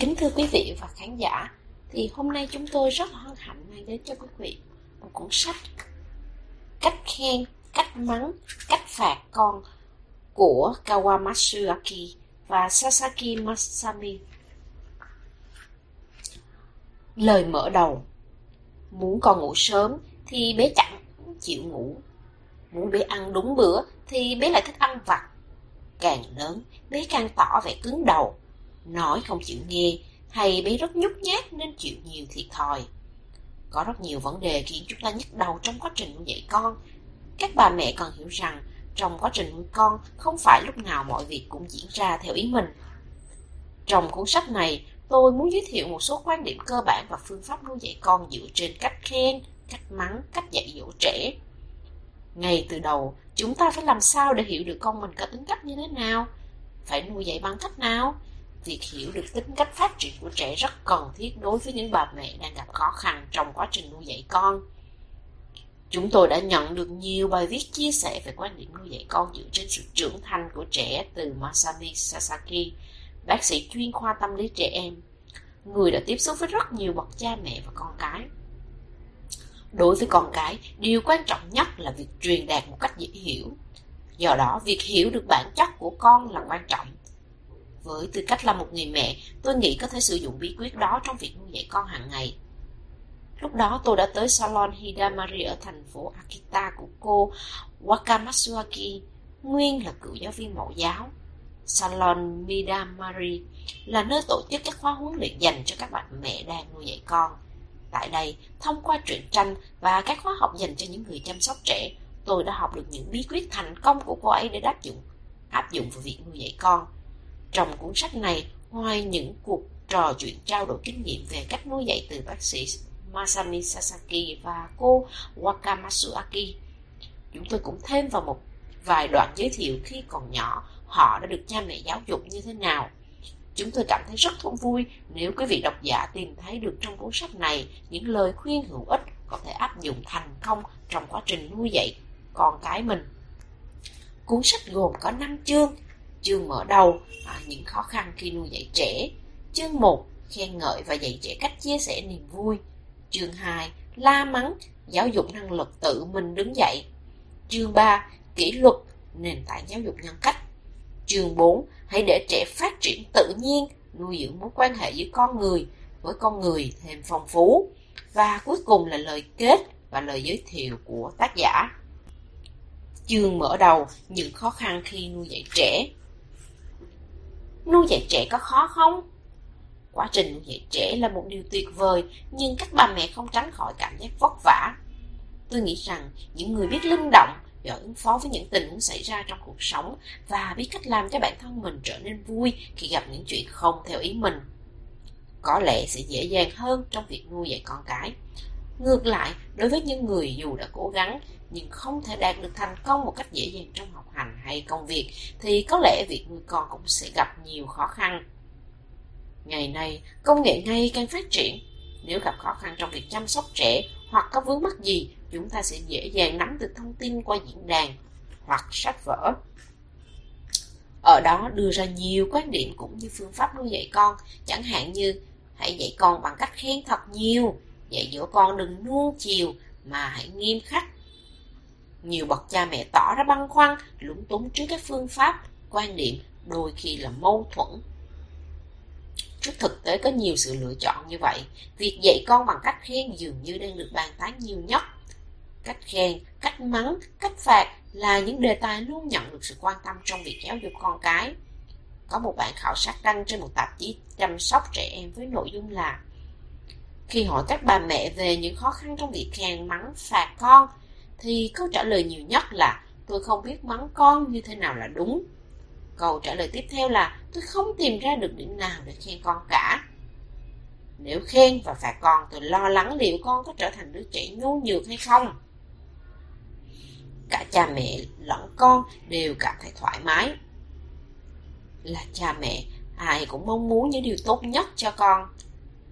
Kính thưa quý vị và khán giả, thì hôm nay chúng tôi rất hân hạnh mang đến cho quý vị một cuốn sách Cách khen, cách mắng, cách phạt con của Kawamatsuaki và Sasaki Masami. Lời mở đầu Muốn con ngủ sớm thì bé chẳng chịu ngủ. Muốn bé ăn đúng bữa thì bé lại thích ăn vặt. Càng lớn, bé càng tỏ vẻ cứng đầu, nói không chịu nghe, hay bé rất nhút nhát nên chịu nhiều thiệt thòi. Có rất nhiều vấn đề khiến chúng ta nhức đầu trong quá trình nuôi dạy con. Các bà mẹ cần hiểu rằng trong quá trình nuôi con không phải lúc nào mọi việc cũng diễn ra theo ý mình. Trong cuốn sách này, tôi muốn giới thiệu một số quan điểm cơ bản và phương pháp nuôi dạy con dựa trên cách khen, cách mắng, cách dạy dỗ trẻ. Ngay từ đầu, chúng ta phải làm sao để hiểu được con mình có tính cách như thế nào? Phải nuôi dạy bằng cách nào? Việc hiểu được tính cách phát triển của trẻ rất cần thiết đối với những bà mẹ đang gặp khó khăn trong quá trình nuôi dạy con. Chúng tôi đã nhận được nhiều bài viết chia sẻ về quan điểm nuôi dạy con dựa trên sự trưởng thành của trẻ từ Masami Sasaki, bác sĩ chuyên khoa tâm lý trẻ em, người đã tiếp xúc với rất nhiều bậc cha mẹ và con cái. Đối với con cái, điều quan trọng nhất là việc truyền đạt một cách dễ hiểu. Do đó, việc hiểu được bản chất của con là quan trọng. Với tư cách là một người mẹ, tôi nghĩ có thể sử dụng bí quyết đó trong việc nuôi dạy con hàng ngày. Lúc đó tôi đã tới salon Hidamari ở thành phố Akita của cô Wakamatsuaki, nguyên là cựu giáo viên mẫu giáo. Salon Midamari là nơi tổ chức các khóa huấn luyện dành cho các bạn mẹ đang nuôi dạy con. Tại đây, thông qua truyện tranh và các khóa học dành cho những người chăm sóc trẻ, tôi đã học được những bí quyết thành công của cô ấy để áp dụng áp dụng vào việc nuôi dạy con. Trong cuốn sách này, ngoài những cuộc trò chuyện trao đổi kinh nghiệm về cách nuôi dạy từ bác sĩ Masami Sasaki và cô Wakamatsu Aki chúng tôi cũng thêm vào một vài đoạn giới thiệu khi còn nhỏ họ đã được cha mẹ giáo dục như thế nào. Chúng tôi cảm thấy rất thú vui nếu quý vị độc giả tìm thấy được trong cuốn sách này những lời khuyên hữu ích có thể áp dụng thành công trong quá trình nuôi dạy con cái mình. Cuốn sách gồm có 5 chương. Chương mở đầu à, những khó khăn khi nuôi dạy trẻ. Chương 1 khen ngợi và dạy trẻ cách chia sẻ niềm vui. Chương 2 la mắng, giáo dục năng lực tự mình đứng dậy. Chương 3 kỷ luật, nền tảng giáo dục nhân cách. Chương 4 hãy để trẻ phát triển tự nhiên, nuôi dưỡng mối quan hệ giữa con người với con người thêm phong phú. Và cuối cùng là lời kết và lời giới thiệu của tác giả. Chương mở đầu những khó khăn khi nuôi dạy trẻ. Nuôi dạy trẻ có khó không? Quá trình nuôi dạy trẻ là một điều tuyệt vời, nhưng các bà mẹ không tránh khỏi cảm giác vất vả. Tôi nghĩ rằng những người biết linh động, giỏi ứng phó với những tình huống xảy ra trong cuộc sống và biết cách làm cho bản thân mình trở nên vui khi gặp những chuyện không theo ý mình. Có lẽ sẽ dễ dàng hơn trong việc nuôi dạy con cái. Ngược lại, đối với những người dù đã cố gắng nhưng không thể đạt được thành công một cách dễ dàng trong học hành hay công việc thì có lẽ việc nuôi con cũng sẽ gặp nhiều khó khăn. Ngày nay, công nghệ ngày càng phát triển. Nếu gặp khó khăn trong việc chăm sóc trẻ hoặc có vướng mắc gì, chúng ta sẽ dễ dàng nắm được thông tin qua diễn đàn hoặc sách vở. Ở đó đưa ra nhiều quan điểm cũng như phương pháp nuôi dạy con, chẳng hạn như hãy dạy con bằng cách khen thật nhiều, dạy dỗ con đừng nuông chiều mà hãy nghiêm khắc. Nhiều bậc cha mẹ tỏ ra băn khoăn, lúng túng trước các phương pháp, quan điểm đôi khi là mâu thuẫn Trước thực tế có nhiều sự lựa chọn như vậy, việc dạy con bằng cách khen dường như đang được bàn tán nhiều nhất. Cách khen, cách mắng, cách phạt là những đề tài luôn nhận được sự quan tâm trong việc giáo dục con cái. Có một bản khảo sát đăng trên một tạp chí chăm sóc trẻ em với nội dung là Khi hỏi các bà mẹ về những khó khăn trong việc khen mắng phạt con, thì câu trả lời nhiều nhất là tôi không biết mắng con như thế nào là đúng Câu trả lời tiếp theo là tôi không tìm ra được điểm nào để khen con cả. Nếu khen và phạt con tôi lo lắng liệu con có trở thành đứa trẻ nhu nhược hay không. Cả cha mẹ lẫn con đều cảm thấy thoải mái. Là cha mẹ, ai cũng mong muốn những điều tốt nhất cho con.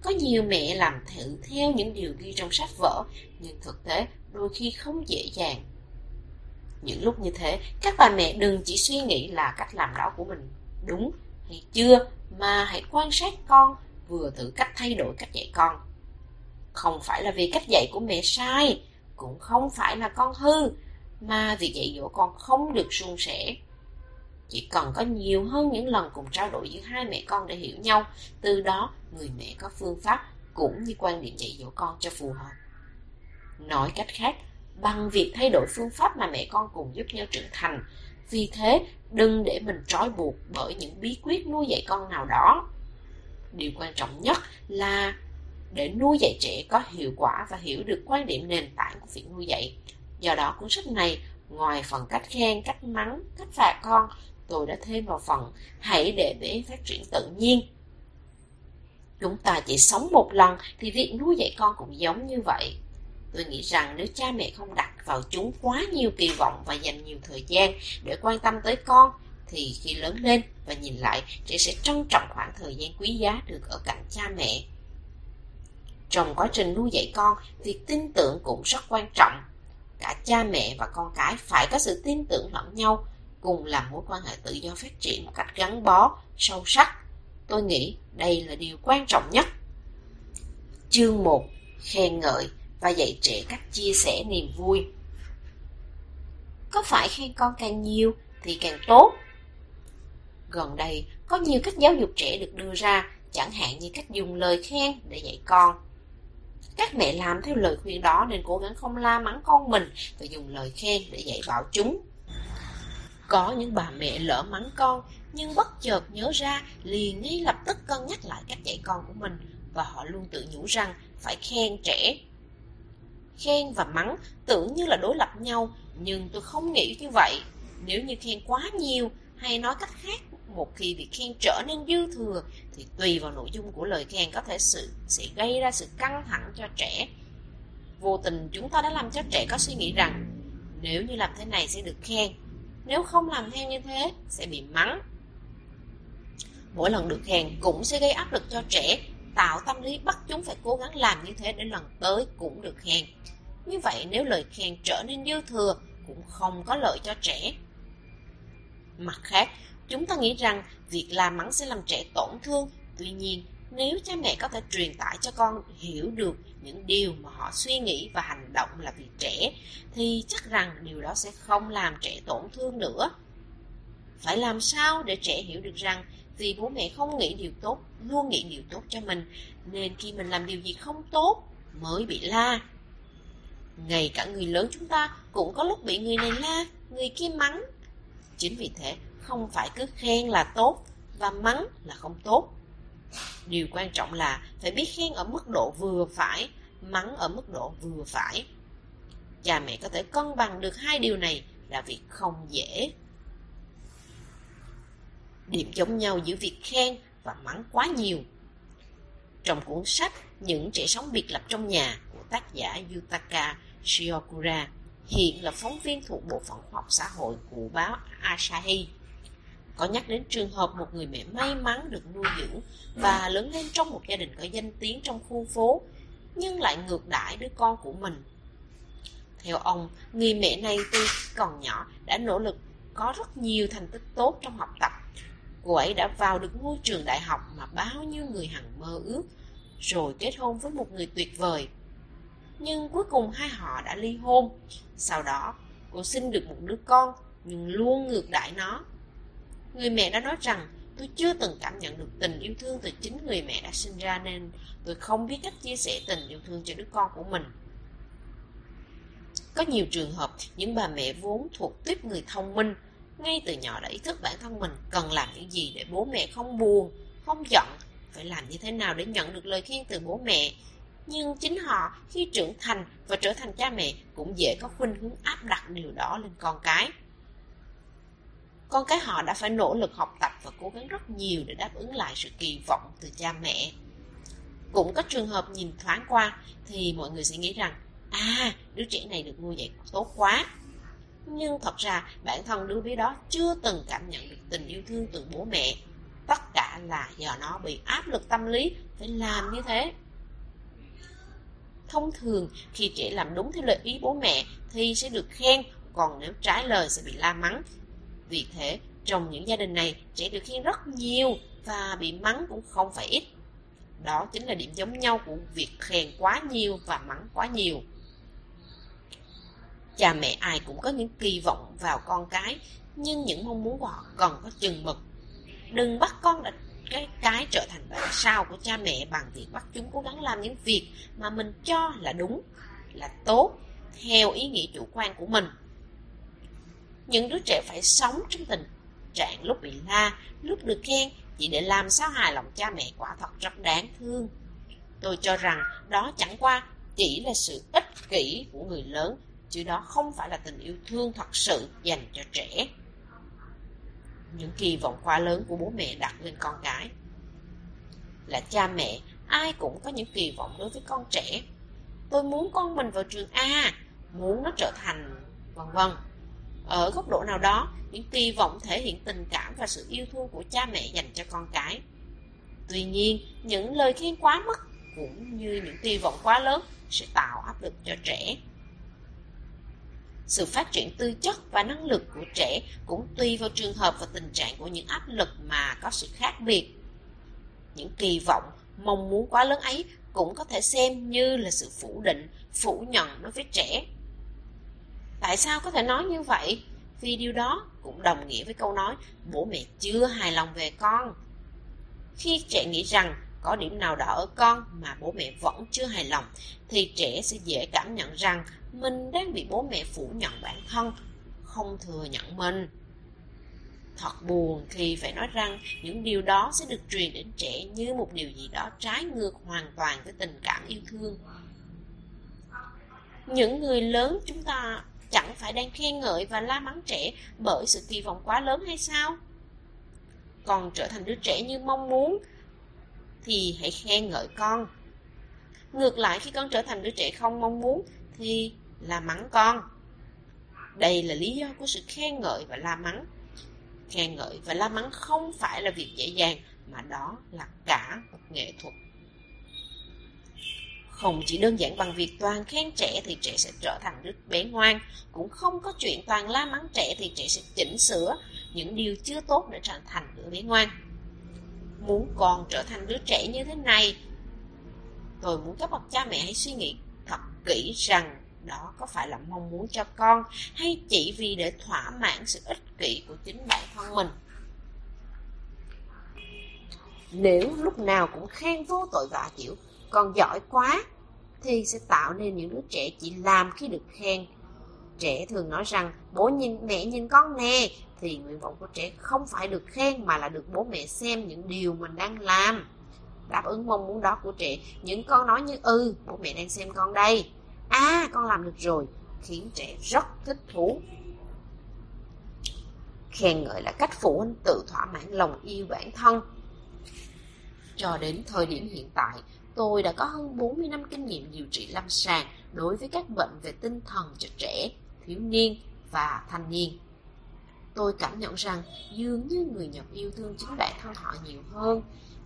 Có nhiều mẹ làm thử theo những điều ghi trong sách vở, nhưng thực tế đôi khi không dễ dàng những lúc như thế, các bà mẹ đừng chỉ suy nghĩ là cách làm đó của mình đúng hay chưa, mà hãy quan sát con vừa thử cách thay đổi cách dạy con. Không phải là vì cách dạy của mẹ sai, cũng không phải là con hư, mà việc dạy dỗ con không được suôn sẻ. Chỉ cần có nhiều hơn những lần cùng trao đổi giữa hai mẹ con để hiểu nhau, từ đó người mẹ có phương pháp cũng như quan điểm dạy dỗ con cho phù hợp. Nói cách khác, bằng việc thay đổi phương pháp mà mẹ con cùng giúp nhau trưởng thành, vì thế đừng để mình trói buộc bởi những bí quyết nuôi dạy con nào đó. Điều quan trọng nhất là để nuôi dạy trẻ có hiệu quả và hiểu được quan điểm nền tảng của việc nuôi dạy. Do đó cuốn sách này, ngoài phần cách khen, cách mắng, cách phạt con, tôi đã thêm vào phần hãy để bé phát triển tự nhiên. Chúng ta chỉ sống một lần thì việc nuôi dạy con cũng giống như vậy. Tôi nghĩ rằng nếu cha mẹ không đặt vào chúng quá nhiều kỳ vọng và dành nhiều thời gian để quan tâm tới con, thì khi lớn lên và nhìn lại, trẻ sẽ trân trọng khoảng thời gian quý giá được ở cạnh cha mẹ. Trong quá trình nuôi dạy con, việc tin tưởng cũng rất quan trọng. Cả cha mẹ và con cái phải có sự tin tưởng lẫn nhau, cùng làm mối quan hệ tự do phát triển một cách gắn bó, sâu sắc. Tôi nghĩ đây là điều quan trọng nhất. Chương 1. Khen ngợi và dạy trẻ cách chia sẻ niềm vui. Có phải khen con càng nhiều thì càng tốt? Gần đây, có nhiều cách giáo dục trẻ được đưa ra, chẳng hạn như cách dùng lời khen để dạy con. Các mẹ làm theo lời khuyên đó nên cố gắng không la mắng con mình và dùng lời khen để dạy bảo chúng. Có những bà mẹ lỡ mắng con nhưng bất chợt nhớ ra liền ngay lập tức cân nhắc lại cách dạy con của mình và họ luôn tự nhủ rằng phải khen trẻ. Khen và mắng tưởng như là đối lập nhau nhưng tôi không nghĩ như vậy. Nếu như khen quá nhiều hay nói cách khác một khi việc khen trở nên dư thừa thì tùy vào nội dung của lời khen có thể sự sẽ gây ra sự căng thẳng cho trẻ. Vô tình chúng ta đã làm cho trẻ có suy nghĩ rằng nếu như làm thế này sẽ được khen, nếu không làm theo như thế sẽ bị mắng. Mỗi lần được khen cũng sẽ gây áp lực cho trẻ, tạo tâm lý bắt chúng phải cố gắng làm như thế để lần tới cũng được khen. Như vậy nếu lời khen trở nên dư thừa cũng không có lợi cho trẻ. Mặt khác, Chúng ta nghĩ rằng việc làm mắng sẽ làm trẻ tổn thương. Tuy nhiên, nếu cha mẹ có thể truyền tải cho con hiểu được những điều mà họ suy nghĩ và hành động là vì trẻ, thì chắc rằng điều đó sẽ không làm trẻ tổn thương nữa. Phải làm sao để trẻ hiểu được rằng vì bố mẹ không nghĩ điều tốt, luôn nghĩ điều tốt cho mình, nên khi mình làm điều gì không tốt mới bị la. Ngay cả người lớn chúng ta cũng có lúc bị người này la, người kia mắng. Chính vì thế, không phải cứ khen là tốt và mắng là không tốt. Điều quan trọng là phải biết khen ở mức độ vừa phải, mắng ở mức độ vừa phải. Cha mẹ có thể cân bằng được hai điều này là việc không dễ. Điểm giống nhau giữa việc khen và mắng quá nhiều. Trong cuốn sách Những trẻ sống biệt lập trong nhà của tác giả Yutaka Shiokura, hiện là phóng viên thuộc Bộ phận Khoa học Xã hội của báo Asahi có nhắc đến trường hợp một người mẹ may mắn được nuôi dưỡng và lớn lên trong một gia đình có danh tiếng trong khu phố, nhưng lại ngược đãi đứa con của mình. Theo ông, người mẹ này tuy còn nhỏ đã nỗ lực có rất nhiều thành tích tốt trong học tập. Cô ấy đã vào được ngôi trường đại học mà bao nhiêu người hằng mơ ước, rồi kết hôn với một người tuyệt vời. Nhưng cuối cùng hai họ đã ly hôn. Sau đó, cô sinh được một đứa con, nhưng luôn ngược đãi nó Người mẹ đã nói rằng tôi chưa từng cảm nhận được tình yêu thương từ chính người mẹ đã sinh ra nên tôi không biết cách chia sẻ tình yêu thương cho đứa con của mình. Có nhiều trường hợp những bà mẹ vốn thuộc tiếp người thông minh ngay từ nhỏ đã ý thức bản thân mình cần làm những gì để bố mẹ không buồn, không giận, phải làm như thế nào để nhận được lời khen từ bố mẹ. Nhưng chính họ khi trưởng thành và trở thành cha mẹ cũng dễ có khuynh hướng áp đặt điều đó lên con cái con cái họ đã phải nỗ lực học tập và cố gắng rất nhiều để đáp ứng lại sự kỳ vọng từ cha mẹ. Cũng có trường hợp nhìn thoáng qua thì mọi người sẽ nghĩ rằng à, đứa trẻ này được nuôi dạy tốt quá. Nhưng thật ra bản thân đứa bé đó chưa từng cảm nhận được tình yêu thương từ bố mẹ. Tất cả là do nó bị áp lực tâm lý phải làm như thế. Thông thường khi trẻ làm đúng theo lời ý bố mẹ thì sẽ được khen, còn nếu trái lời sẽ bị la mắng vì thế, trong những gia đình này, trẻ được khen rất nhiều và bị mắng cũng không phải ít. Đó chính là điểm giống nhau của việc khen quá nhiều và mắng quá nhiều. Cha mẹ ai cũng có những kỳ vọng vào con cái, nhưng những mong muốn của họ cần có chừng mực. Đừng bắt con đặt cái cái trở thành bản sao của cha mẹ bằng việc bắt chúng cố gắng làm những việc mà mình cho là đúng, là tốt, theo ý nghĩ chủ quan của mình. Những đứa trẻ phải sống trong tình trạng lúc bị la, lúc được khen chỉ để làm sao hài lòng cha mẹ quả thật rất đáng thương. Tôi cho rằng đó chẳng qua chỉ là sự ích kỷ của người lớn, chứ đó không phải là tình yêu thương thật sự dành cho trẻ. Những kỳ vọng quá lớn của bố mẹ đặt lên con cái. Là cha mẹ, ai cũng có những kỳ vọng đối với con trẻ. Tôi muốn con mình vào trường A, muốn nó trở thành vân vân. Ở góc độ nào đó, những kỳ vọng thể hiện tình cảm và sự yêu thương của cha mẹ dành cho con cái. Tuy nhiên, những lời khen quá mức cũng như những kỳ vọng quá lớn sẽ tạo áp lực cho trẻ. Sự phát triển tư chất và năng lực của trẻ cũng tùy vào trường hợp và tình trạng của những áp lực mà có sự khác biệt. Những kỳ vọng, mong muốn quá lớn ấy cũng có thể xem như là sự phủ định, phủ nhận đối với trẻ. Tại sao có thể nói như vậy? Vì điều đó cũng đồng nghĩa với câu nói bố mẹ chưa hài lòng về con. Khi trẻ nghĩ rằng có điểm nào đó ở con mà bố mẹ vẫn chưa hài lòng, thì trẻ sẽ dễ cảm nhận rằng mình đang bị bố mẹ phủ nhận bản thân, không thừa nhận mình. Thật buồn khi phải nói rằng những điều đó sẽ được truyền đến trẻ như một điều gì đó trái ngược hoàn toàn với tình cảm yêu thương. Những người lớn chúng ta chẳng phải đang khen ngợi và la mắng trẻ bởi sự kỳ vọng quá lớn hay sao? Còn trở thành đứa trẻ như mong muốn thì hãy khen ngợi con. Ngược lại khi con trở thành đứa trẻ không mong muốn thì là mắng con. Đây là lý do của sự khen ngợi và la mắng. Khen ngợi và la mắng không phải là việc dễ dàng mà đó là cả một nghệ thuật. Không chỉ đơn giản bằng việc toàn khen trẻ thì trẻ sẽ trở thành đứa bé ngoan, cũng không có chuyện toàn la mắng trẻ thì trẻ sẽ chỉnh sửa những điều chưa tốt để trở thành đứa bé ngoan. Muốn con trở thành đứa trẻ như thế này, tôi muốn các bậc cha mẹ hãy suy nghĩ thật kỹ rằng đó có phải là mong muốn cho con hay chỉ vì để thỏa mãn sự ích kỷ của chính bản thân mình. Nếu lúc nào cũng khen vô tội vạ kiểu con giỏi quá thì sẽ tạo nên những đứa trẻ chỉ làm khi được khen. Trẻ thường nói rằng bố nhìn mẹ nhìn con nè thì nguyện vọng của trẻ không phải được khen mà là được bố mẹ xem những điều mình đang làm. Đáp ứng mong muốn đó của trẻ, những con nói như ừ, bố mẹ đang xem con đây. À, con làm được rồi, khiến trẻ rất thích thú. Khen ngợi là cách phụ huynh tự thỏa mãn lòng yêu bản thân. Cho đến thời điểm hiện tại, tôi đã có hơn 40 năm kinh nghiệm điều trị lâm sàng đối với các bệnh về tinh thần cho trẻ, thiếu niên và thanh niên. Tôi cảm nhận rằng dường như người Nhật yêu thương chính bản thân họ nhiều hơn.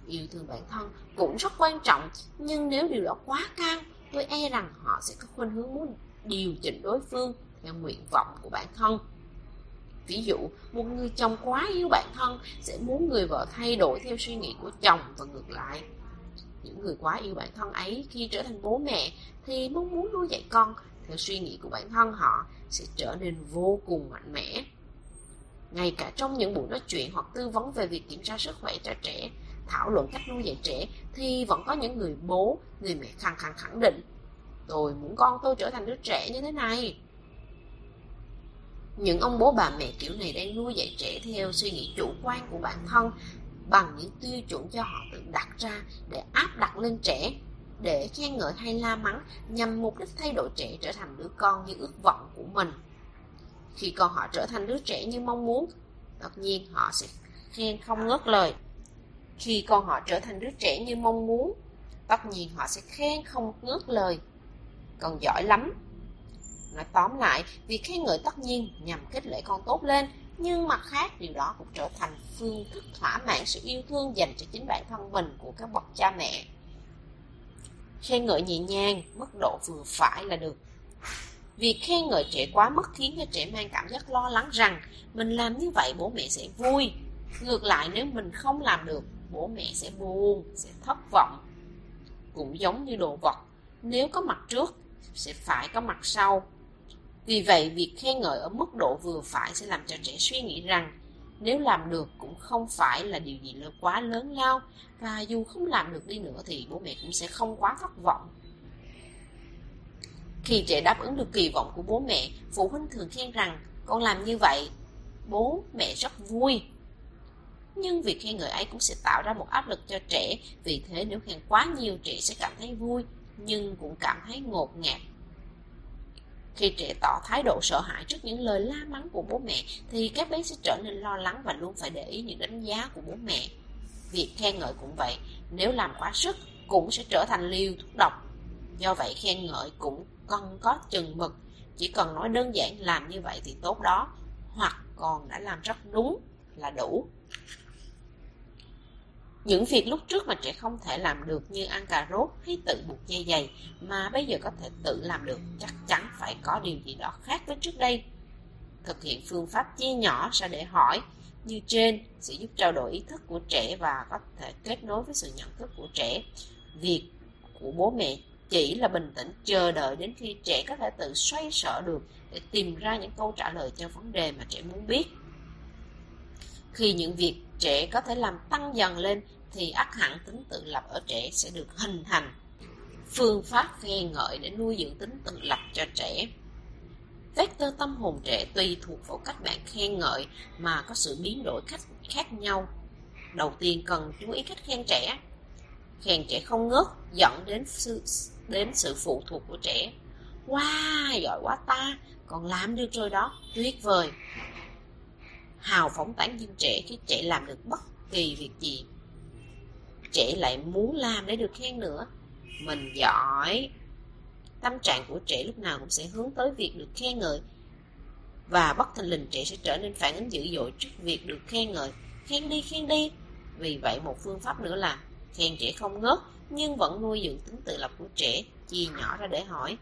Yêu thương bản thân cũng rất quan trọng, nhưng nếu điều đó quá cao, tôi e rằng họ sẽ có khuynh hướng muốn điều chỉnh đối phương theo nguyện vọng của bản thân. Ví dụ, một người chồng quá yêu bản thân sẽ muốn người vợ thay đổi theo suy nghĩ của chồng và ngược lại. Những người quá yêu bản thân ấy khi trở thành bố mẹ thì mong muốn nuôi dạy con theo suy nghĩ của bản thân họ sẽ trở nên vô cùng mạnh mẽ. Ngay cả trong những buổi nói chuyện hoặc tư vấn về việc kiểm tra sức khỏe cho trẻ, thảo luận cách nuôi dạy trẻ thì vẫn có những người bố, người mẹ khăng khăng khẳng định tôi muốn con tôi trở thành đứa trẻ như thế này. Những ông bố bà mẹ kiểu này đang nuôi dạy trẻ theo suy nghĩ chủ quan của bản thân bằng những tiêu chuẩn cho họ tự đặt ra để áp đặt lên trẻ, để khen ngợi hay la mắng nhằm mục đích thay đổi trẻ trở thành đứa con như ước vọng của mình. Khi con họ trở thành đứa trẻ như mong muốn, tất nhiên họ sẽ khen không ngớt lời. Khi con họ trở thành đứa trẻ như mong muốn, tất nhiên họ sẽ khen không ngớt lời. Con giỏi lắm. Nói tóm lại, việc khen ngợi tất nhiên nhằm kết lệ con tốt lên, nhưng mặt khác điều đó cũng trở thành phương thức thỏa mãn sự yêu thương dành cho chính bản thân mình của các bậc cha mẹ. Khen ngợi nhẹ nhàng, mức độ vừa phải là được. Việc khen ngợi trẻ quá mức khiến cho trẻ mang cảm giác lo lắng rằng mình làm như vậy bố mẹ sẽ vui. Ngược lại nếu mình không làm được, bố mẹ sẽ buồn, sẽ thất vọng. cũng giống như đồ vật. Nếu có mặt trước, sẽ phải có mặt sau. Vì vậy, việc khen ngợi ở mức độ vừa phải sẽ làm cho trẻ suy nghĩ rằng nếu làm được cũng không phải là điều gì quá lớn lao và dù không làm được đi nữa thì bố mẹ cũng sẽ không quá thất vọng. Khi trẻ đáp ứng được kỳ vọng của bố mẹ, phụ huynh thường khen rằng con làm như vậy, bố mẹ rất vui. Nhưng việc khen ngợi ấy cũng sẽ tạo ra một áp lực cho trẻ, vì thế nếu khen quá nhiều trẻ sẽ cảm thấy vui, nhưng cũng cảm thấy ngột ngạt khi trẻ tỏ thái độ sợ hãi trước những lời la mắng của bố mẹ thì các bé sẽ trở nên lo lắng và luôn phải để ý những đánh giá của bố mẹ. Việc khen ngợi cũng vậy, nếu làm quá sức cũng sẽ trở thành liều thuốc độc. Do vậy khen ngợi cũng cần có chừng mực, chỉ cần nói đơn giản làm như vậy thì tốt đó, hoặc còn đã làm rất đúng là đủ. Những việc lúc trước mà trẻ không thể làm được như ăn cà rốt hay tự buộc dây giày mà bây giờ có thể tự làm được chắc chắn phải có điều gì đó khác với trước đây. Thực hiện phương pháp chia nhỏ ra để hỏi như trên sẽ giúp trao đổi ý thức của trẻ và có thể kết nối với sự nhận thức của trẻ. Việc của bố mẹ chỉ là bình tĩnh, chờ đợi đến khi trẻ có thể tự xoay sở được để tìm ra những câu trả lời cho vấn đề mà trẻ muốn biết. Khi những việc trẻ có thể làm tăng dần lên thì ắt hẳn tính tự lập ở trẻ sẽ được hình thành. Phương pháp khen ngợi để nuôi dưỡng tính tự lập cho trẻ. Vector tâm hồn trẻ tùy thuộc vào cách bạn khen ngợi mà có sự biến đổi cách khác nhau. Đầu tiên cần chú ý cách khen trẻ. Khen trẻ không ngớt dẫn đến sự đến sự phụ thuộc của trẻ. Wow, giỏi quá ta, còn làm được rồi đó, tuyệt vời. Hào phóng tán dương trẻ khi trẻ làm được bất kỳ việc gì. Trẻ lại muốn làm để được khen nữa. Mình giỏi. Tâm trạng của trẻ lúc nào cũng sẽ hướng tới việc được khen ngợi. Và bất thình lình trẻ sẽ trở nên phản ứng dữ dội trước việc được khen ngợi. Khen đi khen đi. Vì vậy một phương pháp nữa là khen trẻ không ngớt nhưng vẫn nuôi dưỡng tính tự lập của trẻ chia nhỏ ra để hỏi.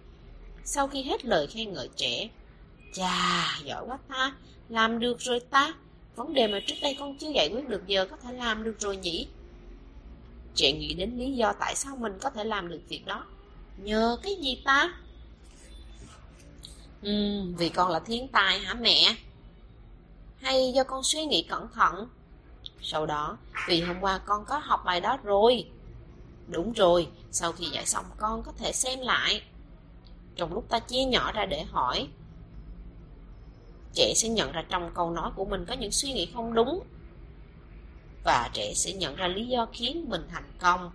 Sau khi hết lời khen ngợi trẻ chà giỏi quá ta làm được rồi ta. Vấn đề mà trước đây con chưa giải quyết được giờ có thể làm được rồi nhỉ? Trẻ nghĩ đến lý do tại sao mình có thể làm được việc đó. Nhờ cái gì ta? Ừ, vì con là thiên tài hả mẹ? Hay do con suy nghĩ cẩn thận? Sau đó, vì hôm qua con có học bài đó rồi Đúng rồi, sau khi dạy xong con có thể xem lại. Trong lúc ta chia nhỏ ra để hỏi trẻ sẽ nhận ra trong câu nói của mình có những suy nghĩ không đúng. Và trẻ sẽ nhận ra lý do khiến mình thành công.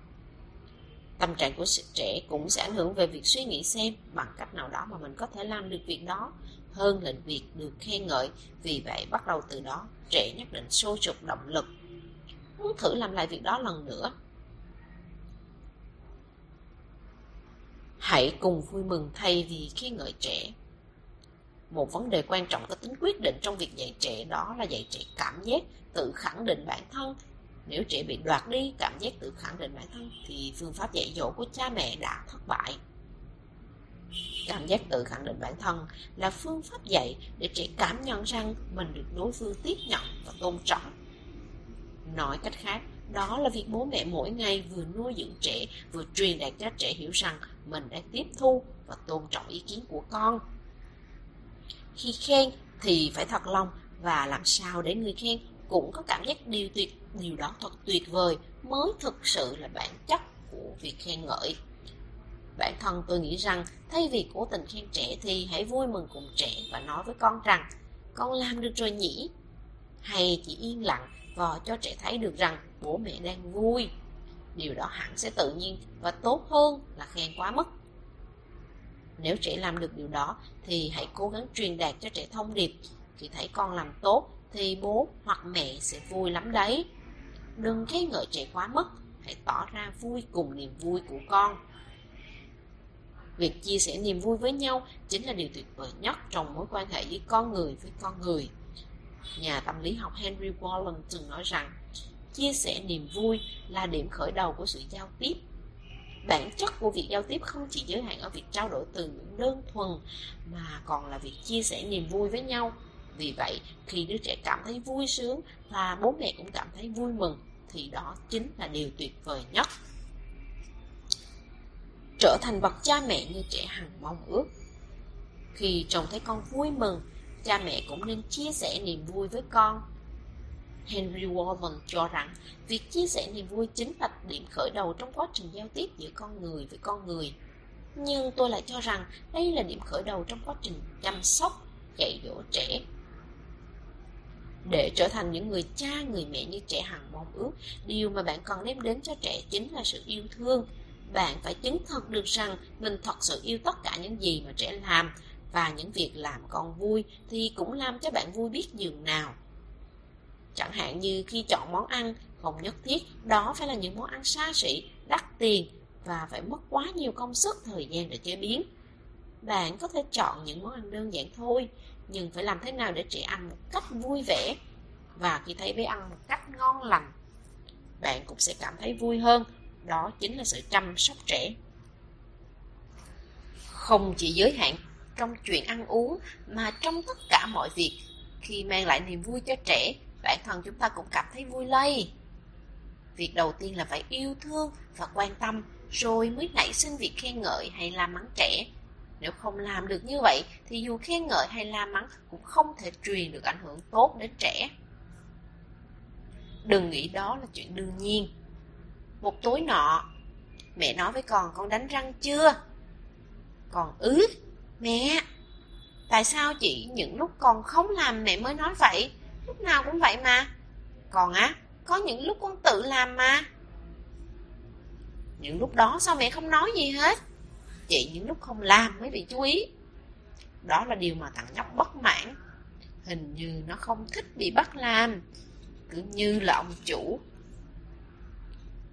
Tâm trạng của trẻ cũng sẽ ảnh hưởng về việc suy nghĩ xem bằng cách nào đó mà mình có thể làm được việc đó hơn là việc được khen ngợi. Vì vậy bắt đầu từ đó trẻ nhất định sôi sục động lực muốn thử làm lại việc đó lần nữa. Hãy cùng vui mừng thay vì khi ngợi trẻ. Một vấn đề quan trọng có tính quyết định trong việc dạy trẻ đó là dạy trẻ cảm giác tự khẳng định bản thân. Nếu trẻ bị đoạt đi cảm giác tự khẳng định bản thân thì phương pháp dạy dỗ của cha mẹ đã thất bại. Cảm giác tự khẳng định bản thân là phương pháp dạy để trẻ cảm nhận rằng mình được đối phương tiếp nhận và tôn trọng. Nói cách khác đó là việc bố mẹ mỗi ngày vừa nuôi dưỡng trẻ, vừa truyền đạt cho trẻ hiểu rằng mình đang tiếp thu và tôn trọng ý kiến của con. Khi khen thì phải thật lòng và làm sao để người khen cũng có cảm giác điều tuyệt, điều đó thật tuyệt vời mới thực sự là bản chất của việc khen ngợi. Bản thân tôi nghĩ rằng thay vì cố tình khen trẻ thì hãy vui mừng cùng trẻ và nói với con rằng, con làm được rồi nhỉ? Hay chỉ yên lặng và cho trẻ thấy được rằng bố mẹ đang vui điều đó hẳn sẽ tự nhiên và tốt hơn là khen quá mức nếu trẻ làm được điều đó thì hãy cố gắng truyền đạt cho trẻ thông điệp. Khi thấy con làm tốt thì bố hoặc mẹ sẽ vui lắm đấy. Đừng khen ngợi trẻ quá mức, hãy tỏ ra vui cùng niềm vui của con. Việc chia sẻ niềm vui với nhau chính là điều tuyệt vời nhất trong mối quan hệ giữa con người với con người. Nhà tâm lý học Henry Wallen từng nói rằng, chia sẻ niềm vui là điểm khởi đầu của sự giao tiếp. Bản chất của việc giao tiếp không chỉ giới hạn ở việc trao đổi từ ngữ đơn thuần mà còn là việc chia sẻ niềm vui với nhau. Vì vậy khi đứa trẻ cảm thấy vui sướng và bố mẹ cũng cảm thấy vui mừng thì đó chính là điều tuyệt vời nhất. Trở thành bậc cha mẹ như trẻ hằng mong ước. Khi trông thấy con vui mừng, cha mẹ cũng nên chia sẻ niềm vui với con. Henry Warren cho rằng việc chia sẻ niềm vui chính là điểm khởi đầu trong quá trình giao tiếp giữa con người với con người. Nhưng tôi lại cho rằng đây là điểm khởi đầu trong quá trình chăm sóc, dạy dỗ trẻ. Để trở thành những người cha, người mẹ như trẻ hằng mong ước, điều mà bạn cần đem đến cho trẻ chính là sự yêu thương. Bạn phải chứng thực được rằng mình thật sự yêu tất cả những gì mà trẻ làm, và những việc làm con vui thì cũng làm cho bạn vui biết dường nào. Chẳng hạn như khi chọn món ăn, không nhất thiết đó phải là những món ăn xa xỉ, đắt tiền và phải mất quá nhiều công sức thời gian để chế biến. Bạn có thể chọn những món ăn đơn giản thôi, nhưng phải làm thế nào để trẻ ăn một cách vui vẻ và khi thấy bé ăn một cách ngon lành, bạn cũng sẽ cảm thấy vui hơn. Đó chính là sự chăm sóc trẻ. Không chỉ giới hạn trong chuyện ăn uống mà trong tất cả mọi việc, khi mang lại niềm vui cho trẻ, bản thân chúng ta cũng cảm thấy vui lây. Việc đầu tiên là phải yêu thương và quan tâm, rồi mới nảy sinh việc khen ngợi hay la mắng trẻ. Nếu không làm được như vậy, thì dù khen ngợi hay la mắng cũng không thể truyền được ảnh hưởng tốt đến trẻ. Đừng nghĩ đó là chuyện đương nhiên. Một tối nọ, mẹ nói với con con đánh răng chưa? Còn ứ Mẹ, tại sao chị những lúc còn không làm mẹ mới nói vậy? Lúc nào cũng vậy mà. Còn á, có những lúc con tự làm mà. Những lúc đó sao mẹ không nói gì hết? Chị những lúc không làm mới bị chú ý. Đó là điều mà thằng nhóc bất mãn. Hình như nó không thích bị bắt làm. Cứ như là ông chủ.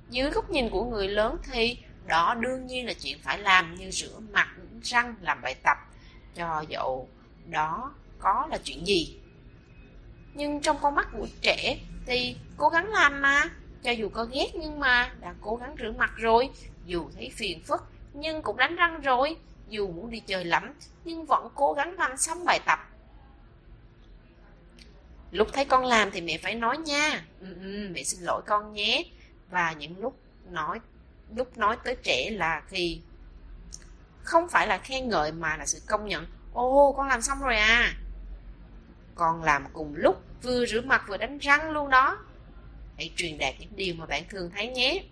Dưới góc nhìn của người lớn thì đó đương nhiên là chuyện phải làm như rửa mặt răng làm bài tập cho dẫu đó có là chuyện gì. Nhưng trong con mắt của trẻ thì cố gắng làm mà cho dù có ghét nhưng mà đã cố gắng rửa mặt rồi dù thấy phiền phức nhưng cũng đánh răng rồi dù muốn đi chơi lắm nhưng vẫn cố gắng làm xong bài tập. Lúc thấy con làm thì mẹ phải nói nha ừ, ừ, mẹ xin lỗi con nhé. Và những lúc nói lúc nói tới trẻ là khi không phải là khen ngợi mà là sự công nhận. Oh, con làm xong rồi à? Con làm cùng lúc vừa rửa mặt vừa đánh răng luôn đó. Hãy truyền đạt những điều mà bạn thường thấy nhé.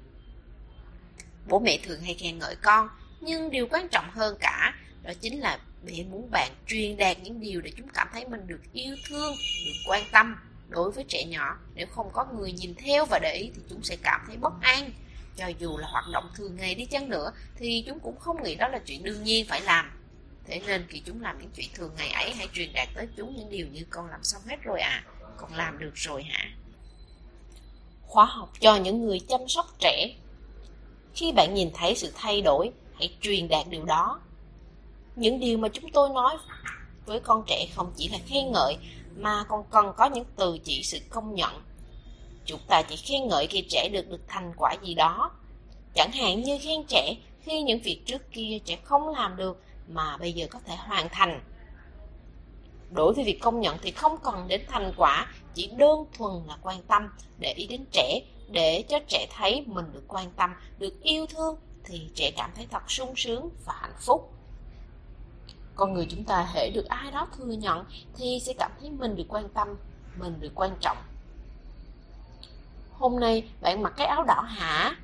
Bố mẹ thường hay khen ngợi con nhưng điều quan trọng hơn cả đó chính là mẹ muốn bạn truyền đạt những điều để chúng cảm thấy mình được yêu thương được quan tâm. Đối với trẻ nhỏ nếu không có người nhìn theo và để ý thì chúng sẽ cảm thấy bất an cho dù là hoạt động thường ngày đi chăng nữa thì chúng cũng không nghĩ đó là chuyện đương nhiên phải làm. Thế nên khi chúng làm những chuyện thường ngày ấy hãy truyền đạt tới chúng những điều như con làm xong hết rồi à, con làm được rồi hả? Khóa học cho những người chăm sóc trẻ Khi bạn nhìn thấy sự thay đổi, hãy truyền đạt điều đó. Những điều mà chúng tôi nói với con trẻ không chỉ là khen ngợi mà còn cần có những từ chỉ sự công nhận Chúng ta chỉ khen ngợi khi trẻ được được thành quả gì đó. Chẳng hạn như khen trẻ khi những việc trước kia trẻ không làm được mà bây giờ có thể hoàn thành. Đối với việc công nhận thì không cần đến thành quả, chỉ đơn thuần là quan tâm, để ý đến trẻ, để cho trẻ thấy mình được quan tâm, được yêu thương, thì trẻ cảm thấy thật sung sướng và hạnh phúc. Con người chúng ta hễ được ai đó thừa nhận thì sẽ cảm thấy mình được quan tâm, mình được quan trọng Hôm nay bạn mặc cái áo đỏ hả?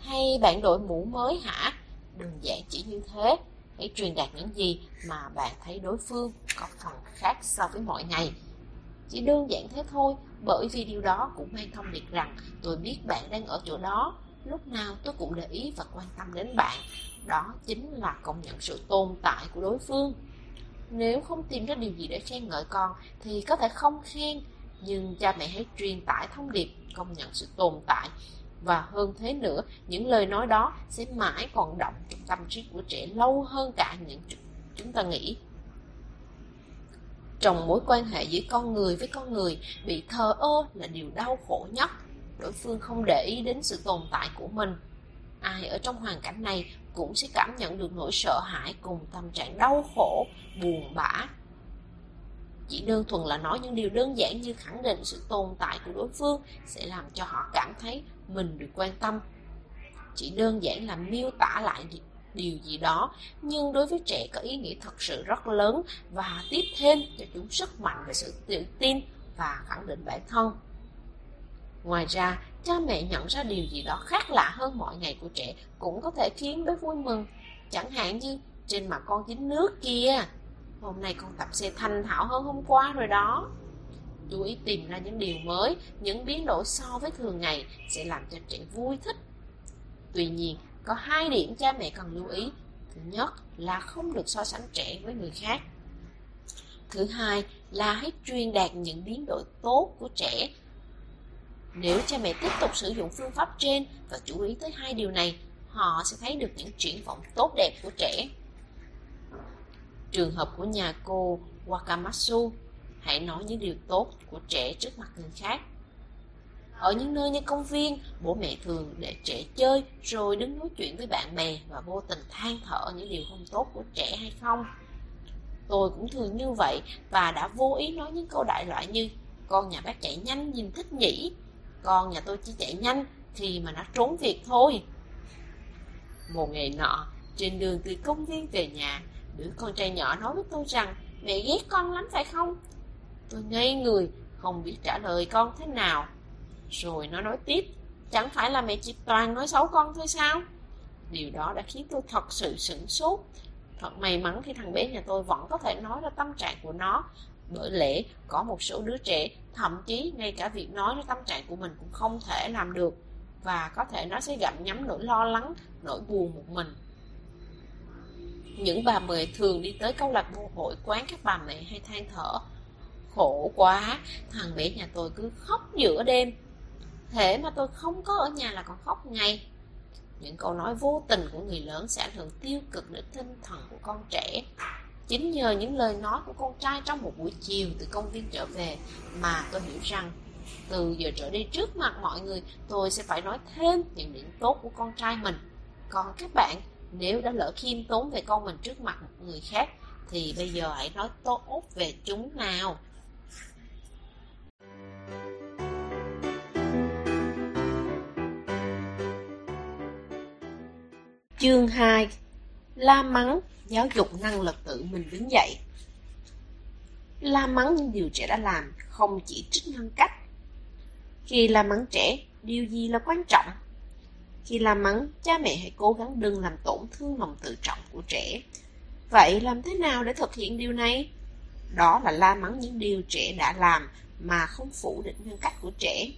Hay bạn đội mũ mới hả? Đơn giản chỉ như thế. Hãy truyền đạt những gì mà bạn thấy đối phương có phần khác so với mọi ngày. Chỉ đơn giản thế thôi, bởi vì điều đó cũng mang thông điệp rằng tôi biết bạn đang ở chỗ đó, lúc nào tôi cũng để ý và quan tâm đến bạn. Đó chính là công nhận sự tồn tại của đối phương. Nếu không tìm ra điều gì để khen ngợi con thì có thể không khen, nhưng cha mẹ hãy truyền tải thông điệp công nhận sự tồn tại. Và hơn thế nữa, những lời nói đó sẽ mãi còn động trong tâm trí của trẻ lâu hơn cả những chúng ta nghĩ. Trong mối quan hệ giữa con người với con người, bị thờ ơ là điều đau khổ nhất. Đối phương không để ý đến sự tồn tại của mình. Ai ở trong hoàn cảnh này cũng sẽ cảm nhận được nỗi sợ hãi cùng tâm trạng đau khổ, buồn bã chỉ đơn thuần là nói những điều đơn giản như khẳng định sự tồn tại của đối phương sẽ làm cho họ cảm thấy mình được quan tâm chỉ đơn giản là miêu tả lại điều gì đó, nhưng đối với trẻ có ý nghĩa thật sự rất lớn và tiếp thêm cho chúng sức mạnh về sự tự tin và khẳng định bản thân. Ngoài ra, cha mẹ nhận ra điều gì đó khác lạ hơn mọi ngày của trẻ cũng có thể khiến bé vui mừng. Chẳng hạn như trên mặt con dính nước kia, hôm nay con tập xe thanh thạo hơn hôm qua rồi đó. Chú ý tìm ra những điều mới, những biến đổi so với thường ngày sẽ làm cho trẻ vui thích. Tuy nhiên, có hai điểm cha mẹ cần lưu ý. Thứ nhất là không được so sánh trẻ với người khác. Thứ hai là hãy truyền đạt những biến đổi tốt của trẻ. Nếu cha mẹ tiếp tục sử dụng phương pháp trên và chú ý tới hai điều này, họ sẽ thấy được những triển vọng tốt đẹp của trẻ. Trường hợp của nhà cô Wakamatsu, hãy nói những điều tốt của trẻ trước mặt người khác. Ở những nơi như công viên, bố mẹ thường để trẻ chơi rồi đứng nói chuyện với bạn bè và vô tình than thở những điều không tốt của trẻ hay không. Tôi cũng thường như vậy và đã vô ý nói những câu đại loại như Con nhà bác chạy nhanh nhìn thích nhỉ Con nhà tôi chỉ chạy nhanh khi mà nó trốn việc thôi Một ngày nọ, trên đường từ công viên về nhà Đứa con trai nhỏ nói với tôi rằng Mẹ ghét con lắm phải không? Tôi ngây người, không biết trả lời con thế nào. Rồi nó nói tiếp Chẳng phải là mẹ chỉ toàn nói xấu con thôi sao? Điều đó đã khiến tôi thật sự sửng sốt. Thật may mắn khi thằng bé nhà tôi vẫn có thể nói ra tâm trạng của nó. Bởi lẽ có một số đứa trẻ Thậm chí ngay cả việc nói ra tâm trạng của mình cũng không thể làm được. Và có thể nó sẽ gặm nhắm nỗi lo lắng, nỗi buồn một mình. Những bà mẹ thường đi tới câu lạc bộ hội quán các bà mẹ hay than thở Khổ quá, thằng bé nhà tôi cứ khóc giữa đêm Thế mà tôi không có ở nhà là còn khóc ngay những câu nói vô tình của người lớn sẽ ảnh hưởng tiêu cực đến tinh thần của con trẻ. Chính nhờ những lời nói của con trai trong một buổi chiều từ công viên trở về mà tôi hiểu rằng từ giờ trở đi trước mặt mọi người tôi sẽ phải nói thêm những điểm tốt của con trai mình. Còn các bạn, nếu đã lỡ khiêm tốn về con mình trước mặt một người khác thì bây giờ hãy nói tốt về chúng nào. Chương 2 La mắng, giáo dục năng lực tự mình đứng dậy La mắng những điều trẻ đã làm, không chỉ trích ngăn cách Khi la mắng trẻ, điều gì là quan trọng? Khi la mắng, cha mẹ hãy cố gắng đừng làm tổn thương lòng tự trọng của trẻ Vậy làm thế nào để thực hiện điều này? Đó là la mắng những điều trẻ đã làm mà không phủ định nhân cách của trẻ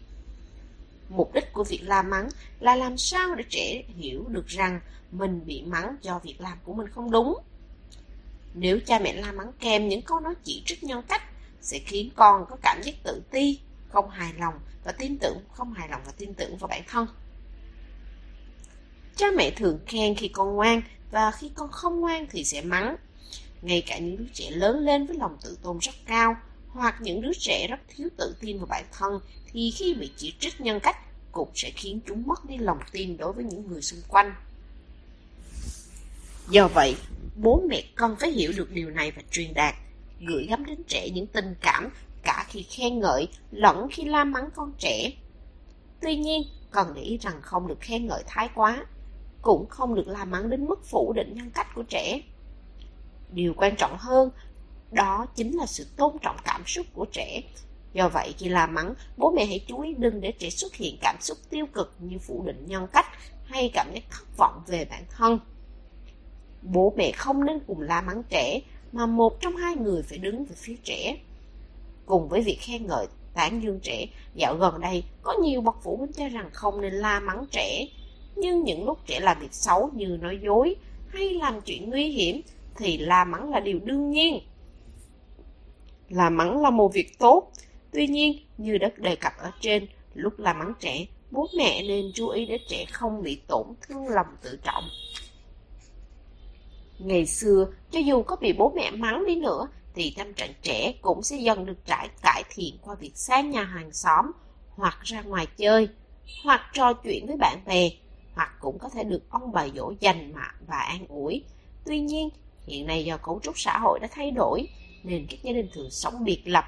Mục đích của việc la mắng là làm sao để trẻ hiểu được rằng mình bị mắng do việc làm của mình không đúng. Nếu cha mẹ la mắng kèm những câu nói chỉ trích nhân cách sẽ khiến con có cảm giác tự ti, không hài lòng và tin tưởng, không hài lòng và tin tưởng vào bản thân. Cha mẹ thường khen khi con ngoan và khi con không ngoan thì sẽ mắng. Ngay cả những đứa trẻ lớn lên với lòng tự tôn rất cao hoặc những đứa trẻ rất thiếu tự tin vào bản thân thì khi bị chỉ trích nhân cách cũng sẽ khiến chúng mất đi lòng tin đối với những người xung quanh. Do vậy, bố mẹ cần phải hiểu được điều này và truyền đạt, gửi gắm đến trẻ những tình cảm cả khi khen ngợi lẫn khi la mắng con trẻ. Tuy nhiên, cần để ý rằng không được khen ngợi thái quá, cũng không được la mắng đến mức phủ định nhân cách của trẻ. Điều quan trọng hơn, đó chính là sự tôn trọng cảm xúc của trẻ. Do vậy, khi la mắng, bố mẹ hãy chú ý đừng để trẻ xuất hiện cảm xúc tiêu cực như phủ định nhân cách hay cảm giác thất vọng về bản thân. Bố mẹ không nên cùng la mắng trẻ, mà một trong hai người phải đứng về phía trẻ. Cùng với việc khen ngợi, tán dương trẻ, dạo gần đây có nhiều bậc phụ huynh cho rằng không nên la mắng trẻ. Nhưng những lúc trẻ làm việc xấu như nói dối hay làm chuyện nguy hiểm thì la mắng là điều đương nhiên. La mắng là một việc tốt, tuy nhiên như đã đề cập ở trên, lúc la mắng trẻ, bố mẹ nên chú ý để trẻ không bị tổn thương lòng tự trọng. Ngày xưa, cho dù có bị bố mẹ mắng đi nữa, thì tâm trạng trẻ cũng sẽ dần được trải cải thiện qua việc sang nhà hàng xóm, hoặc ra ngoài chơi, hoặc trò chuyện với bạn bè, hoặc cũng có thể được ông bà dỗ dành mà và an ủi. Tuy nhiên, hiện nay do cấu trúc xã hội đã thay đổi, nên các gia đình thường sống biệt lập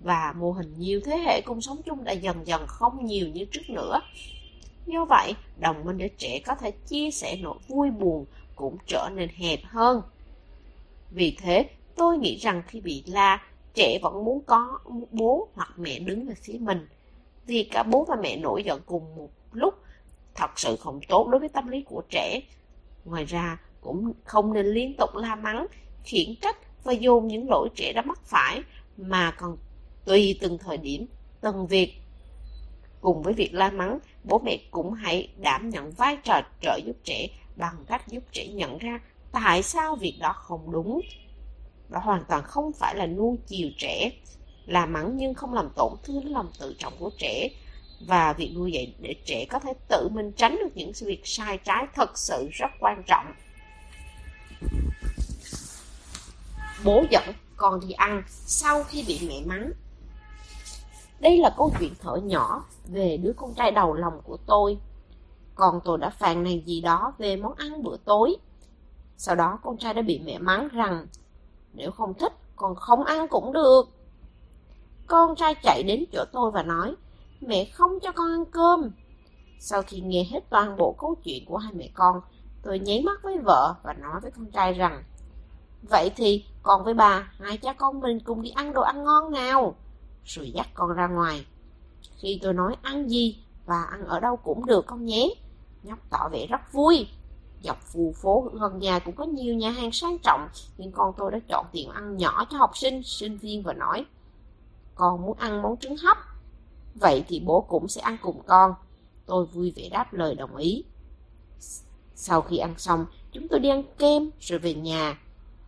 và mô hình nhiều thế hệ cùng sống chung đã dần dần không nhiều như trước nữa. Do vậy, đồng minh để trẻ có thể chia sẻ nỗi vui buồn cũng trở nên hẹp hơn. Vì thế, tôi nghĩ rằng khi bị la, trẻ vẫn muốn có bố hoặc mẹ đứng về phía mình. Vì cả bố và mẹ nổi giận cùng một lúc thật sự không tốt đối với tâm lý của trẻ. Ngoài ra, cũng không nên liên tục la mắng, khiển trách và dồn những lỗi trẻ đã mắc phải, mà còn tùy từng thời điểm, từng việc. Cùng với việc la mắng, bố mẹ cũng hãy đảm nhận vai trò trợ giúp trẻ bằng cách giúp trẻ nhận ra tại sao việc đó không đúng. Đó hoàn toàn không phải là nuông chiều trẻ, là mắng nhưng không làm tổn thương lòng tự trọng của trẻ, và việc nuôi dạy để trẻ có thể tự mình tránh được những việc sai trái thật sự rất quan trọng. Bố dẫn con đi ăn sau khi bị mẹ mắng. Đây là câu chuyện thở nhỏ về đứa con trai đầu lòng của tôi. Còn tôi đã phàn nàn gì đó về món ăn bữa tối. Sau đó con trai đã bị mẹ mắng rằng, nếu không thích con không ăn cũng được. Con trai chạy đến chỗ tôi và nói mẹ không cho con ăn cơm. Sau khi nghe hết toàn bộ câu chuyện của hai mẹ con, tôi nháy mắt với vợ và nói với con trai rằng Vậy thì con với bà, hai cha con mình cùng đi ăn đồ ăn ngon nào. Rồi dắt con ra ngoài. Khi tôi nói ăn gì và ăn ở đâu cũng được con nhé. Nhóc tỏ vẻ rất vui. Dọc phù phố gần nhà cũng có nhiều nhà hàng sang trọng, nhưng con tôi đã chọn tiệm ăn nhỏ cho học sinh, sinh viên và nói Con muốn ăn món trứng hấp Vậy thì bố cũng sẽ ăn cùng con. Tôi vui vẻ đáp lời đồng ý. Sau khi ăn xong, chúng tôi đi ăn kem rồi về nhà.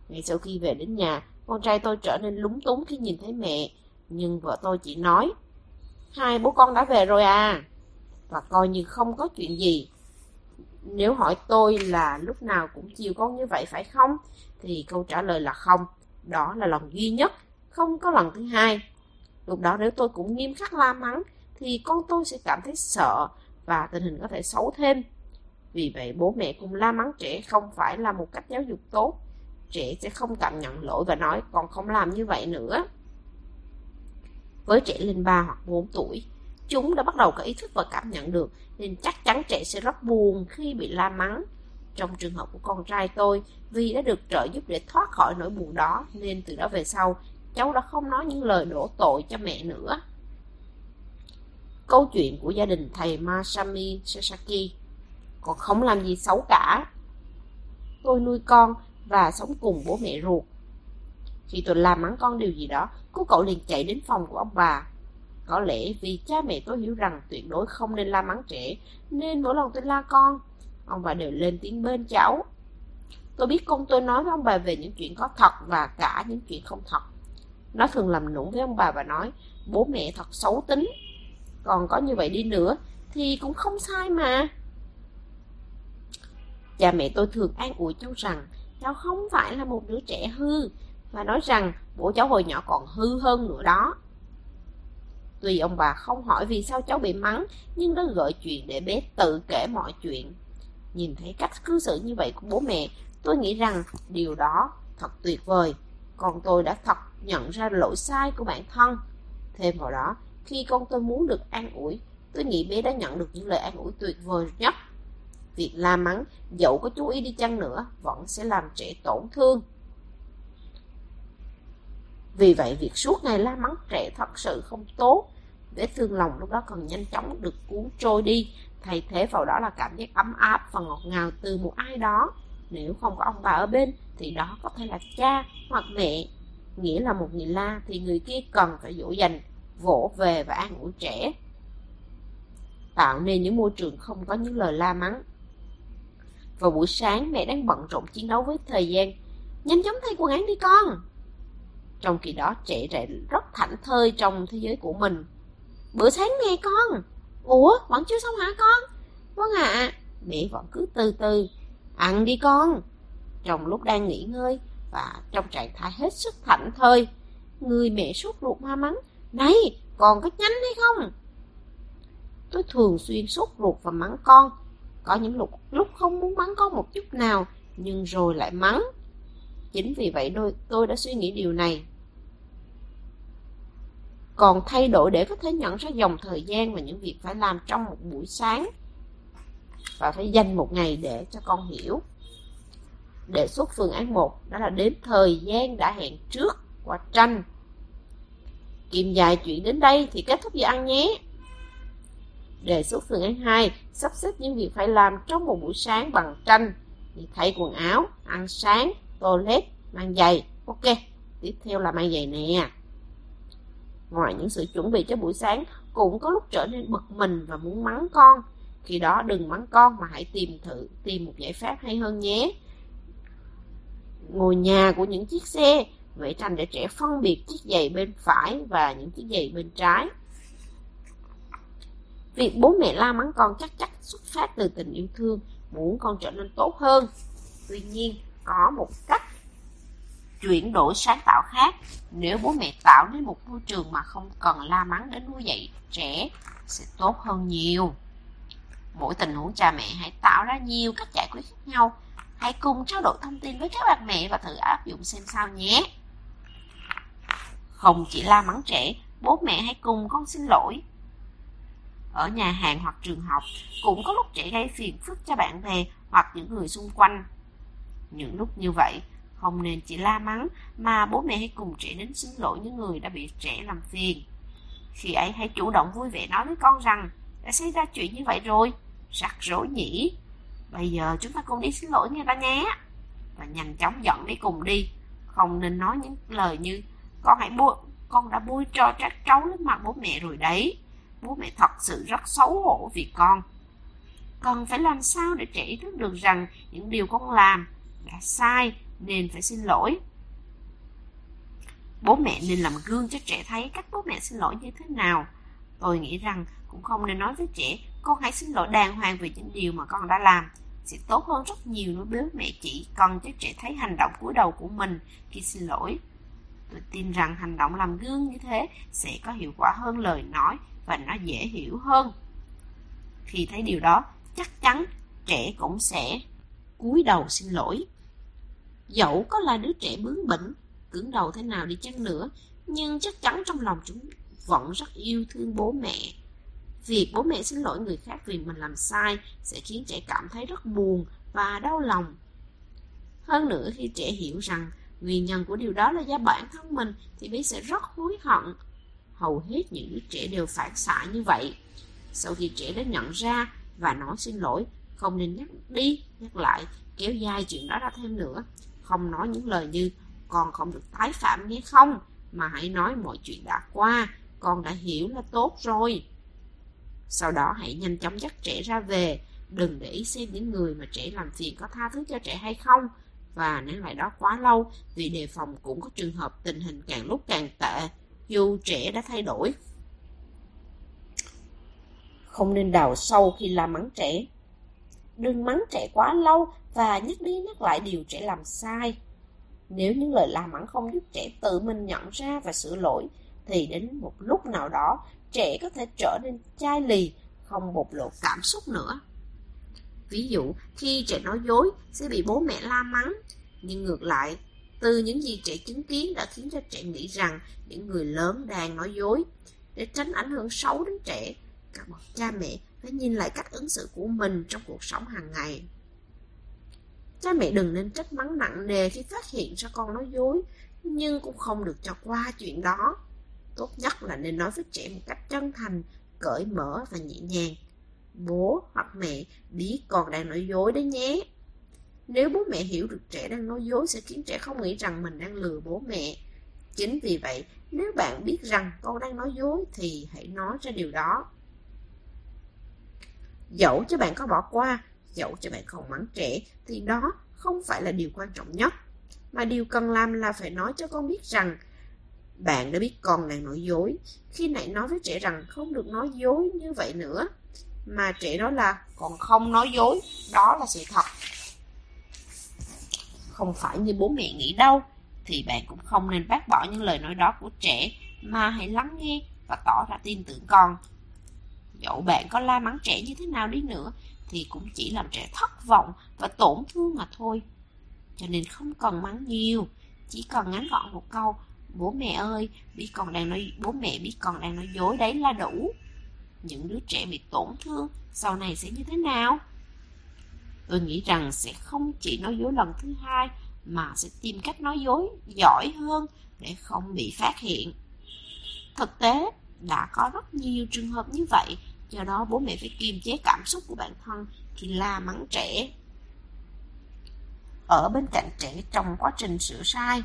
Ngay sau khi về đến nhà, con trai tôi trở nên lúng túng khi nhìn thấy mẹ. Nhưng vợ tôi chỉ nói, hai bố con đã về rồi à. Và coi như không có chuyện gì. Nếu hỏi tôi là lúc nào cũng chiều con như vậy phải không? Thì câu trả lời là không. Đó là lần duy nhất, không có lần thứ hai. Lúc đó nếu tôi cũng nghiêm khắc la mắng, thì con tôi sẽ cảm thấy sợ và tình hình có thể xấu thêm. Vì vậy bố mẹ cùng la mắng trẻ không phải là một cách giáo dục tốt. Trẻ sẽ không cảm nhận lỗi và nói con không làm như vậy nữa. Với trẻ lên 3 hoặc 4 tuổi, chúng đã bắt đầu có ý thức và cảm nhận được nên chắc chắn trẻ sẽ rất buồn khi bị la mắng. Trong trường hợp của con trai tôi, vì đã được trợ giúp để thoát khỏi nỗi buồn đó nên từ đó về sau cháu đã không nói những lời đổ tội cho mẹ nữa. Câu chuyện của gia đình thầy Masami Sasaki còn không làm gì xấu cả. Tôi nuôi con và sống cùng bố mẹ ruột. Khi tôi làm mắng con điều gì đó, cô cậu liền chạy đến phòng của ông bà. Có lẽ vì cha mẹ tôi hiểu rằng tuyệt đối không nên la mắng trẻ, nên mỗi lần tôi la con, ông bà đều lên tiếng bên cháu. Tôi biết con tôi nói với ông bà về những chuyện có thật và cả những chuyện không thật. Nó thường làm nũng với ông bà và nói bố mẹ thật xấu tính. Còn có như vậy đi nữa thì cũng không sai mà. Cha mẹ tôi thường an ủi cháu rằng cháu không phải là một đứa trẻ hư và nói rằng bố cháu hồi nhỏ còn hư hơn nữa đó. Tuy ông bà không hỏi vì sao cháu bị mắng, nhưng đã gợi chuyện để bé tự kể mọi chuyện. Nhìn thấy cách cư xử như vậy của bố mẹ, tôi nghĩ rằng điều đó thật tuyệt vời. Còn tôi đã thật nhận ra lỗi sai của bản thân. Thêm vào đó, khi con tôi muốn được an ủi, tôi nghĩ bé đã nhận được những lời an ủi tuyệt vời nhất. Việc la mắng, dẫu có chú ý đi chăng nữa, vẫn sẽ làm trẻ tổn thương. Vì vậy, việc suốt ngày la mắng trẻ thật sự không tốt. Vết thương lòng lúc đó cần nhanh chóng được cuốn trôi đi, thay thế vào đó là cảm giác ấm áp và ngọt ngào từ một ai đó. Nếu không có ông bà ở bên, thì đó có thể là cha hoặc mẹ nghĩa là một người la thì người kia cần phải dỗ dành, vỗ về và an ủi trẻ. Tạo nên những môi trường không có những lời la mắng. Vào buổi sáng mẹ đang bận rộn chiến đấu với thời gian. Nhanh chóng thay quần áo đi con. Trong khi đó trẻ trẻ rất thảnh thơi trong thế giới của mình. Bữa sáng nghe con. Ủa vẫn chưa xong hả con? Vâng ạ. À. Mẹ vẫn cứ từ từ. Ăn đi con. Trong lúc đang nghỉ ngơi, và trong trạng thái hết sức thảnh thơi. Người mẹ sốt ruột ma mắng, này, còn có nhánh hay không? Tôi thường xuyên sốt ruột và mắng con. Có những lúc, lúc không muốn mắng con một chút nào, nhưng rồi lại mắng. Chính vì vậy tôi, tôi đã suy nghĩ điều này. Còn thay đổi để có thể nhận ra dòng thời gian và những việc phải làm trong một buổi sáng. Và phải dành một ngày để cho con hiểu. Đề xuất phương án 1 đó là đến thời gian đã hẹn trước qua tranh. Kim dài chuyện đến đây thì kết thúc giờ ăn nhé. Đề xuất phương án 2, sắp xếp những việc phải làm trong một buổi sáng bằng tranh, như thay quần áo, ăn sáng, toilet, mang giày. Ok, tiếp theo là mang giày nè. Ngoài những sự chuẩn bị cho buổi sáng, cũng có lúc trở nên bực mình và muốn mắng con. Khi đó đừng mắng con mà hãy tìm thử tìm một giải pháp hay hơn nhé. Ngồi nhà của những chiếc xe, vẽ tranh để trẻ phân biệt chiếc giày bên phải và những chiếc giày bên trái. Việc bố mẹ la mắng con chắc chắn xuất phát từ tình yêu thương, muốn con trở nên tốt hơn. Tuy nhiên, có một cách chuyển đổi sáng tạo khác. Nếu bố mẹ tạo nên một môi trường mà không cần la mắng đến nuôi dạy trẻ, sẽ tốt hơn nhiều. Mỗi tình huống cha mẹ hãy tạo ra nhiều cách giải quyết khác nhau. Hãy cùng trao đổi thông tin với các bạn mẹ và thử áp dụng xem sao nhé. Không chỉ la mắng trẻ, bố mẹ hãy cùng con xin lỗi, ở nhà hàng hoặc trường học cũng có lúc trẻ gây phiền phức cho bạn bè hoặc những người xung quanh. Những lúc như vậy, không nên chỉ la mắng mà bố mẹ hãy cùng trẻ đến xin lỗi những người đã bị trẻ làm phiền. Khi ấy hãy chủ động vui vẻ nói với con rằng đã xảy ra chuyện như vậy rồi, rắc rối nhỉ. Bây giờ chúng ta cùng đi xin lỗi người ta nhé. Và nhanh chóng dọn đi cùng đi. Không nên nói những lời như con hãy bôi, con đã bôi trò trách trấu lên mặt bố mẹ rồi đấy bố mẹ thật sự rất xấu hổ vì con. Cần phải làm sao để trẻ ý thức được rằng những điều con làm đã sai nên phải xin lỗi. Bố mẹ nên làm gương cho trẻ thấy cách bố mẹ xin lỗi như thế nào. Tôi nghĩ rằng cũng không nên nói với trẻ con hãy xin lỗi đàng hoàng về những điều mà con đã làm. Sẽ tốt hơn rất nhiều nếu bố mẹ chỉ cần cho trẻ thấy hành động cúi đầu của mình khi xin lỗi. Tôi tin rằng hành động làm gương như thế sẽ có hiệu quả hơn lời nói và nó dễ hiểu hơn. Khi thấy điều đó, chắc chắn trẻ cũng sẽ cúi đầu xin lỗi. Dẫu có là đứa trẻ bướng bỉnh, cứng đầu thế nào đi chăng nữa, nhưng chắc chắn trong lòng chúng vẫn rất yêu thương bố mẹ. Việc bố mẹ xin lỗi người khác vì mình làm sai sẽ khiến trẻ cảm thấy rất buồn và đau lòng. Hơn nữa khi trẻ hiểu rằng nguyên nhân của điều đó là do bản thân mình thì bé sẽ rất hối hận hầu hết những đứa trẻ đều phản xạ như vậy. Sau khi trẻ đã nhận ra và nói xin lỗi, không nên nhắc đi, nhắc lại, kéo dài chuyện đó ra thêm nữa. Không nói những lời như con không được tái phạm nghe không, mà hãy nói mọi chuyện đã qua, con đã hiểu là tốt rồi. Sau đó hãy nhanh chóng dắt trẻ ra về, đừng để ý xem những người mà trẻ làm phiền có tha thứ cho trẻ hay không, và nén lại đó quá lâu vì đề phòng cũng có trường hợp tình hình càng lúc càng tệ dù trẻ đã thay đổi. Không nên đào sâu khi la mắng trẻ. Đừng mắng trẻ quá lâu và nhắc đi nhắc lại điều trẻ làm sai. Nếu những lời la mắng không giúp trẻ tự mình nhận ra và sửa lỗi, thì đến một lúc nào đó, trẻ có thể trở nên chai lì, không bộc lộ cảm xúc nữa. Ví dụ, khi trẻ nói dối sẽ bị bố mẹ la mắng, nhưng ngược lại, từ những gì trẻ chứng kiến đã khiến cho trẻ nghĩ rằng những người lớn đang nói dối. Để tránh ảnh hưởng xấu đến trẻ, các bậc cha mẹ phải nhìn lại cách ứng xử của mình trong cuộc sống hàng ngày. Cha mẹ đừng nên trách mắng nặng nề khi phát hiện ra con nói dối, nhưng cũng không được cho qua chuyện đó. Tốt nhất là nên nói với trẻ một cách chân thành, cởi mở và nhẹ nhàng. Bố hoặc mẹ biết con đang nói dối đấy nhé. Nếu bố mẹ hiểu được trẻ đang nói dối sẽ khiến trẻ không nghĩ rằng mình đang lừa bố mẹ. Chính vì vậy, nếu bạn biết rằng con đang nói dối thì hãy nói ra điều đó. Dẫu cho bạn có bỏ qua, dẫu cho bạn không mắng trẻ thì đó không phải là điều quan trọng nhất. Mà điều cần làm là phải nói cho con biết rằng bạn đã biết con đang nói dối. Khi nãy nói với trẻ rằng không được nói dối như vậy nữa. Mà trẻ nói là còn không nói dối, đó là sự thật không phải như bố mẹ nghĩ đâu, thì bạn cũng không nên bác bỏ những lời nói đó của trẻ, mà hãy lắng nghe và tỏ ra tin tưởng con. Dẫu bạn có la mắng trẻ như thế nào đi nữa, thì cũng chỉ làm trẻ thất vọng và tổn thương mà thôi. Cho nên không cần mắng nhiều, chỉ cần ngắn gọn một câu, bố mẹ ơi, biết con đang nói bố mẹ biết con đang nói dối đấy là đủ. Những đứa trẻ bị tổn thương sau này sẽ như thế nào? tôi nghĩ rằng sẽ không chỉ nói dối lần thứ hai mà sẽ tìm cách nói dối giỏi hơn để không bị phát hiện. Thực tế, đã có rất nhiều trường hợp như vậy, do đó bố mẹ phải kiềm chế cảm xúc của bản thân khi la mắng trẻ. Ở bên cạnh trẻ trong quá trình sửa sai.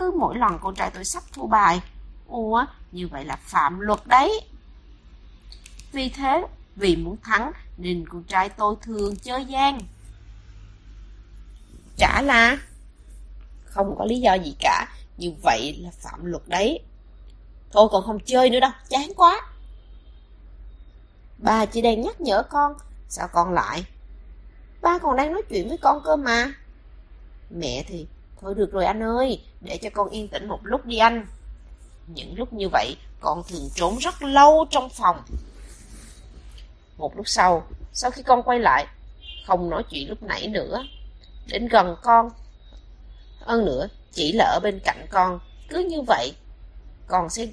Cứ mỗi lần con trai tôi sắp thu bài, ủa, như vậy là phạm luật đấy. Vì thế, vì muốn thắng nên con trai tôi thường chơi gian. Chả là không có lý do gì cả, như vậy là phạm luật đấy. Thôi còn không chơi nữa đâu, chán quá. Bà chỉ đang nhắc nhở con, sao con lại? Ba còn đang nói chuyện với con cơ mà. Mẹ thì, thôi được rồi anh ơi, để cho con yên tĩnh một lúc đi anh. Những lúc như vậy, con thường trốn rất lâu trong phòng. Một lúc sau, sau khi con quay lại, không nói chuyện lúc nãy nữa. Đến gần con, hơn nữa, chỉ là ở bên cạnh con, cứ như vậy, con sẽ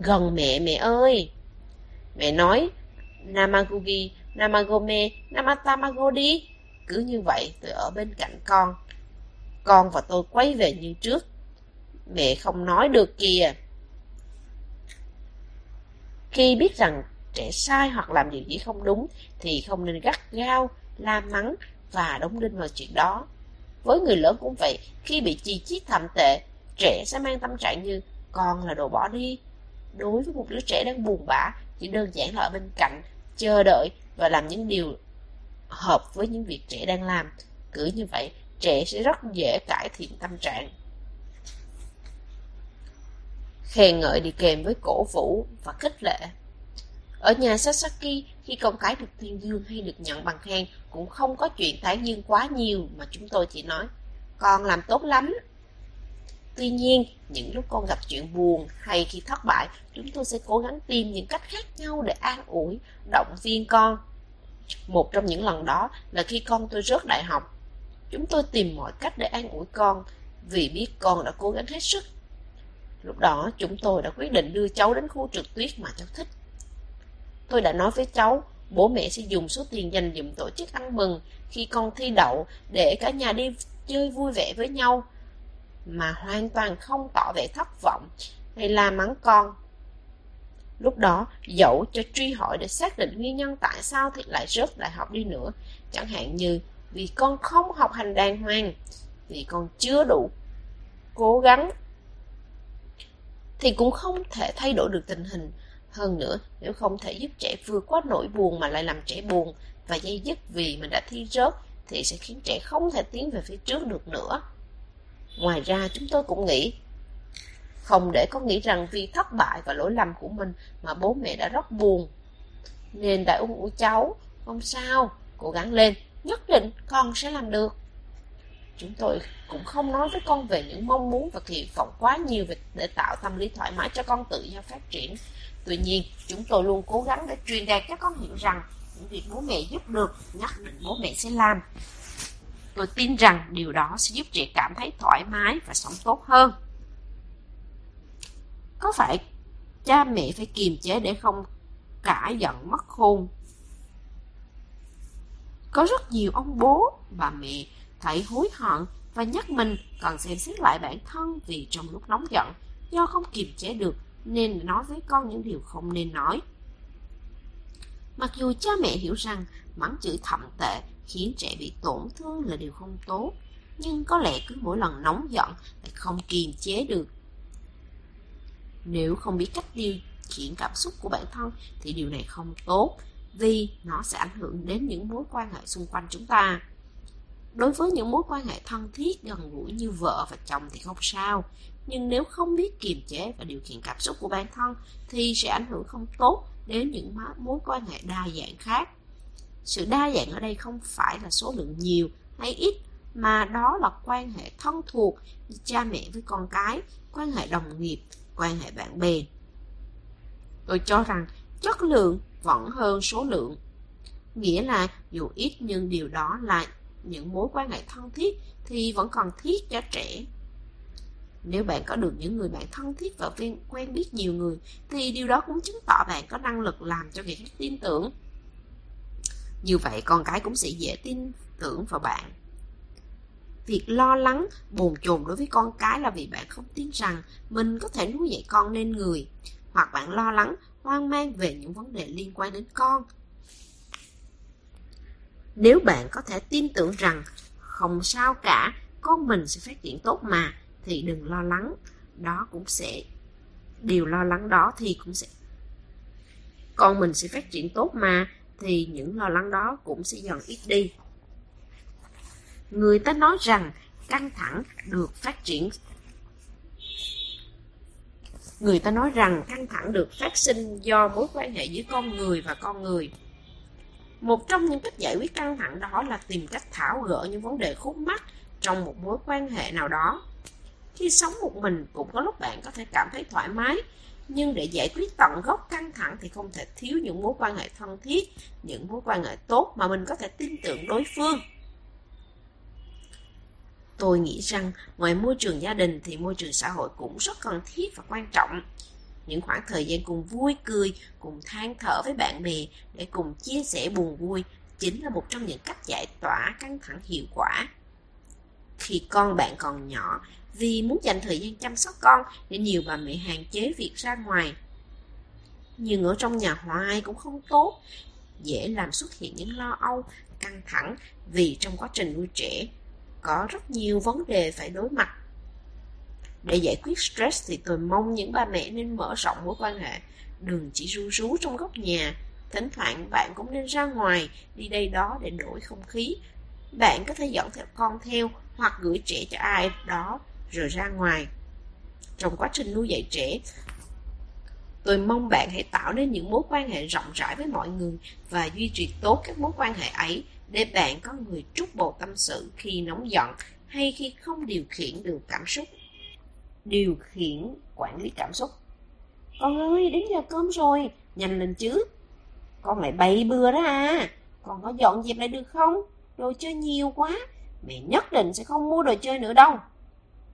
gần mẹ mẹ ơi. Mẹ nói, Namagugi, Namagome, Namatamago đi. Cứ như vậy, tôi ở bên cạnh con. Con và tôi quay về như trước. Mẹ không nói được kìa. Khi biết rằng trẻ sai hoặc làm điều gì không đúng thì không nên gắt gao, la mắng và đóng đinh vào chuyện đó. Với người lớn cũng vậy, khi bị chi chiết thậm tệ, trẻ sẽ mang tâm trạng như con là đồ bỏ đi. Đối với một đứa trẻ đang buồn bã, chỉ đơn giản là ở bên cạnh, chờ đợi và làm những điều hợp với những việc trẻ đang làm. Cứ như vậy, trẻ sẽ rất dễ cải thiện tâm trạng. Khen ngợi đi kèm với cổ vũ và khích lệ. Ở nhà Sasaki, khi con cái được tuyên dương hay được nhận bằng khen, cũng không có chuyện tán dương quá nhiều mà chúng tôi chỉ nói, con làm tốt lắm. Tuy nhiên, những lúc con gặp chuyện buồn hay khi thất bại, chúng tôi sẽ cố gắng tìm những cách khác nhau để an ủi, động viên con. Một trong những lần đó là khi con tôi rớt đại học. Chúng tôi tìm mọi cách để an ủi con vì biết con đã cố gắng hết sức. Lúc đó chúng tôi đã quyết định đưa cháu đến khu trượt tuyết mà cháu thích. Tôi đã nói với cháu, bố mẹ sẽ dùng số tiền dành dụm tổ chức ăn mừng khi con thi đậu để cả nhà đi chơi vui vẻ với nhau, mà hoàn toàn không tỏ vẻ thất vọng hay la mắng con. Lúc đó, dẫu cho truy hỏi để xác định nguyên nhân tại sao thì lại rớt đại học đi nữa, chẳng hạn như vì con không học hành đàng hoàng, vì con chưa đủ cố gắng, thì cũng không thể thay đổi được tình hình hơn nữa, nếu không thể giúp trẻ vượt qua nỗi buồn mà lại làm trẻ buồn và dây dứt vì mình đã thi rớt, thì sẽ khiến trẻ không thể tiến về phía trước được nữa. Ngoài ra, chúng tôi cũng nghĩ, không để con nghĩ rằng vì thất bại và lỗi lầm của mình mà bố mẹ đã rất buồn. Nên đã ủng hộ cháu, không sao, cố gắng lên, nhất định con sẽ làm được. Chúng tôi cũng không nói với con về những mong muốn và kỳ vọng quá nhiều để tạo tâm lý thoải mái cho con tự do phát triển Tuy nhiên, chúng tôi luôn cố gắng để truyền đạt cho con hiểu rằng những việc bố mẹ giúp được, nhất định bố mẹ sẽ làm. Tôi tin rằng điều đó sẽ giúp trẻ cảm thấy thoải mái và sống tốt hơn. Có phải cha mẹ phải kiềm chế để không cả giận mất khôn? Có rất nhiều ông bố, bà mẹ thấy hối hận và nhắc mình cần xem xét lại bản thân vì trong lúc nóng giận, do không kiềm chế được nên nói với con những điều không nên nói. Mặc dù cha mẹ hiểu rằng mắng chửi thậm tệ khiến trẻ bị tổn thương là điều không tốt, nhưng có lẽ cứ mỗi lần nóng giận lại không kiềm chế được. Nếu không biết cách điều khiển cảm xúc của bản thân thì điều này không tốt vì nó sẽ ảnh hưởng đến những mối quan hệ xung quanh chúng ta. Đối với những mối quan hệ thân thiết gần gũi như vợ và chồng thì không sao, nhưng nếu không biết kiềm chế và điều khiển cảm xúc của bản thân thì sẽ ảnh hưởng không tốt đến những mối quan hệ đa dạng khác. Sự đa dạng ở đây không phải là số lượng nhiều hay ít, mà đó là quan hệ thân thuộc như cha mẹ với con cái, quan hệ đồng nghiệp, quan hệ bạn bè. Tôi cho rằng chất lượng vẫn hơn số lượng. Nghĩa là dù ít nhưng điều đó là những mối quan hệ thân thiết thì vẫn còn thiết cho trẻ. Nếu bạn có được những người bạn thân thiết và quen biết nhiều người, thì điều đó cũng chứng tỏ bạn có năng lực làm cho người khác tin tưởng. Như vậy con cái cũng sẽ dễ tin tưởng vào bạn. Việc lo lắng, bồn chồn đối với con cái là vì bạn không tin rằng mình có thể nuôi dạy con nên người, hoặc bạn lo lắng, hoang mang về những vấn đề liên quan đến con. Nếu bạn có thể tin tưởng rằng không sao cả, con mình sẽ phát triển tốt mà, thì đừng lo lắng, đó cũng sẽ điều lo lắng đó thì cũng sẽ con mình sẽ phát triển tốt mà thì những lo lắng đó cũng sẽ dần ít đi người ta nói rằng căng thẳng được phát triển người ta nói rằng căng thẳng được phát sinh do mối quan hệ giữa con người và con người. Một trong những cách giải quyết căng thẳng đó là tìm cách tháo gỡ những vấn đề khúc mắc trong một mối quan hệ nào đó. Khi sống một mình cũng có lúc bạn có thể cảm thấy thoải mái, nhưng để giải quyết tận gốc căng thẳng thì không thể thiếu những mối quan hệ thân thiết, những mối quan hệ tốt mà mình có thể tin tưởng đối phương tôi nghĩ rằng ngoài môi trường gia đình thì môi trường xã hội cũng rất cần thiết và quan trọng. Những khoảng thời gian cùng vui cười cùng than thở với bạn bè để cùng chia sẻ buồn vui chính là một trong những cách giải tỏa căng thẳng hiệu quả. Khi con bạn còn nhỏ vì muốn dành thời gian chăm sóc con nên nhiều bà mẹ hạn chế việc ra ngoài. Nhưng ở trong nhà hoài cũng không tốt, dễ làm xuất hiện những lo âu, căng thẳng vì trong quá trình nuôi trẻ có rất nhiều vấn đề phải đối mặt. Để giải quyết stress thì tôi mong những bà mẹ nên mở rộng mối quan hệ, đừng chỉ ru rú trong góc nhà. Thỉnh thoảng bạn cũng nên ra ngoài, đi đây đó để đổi không khí. Bạn có thể dẫn theo con theo hoặc gửi trẻ cho ai đó rồi ra ngoài. Trong quá trình nuôi dạy trẻ, tôi mong bạn hãy tạo nên những mối quan hệ rộng rãi với mọi người và duy trì tốt các mối quan hệ ấy để bạn có người trút bầu tâm sự khi nóng giận hay khi không điều khiển được cảm xúc. Điều khiển quản lý cảm xúc. Con ơi, đến giờ cơm rồi, nhanh lên chứ. Con lại bày bừa đó à, con có dọn dẹp lại được không? Đồ chơi nhiều quá, mẹ nhất định sẽ không mua đồ chơi nữa đâu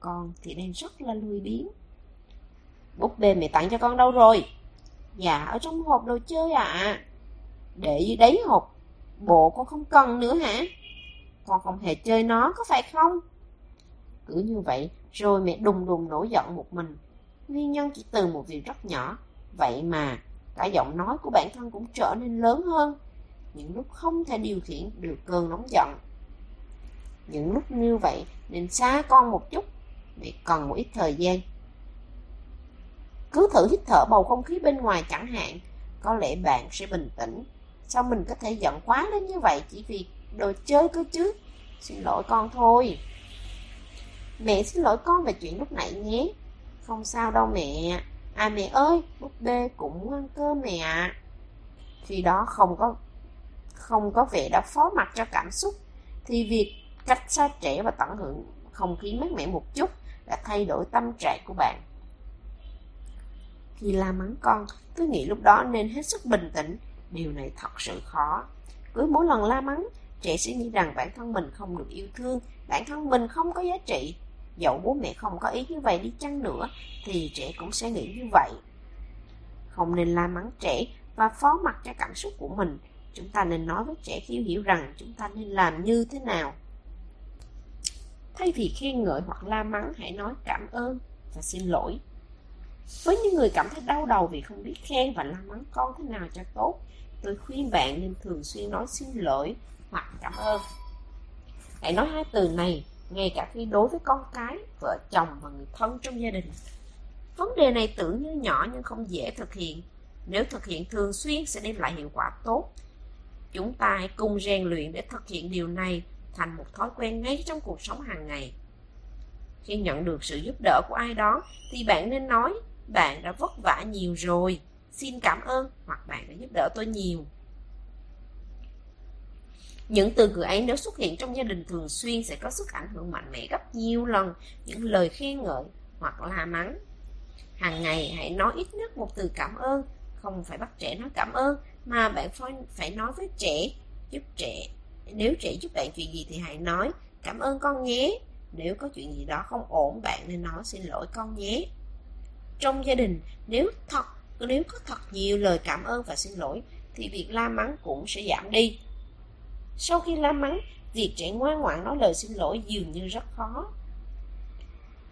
con thì đang rất là lười biếng. Búp bê mẹ tặng cho con đâu rồi? Dạ, ở trong hộp đồ chơi ạ. À. Để dưới đáy hộp, bộ con không cần nữa hả? Con không hề chơi nó, có phải không? Cứ như vậy, rồi mẹ đùng đùng nổi giận một mình. Nguyên nhân chỉ từ một việc rất nhỏ. Vậy mà, cả giọng nói của bản thân cũng trở nên lớn hơn. Những lúc không thể điều khiển được cơn nóng giận. Những lúc như vậy nên xa con một chút mẹ cần một ít thời gian. Cứ thử hít thở bầu không khí bên ngoài chẳng hạn, có lẽ bạn sẽ bình tĩnh. Sao mình có thể giận quá đến như vậy chỉ vì đồ chơi cơ chứ? Xin lỗi con thôi. Mẹ xin lỗi con về chuyện lúc nãy nhé. Không sao đâu mẹ. À mẹ ơi, búp bê cũng ăn cơm mẹ ạ. Khi đó không có không có vẻ đã phó mặt cho cảm xúc thì việc cách xa trẻ và tận hưởng không khí mát mẻ một chút đã thay đổi tâm trạng của bạn. Khi la mắng con, cứ nghĩ lúc đó nên hết sức bình tĩnh, điều này thật sự khó. Cứ mỗi lần la mắng, trẻ sẽ nghĩ rằng bản thân mình không được yêu thương, bản thân mình không có giá trị. Dẫu bố mẹ không có ý như vậy đi chăng nữa, thì trẻ cũng sẽ nghĩ như vậy. Không nên la mắng trẻ và phó mặc cho cảm xúc của mình. Chúng ta nên nói với trẻ khi hiểu rằng chúng ta nên làm như thế nào. Thay vì khen ngợi hoặc la mắng, hãy nói cảm ơn và xin lỗi. Với những người cảm thấy đau đầu vì không biết khen và la mắng con thế nào cho tốt, tôi khuyên bạn nên thường xuyên nói xin lỗi hoặc cảm ơn. Hãy nói hai từ này ngay cả khi đối với con cái, vợ chồng và người thân trong gia đình. Vấn đề này tưởng như nhỏ nhưng không dễ thực hiện. Nếu thực hiện thường xuyên sẽ đem lại hiệu quả tốt. Chúng ta hãy cùng rèn luyện để thực hiện điều này thành một thói quen ngay trong cuộc sống hàng ngày. Khi nhận được sự giúp đỡ của ai đó thì bạn nên nói bạn đã vất vả nhiều rồi, xin cảm ơn hoặc bạn đã giúp đỡ tôi nhiều. Những từ ngữ ấy nếu xuất hiện trong gia đình thường xuyên sẽ có sức ảnh hưởng mạnh mẽ gấp nhiều lần những lời khen ngợi hoặc la mắng. Hàng ngày hãy nói ít nhất một từ cảm ơn, không phải bắt trẻ nói cảm ơn mà bạn phải nói với trẻ, giúp trẻ nếu trẻ giúp bạn chuyện gì thì hãy nói cảm ơn con nhé. Nếu có chuyện gì đó không ổn bạn nên nói xin lỗi con nhé. Trong gia đình, nếu thật nếu có thật nhiều lời cảm ơn và xin lỗi thì việc la mắng cũng sẽ giảm đi. Sau khi la mắng, việc trẻ ngoan ngoãn nói lời xin lỗi dường như rất khó.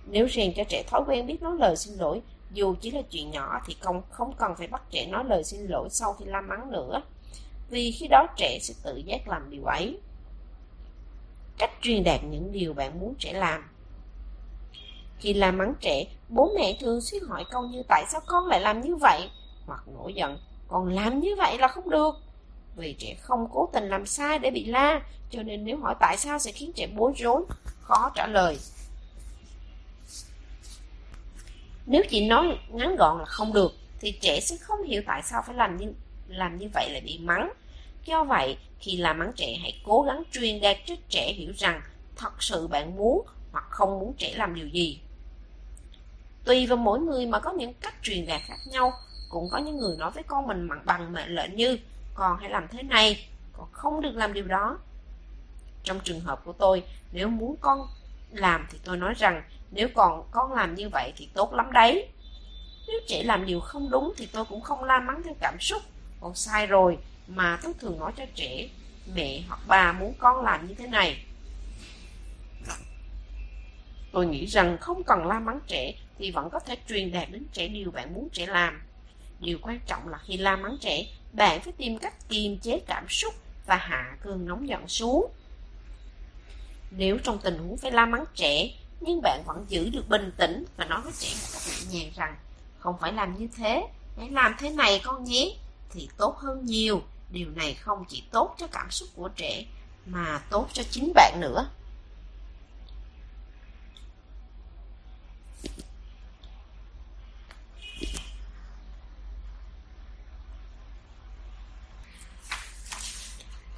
Nếu rèn cho trẻ thói quen biết nói lời xin lỗi, dù chỉ là chuyện nhỏ thì không, không cần phải bắt trẻ nói lời xin lỗi sau khi la mắng nữa. Vì khi đó trẻ sẽ tự giác làm điều ấy. Cách truyền đạt những điều bạn muốn trẻ làm khi la mắng trẻ, bố mẹ thường xuyên hỏi câu như tại sao con lại làm như vậy? Hoặc nổi giận, con làm như vậy là không được. Vì trẻ không cố tình làm sai để bị la, cho nên nếu hỏi tại sao sẽ khiến trẻ bối rối, khó trả lời. Nếu chỉ nói ngắn gọn là không được, thì trẻ sẽ không hiểu tại sao phải làm như làm như vậy lại bị mắng. Do vậy, khi làm mắng trẻ hãy cố gắng truyền đạt cho trẻ hiểu rằng thật sự bạn muốn hoặc không muốn trẻ làm điều gì. Tùy vào mỗi người mà có những cách truyền đạt khác nhau, cũng có những người nói với con mình bằng bằng mệnh lệnh như con hãy làm thế này, con không được làm điều đó. Trong trường hợp của tôi, nếu muốn con làm thì tôi nói rằng nếu còn con làm như vậy thì tốt lắm đấy. Nếu trẻ làm điều không đúng thì tôi cũng không la mắng theo cảm xúc. Con sai rồi mà tôi thường nói cho trẻ mẹ hoặc bà muốn con làm như thế này. Tôi nghĩ rằng không cần la mắng trẻ thì vẫn có thể truyền đạt đến trẻ điều bạn muốn trẻ làm. Điều quan trọng là khi la mắng trẻ, bạn phải tìm cách kiềm chế cảm xúc và hạ cơn nóng giận xuống. Nếu trong tình huống phải la mắng trẻ, nhưng bạn vẫn giữ được bình tĩnh và nói với trẻ một cách nhẹ nhàng rằng không phải làm như thế, hãy làm thế này con nhé, thì tốt hơn nhiều. Điều này không chỉ tốt cho cảm xúc của trẻ mà tốt cho chính bạn nữa.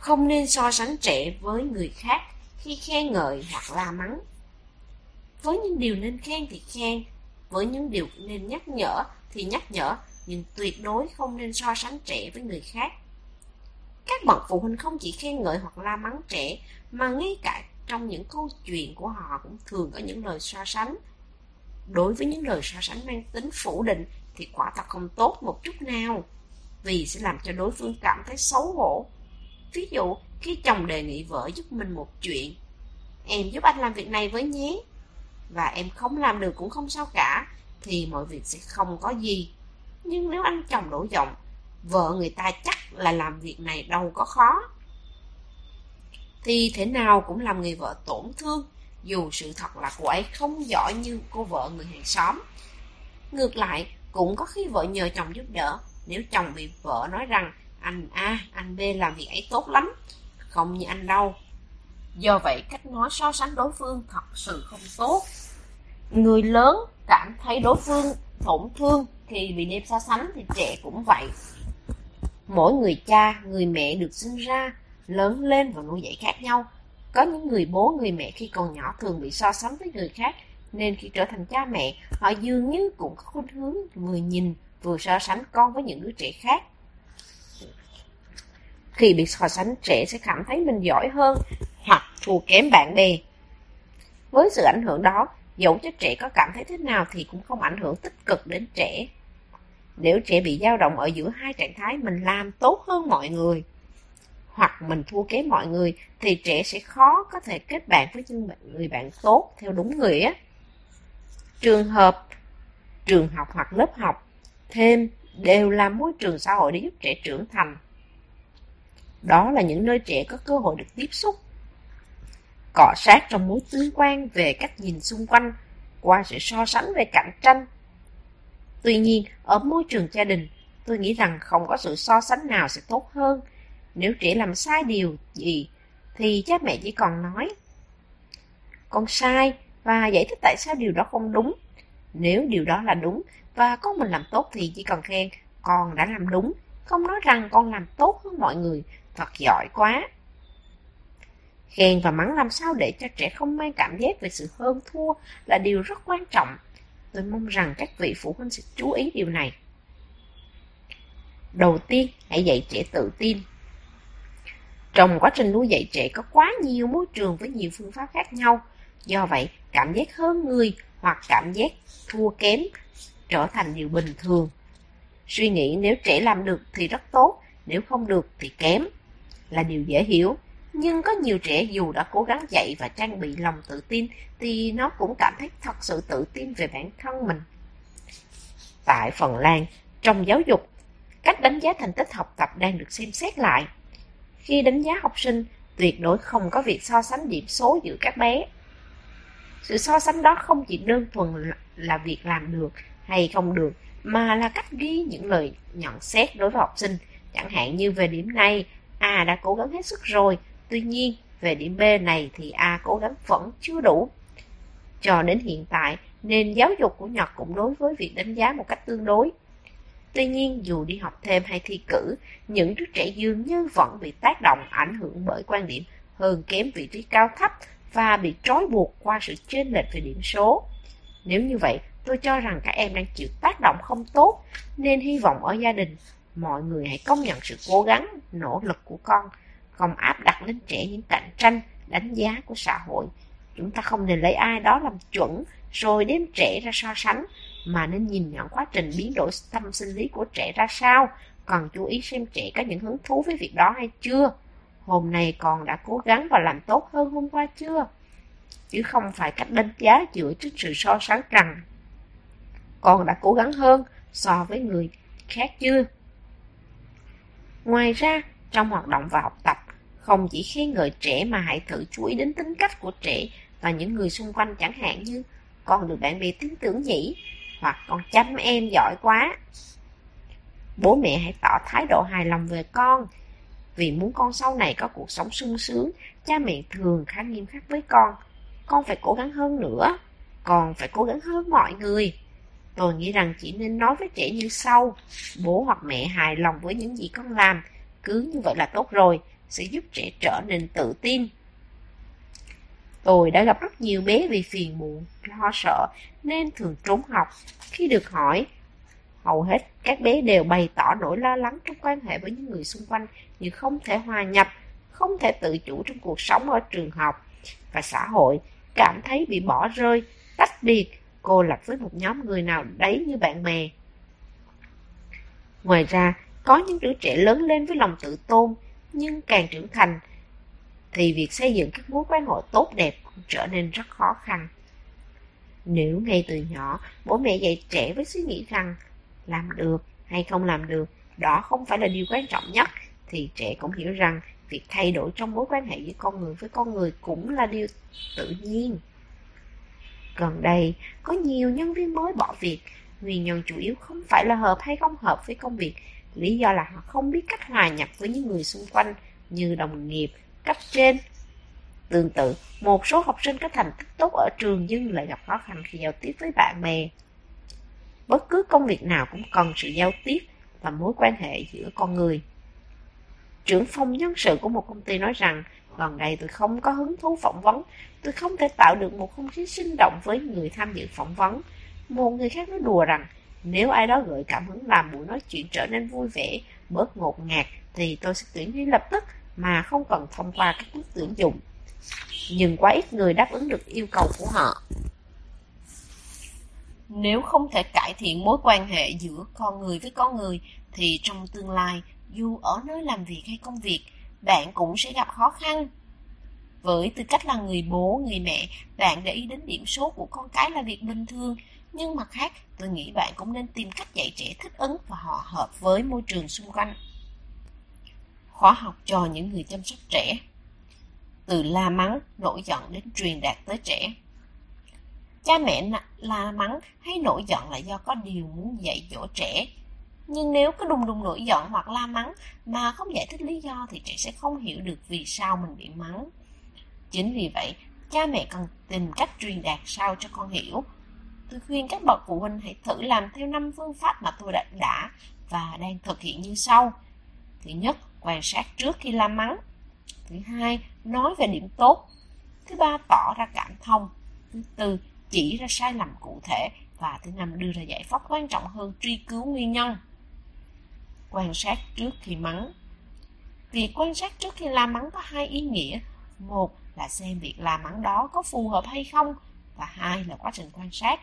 Không nên so sánh trẻ với người khác khi khen ngợi hoặc la mắng. Với những điều nên khen thì khen, với những điều nên nhắc nhở thì nhắc nhở, nhưng tuyệt đối không nên so sánh trẻ với người khác. Các bậc phụ huynh không chỉ khen ngợi hoặc la mắng trẻ, mà ngay cả trong những câu chuyện của họ cũng thường có những lời so sánh. Đối với những lời so sánh mang tính phủ định thì quả thật không tốt một chút nào, vì sẽ làm cho đối phương cảm thấy xấu hổ. Ví dụ, khi chồng đề nghị vợ giúp mình một chuyện, em giúp anh làm việc này với nhé, và em không làm được cũng không sao cả, thì mọi việc sẽ không có gì. Nhưng nếu anh chồng đổ giọng, vợ người ta chắc là làm việc này đâu có khó. Thì thế nào cũng làm người vợ tổn thương, dù sự thật là cô ấy không giỏi như cô vợ người hàng xóm. Ngược lại, cũng có khi vợ nhờ chồng giúp đỡ, nếu chồng bị vợ nói rằng anh A, anh B làm việc ấy tốt lắm, không như anh đâu. Do vậy, cách nói so sánh đối phương thật sự không tốt. Người lớn cảm thấy đối phương tổn thương thì bị đem so sánh thì trẻ cũng vậy. Mỗi người cha, người mẹ được sinh ra, lớn lên và nuôi dạy khác nhau. Có những người bố, người mẹ khi còn nhỏ thường bị so sánh với người khác, nên khi trở thành cha mẹ, họ dường như cũng có khuynh hướng vừa nhìn vừa so sánh con với những đứa trẻ khác. Khi bị so sánh, trẻ sẽ cảm thấy mình giỏi hơn hoặc thua kém bạn bè. Với sự ảnh hưởng đó, dẫu cho trẻ có cảm thấy thế nào thì cũng không ảnh hưởng tích cực đến trẻ. Nếu trẻ bị dao động ở giữa hai trạng thái mình làm tốt hơn mọi người hoặc mình thua kém mọi người thì trẻ sẽ khó có thể kết bạn với những người bạn tốt theo đúng nghĩa. Trường hợp, trường học hoặc lớp học thêm đều là môi trường xã hội để giúp trẻ trưởng thành. Đó là những nơi trẻ có cơ hội được tiếp xúc, cọ sát trong mối tương quan về cách nhìn xung quanh qua sự so sánh về cạnh tranh Tuy nhiên, ở môi trường gia đình, tôi nghĩ rằng không có sự so sánh nào sẽ tốt hơn. Nếu trẻ làm sai điều gì, thì cha mẹ chỉ còn nói con sai và giải thích tại sao điều đó không đúng. Nếu điều đó là đúng và con mình làm tốt thì chỉ cần khen con đã làm đúng, không nói rằng con làm tốt hơn mọi người, thật giỏi quá. Khen và mắng làm sao để cho trẻ không mang cảm giác về sự hơn thua là điều rất quan trọng. Tôi mong rằng các vị phụ huynh sẽ chú ý điều này. Đầu tiên, hãy dạy trẻ tự tin. Trong quá trình nuôi dạy trẻ có quá nhiều môi trường với nhiều phương pháp khác nhau. Do vậy, cảm giác hơn người hoặc cảm giác thua kém trở thành điều bình thường. Suy nghĩ nếu trẻ làm được thì rất tốt, nếu không được thì kém, là điều dễ hiểu. Nhưng có nhiều trẻ dù đã cố gắng dạy và trang bị lòng tự tin thì nó cũng cảm thấy thật sự tự tin về bản thân mình. Tại Phần Lan, trong giáo dục, cách đánh giá thành tích học tập đang được xem xét lại. Khi đánh giá học sinh, tuyệt đối không có việc so sánh điểm số giữa các bé. Sự so sánh đó không chỉ đơn thuần là việc làm được hay không được, mà là cách ghi những lời nhận xét đối với học sinh. Chẳng hạn như về điểm này, A đã cố gắng hết sức rồi, tuy nhiên về điểm B này thì A cố gắng vẫn chưa đủ. Cho đến hiện tại, nền giáo dục của Nhật cũng đối với việc đánh giá một cách tương đối. Tuy nhiên, dù đi học thêm hay thi cử, những đứa trẻ dường như vẫn bị tác động ảnh hưởng bởi quan điểm hơn kém vị trí cao thấp và bị trói buộc qua sự chênh lệch về điểm số. Nếu như vậy, tôi cho rằng các em đang chịu tác động không tốt, nên hy vọng ở gia đình, mọi người hãy công nhận sự cố gắng, nỗ lực của con, không áp đặt lên trẻ những cạnh tranh, đánh giá của xã hội. Chúng ta không nên lấy ai đó làm chuẩn rồi đem trẻ ra so sánh, mà nên nhìn nhận quá trình biến đổi tâm sinh lý của trẻ ra sao, còn chú ý xem trẻ có những hứng thú với việc đó hay chưa. Hôm nay con đã cố gắng và làm tốt hơn hôm qua chưa? Chứ không phải cách đánh giá dựa trên sự so sánh rằng con đã cố gắng hơn so với người khác chưa? Ngoài ra, trong hoạt động và học tập, không chỉ khen ngợi trẻ mà hãy thử chú ý đến tính cách của trẻ và những người xung quanh chẳng hạn như con được bạn bè tin tưởng nhỉ, hoặc con chăm em giỏi quá. Bố mẹ hãy tỏ thái độ hài lòng về con, vì muốn con sau này có cuộc sống sung sướng, cha mẹ thường khá nghiêm khắc với con. Con phải cố gắng hơn nữa, còn phải cố gắng hơn mọi người. Tôi nghĩ rằng chỉ nên nói với trẻ như sau, bố hoặc mẹ hài lòng với những gì con làm, cứ như vậy là tốt rồi, sẽ giúp trẻ trở nên tự tin. Tôi đã gặp rất nhiều bé vì phiền muộn, lo sợ nên thường trốn học. Khi được hỏi, hầu hết các bé đều bày tỏ nỗi lo lắng trong quan hệ với những người xung quanh như không thể hòa nhập, không thể tự chủ trong cuộc sống ở trường học và xã hội, cảm thấy bị bỏ rơi, tách biệt, cô lập với một nhóm người nào đấy như bạn bè. Ngoài ra, có những đứa trẻ lớn lên với lòng tự tôn, nhưng càng trưởng thành, thì việc xây dựng các mối quan hệ tốt đẹp cũng trở nên rất khó khăn. Nếu ngay từ nhỏ, bố mẹ dạy trẻ với suy nghĩ rằng làm được hay không làm được, đó không phải là điều quan trọng nhất, thì trẻ cũng hiểu rằng việc thay đổi trong mối quan hệ giữa con người với con người cũng là điều tự nhiên. Gần đây, có nhiều nhân viên mới bỏ việc, nguyên nhân chủ yếu không phải là hợp hay không hợp với công việc, lý do là họ không biết cách hòa nhập với những người xung quanh như đồng nghiệp, cấp trên. Tương tự, một số học sinh có thành tích tốt ở trường nhưng lại gặp khó khăn khi giao tiếp với bạn bè. Bất cứ công việc nào cũng cần sự giao tiếp và mối quan hệ giữa con người. Trưởng phòng nhân sự của một công ty nói rằng, Lần này tôi không có hứng thú phỏng vấn, tôi không thể tạo được một không khí sinh động với người tham dự phỏng vấn. Một người khác nói đùa rằng, nếu ai đó gợi cảm hứng làm buổi nói chuyện trở nên vui vẻ, bớt ngột ngạt, thì tôi sẽ tuyển ngay lập tức mà không cần thông qua các bước tuyển dụng. Nhưng quá ít người đáp ứng được yêu cầu của họ. Nếu không thể cải thiện mối quan hệ giữa con người với con người, thì trong tương lai, dù ở nơi làm việc hay công việc, bạn cũng sẽ gặp khó khăn. Với tư cách là người bố, người mẹ, bạn để ý đến điểm số của con cái là việc bình thường, nhưng mặt khác, tôi nghĩ bạn cũng nên tìm cách dạy trẻ thích ứng và họ hợp với môi trường xung quanh. Khóa học cho những người chăm sóc trẻ Từ la mắng, nổi giận đến truyền đạt tới trẻ Cha mẹ la mắng hay nổi giận là do có điều muốn dạy dỗ trẻ nhưng nếu cứ đùng đùng nổi giận hoặc la mắng mà không giải thích lý do thì trẻ sẽ không hiểu được vì sao mình bị mắng. Chính vì vậy, cha mẹ cần tìm cách truyền đạt sao cho con hiểu. Tôi khuyên các bậc phụ huynh hãy thử làm theo năm phương pháp mà tôi đã, đã và đang thực hiện như sau. Thứ nhất, quan sát trước khi la mắng. Thứ hai, nói về điểm tốt. Thứ ba, tỏ ra cảm thông. Thứ tư, chỉ ra sai lầm cụ thể. Và thứ năm, đưa ra giải pháp quan trọng hơn truy cứu nguyên nhân quan sát trước khi mắng. Việc quan sát trước khi la mắng có hai ý nghĩa. Một là xem việc la mắng đó có phù hợp hay không, và hai là quá trình quan sát.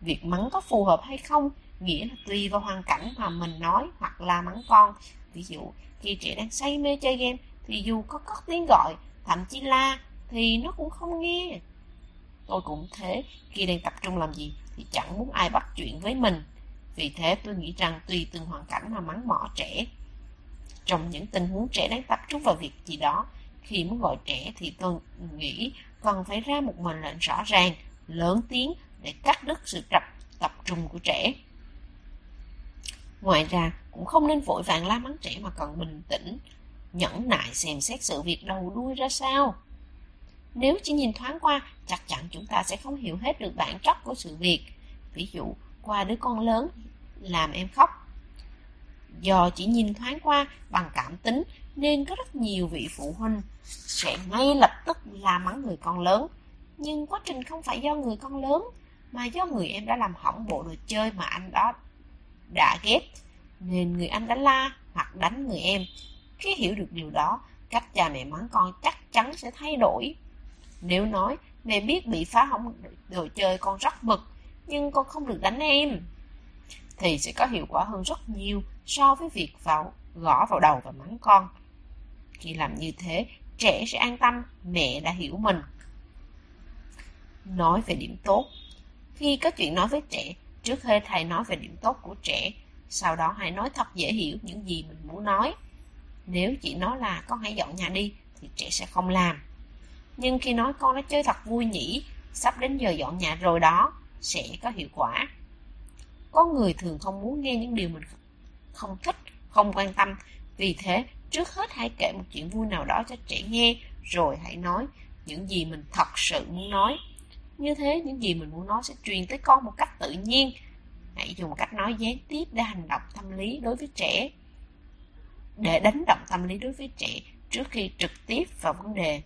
Việc mắng có phù hợp hay không nghĩa là tùy vào hoàn cảnh mà mình nói hoặc la mắng con. Ví dụ, khi trẻ đang say mê chơi game thì dù có cất tiếng gọi, thậm chí la, thì nó cũng không nghe. Tôi cũng thế, khi đang tập trung làm gì thì chẳng muốn ai bắt chuyện với mình. Vì thế tôi nghĩ rằng tùy từng hoàn cảnh mà mắng mỏ trẻ. Trong những tình huống trẻ đang tập trung vào việc gì đó, khi muốn gọi trẻ thì tôi nghĩ cần phải ra một mệnh lệnh rõ ràng, lớn tiếng để cắt đứt sự tập, tập trung của trẻ. Ngoài ra, cũng không nên vội vàng la mắng trẻ mà cần bình tĩnh, nhẫn nại xem xét sự việc đầu đuôi ra sao. Nếu chỉ nhìn thoáng qua, chắc chắn chúng ta sẽ không hiểu hết được bản chất của sự việc. Ví dụ, qua đứa con lớn làm em khóc. Do chỉ nhìn thoáng qua bằng cảm tính nên có rất nhiều vị phụ huynh sẽ ngay lập tức la mắng người con lớn. Nhưng quá trình không phải do người con lớn mà do người em đã làm hỏng bộ đồ chơi mà anh đó đã ghét nên người anh đã la hoặc đánh người em. Khi hiểu được điều đó, cách cha mẹ mắng con chắc chắn sẽ thay đổi. Nếu nói mẹ biết bị phá hỏng đồ chơi con rất bực, nhưng con không được đánh em, thì sẽ có hiệu quả hơn rất nhiều so với việc vào gõ vào đầu và mắng con. Khi làm như thế, trẻ sẽ an tâm mẹ đã hiểu mình. Nói về điểm tốt Khi có chuyện nói với trẻ, trước hết hãy nói về điểm tốt của trẻ, sau đó hãy nói thật dễ hiểu những gì mình muốn nói. Nếu chỉ nói là con hãy dọn nhà đi, thì trẻ sẽ không làm. Nhưng khi nói con nó chơi thật vui nhỉ, sắp đến giờ dọn nhà rồi đó, sẽ có hiệu quả. Có người thường không muốn nghe những điều mình không thích, không quan tâm. Vì thế, trước hết hãy kể một chuyện vui nào đó cho trẻ nghe, rồi hãy nói những gì mình thật sự muốn nói. Như thế, những gì mình muốn nói sẽ truyền tới con một cách tự nhiên. Hãy dùng cách nói gián tiếp để hành động tâm lý đối với trẻ. Để đánh động tâm lý đối với trẻ trước khi trực tiếp vào vấn đề.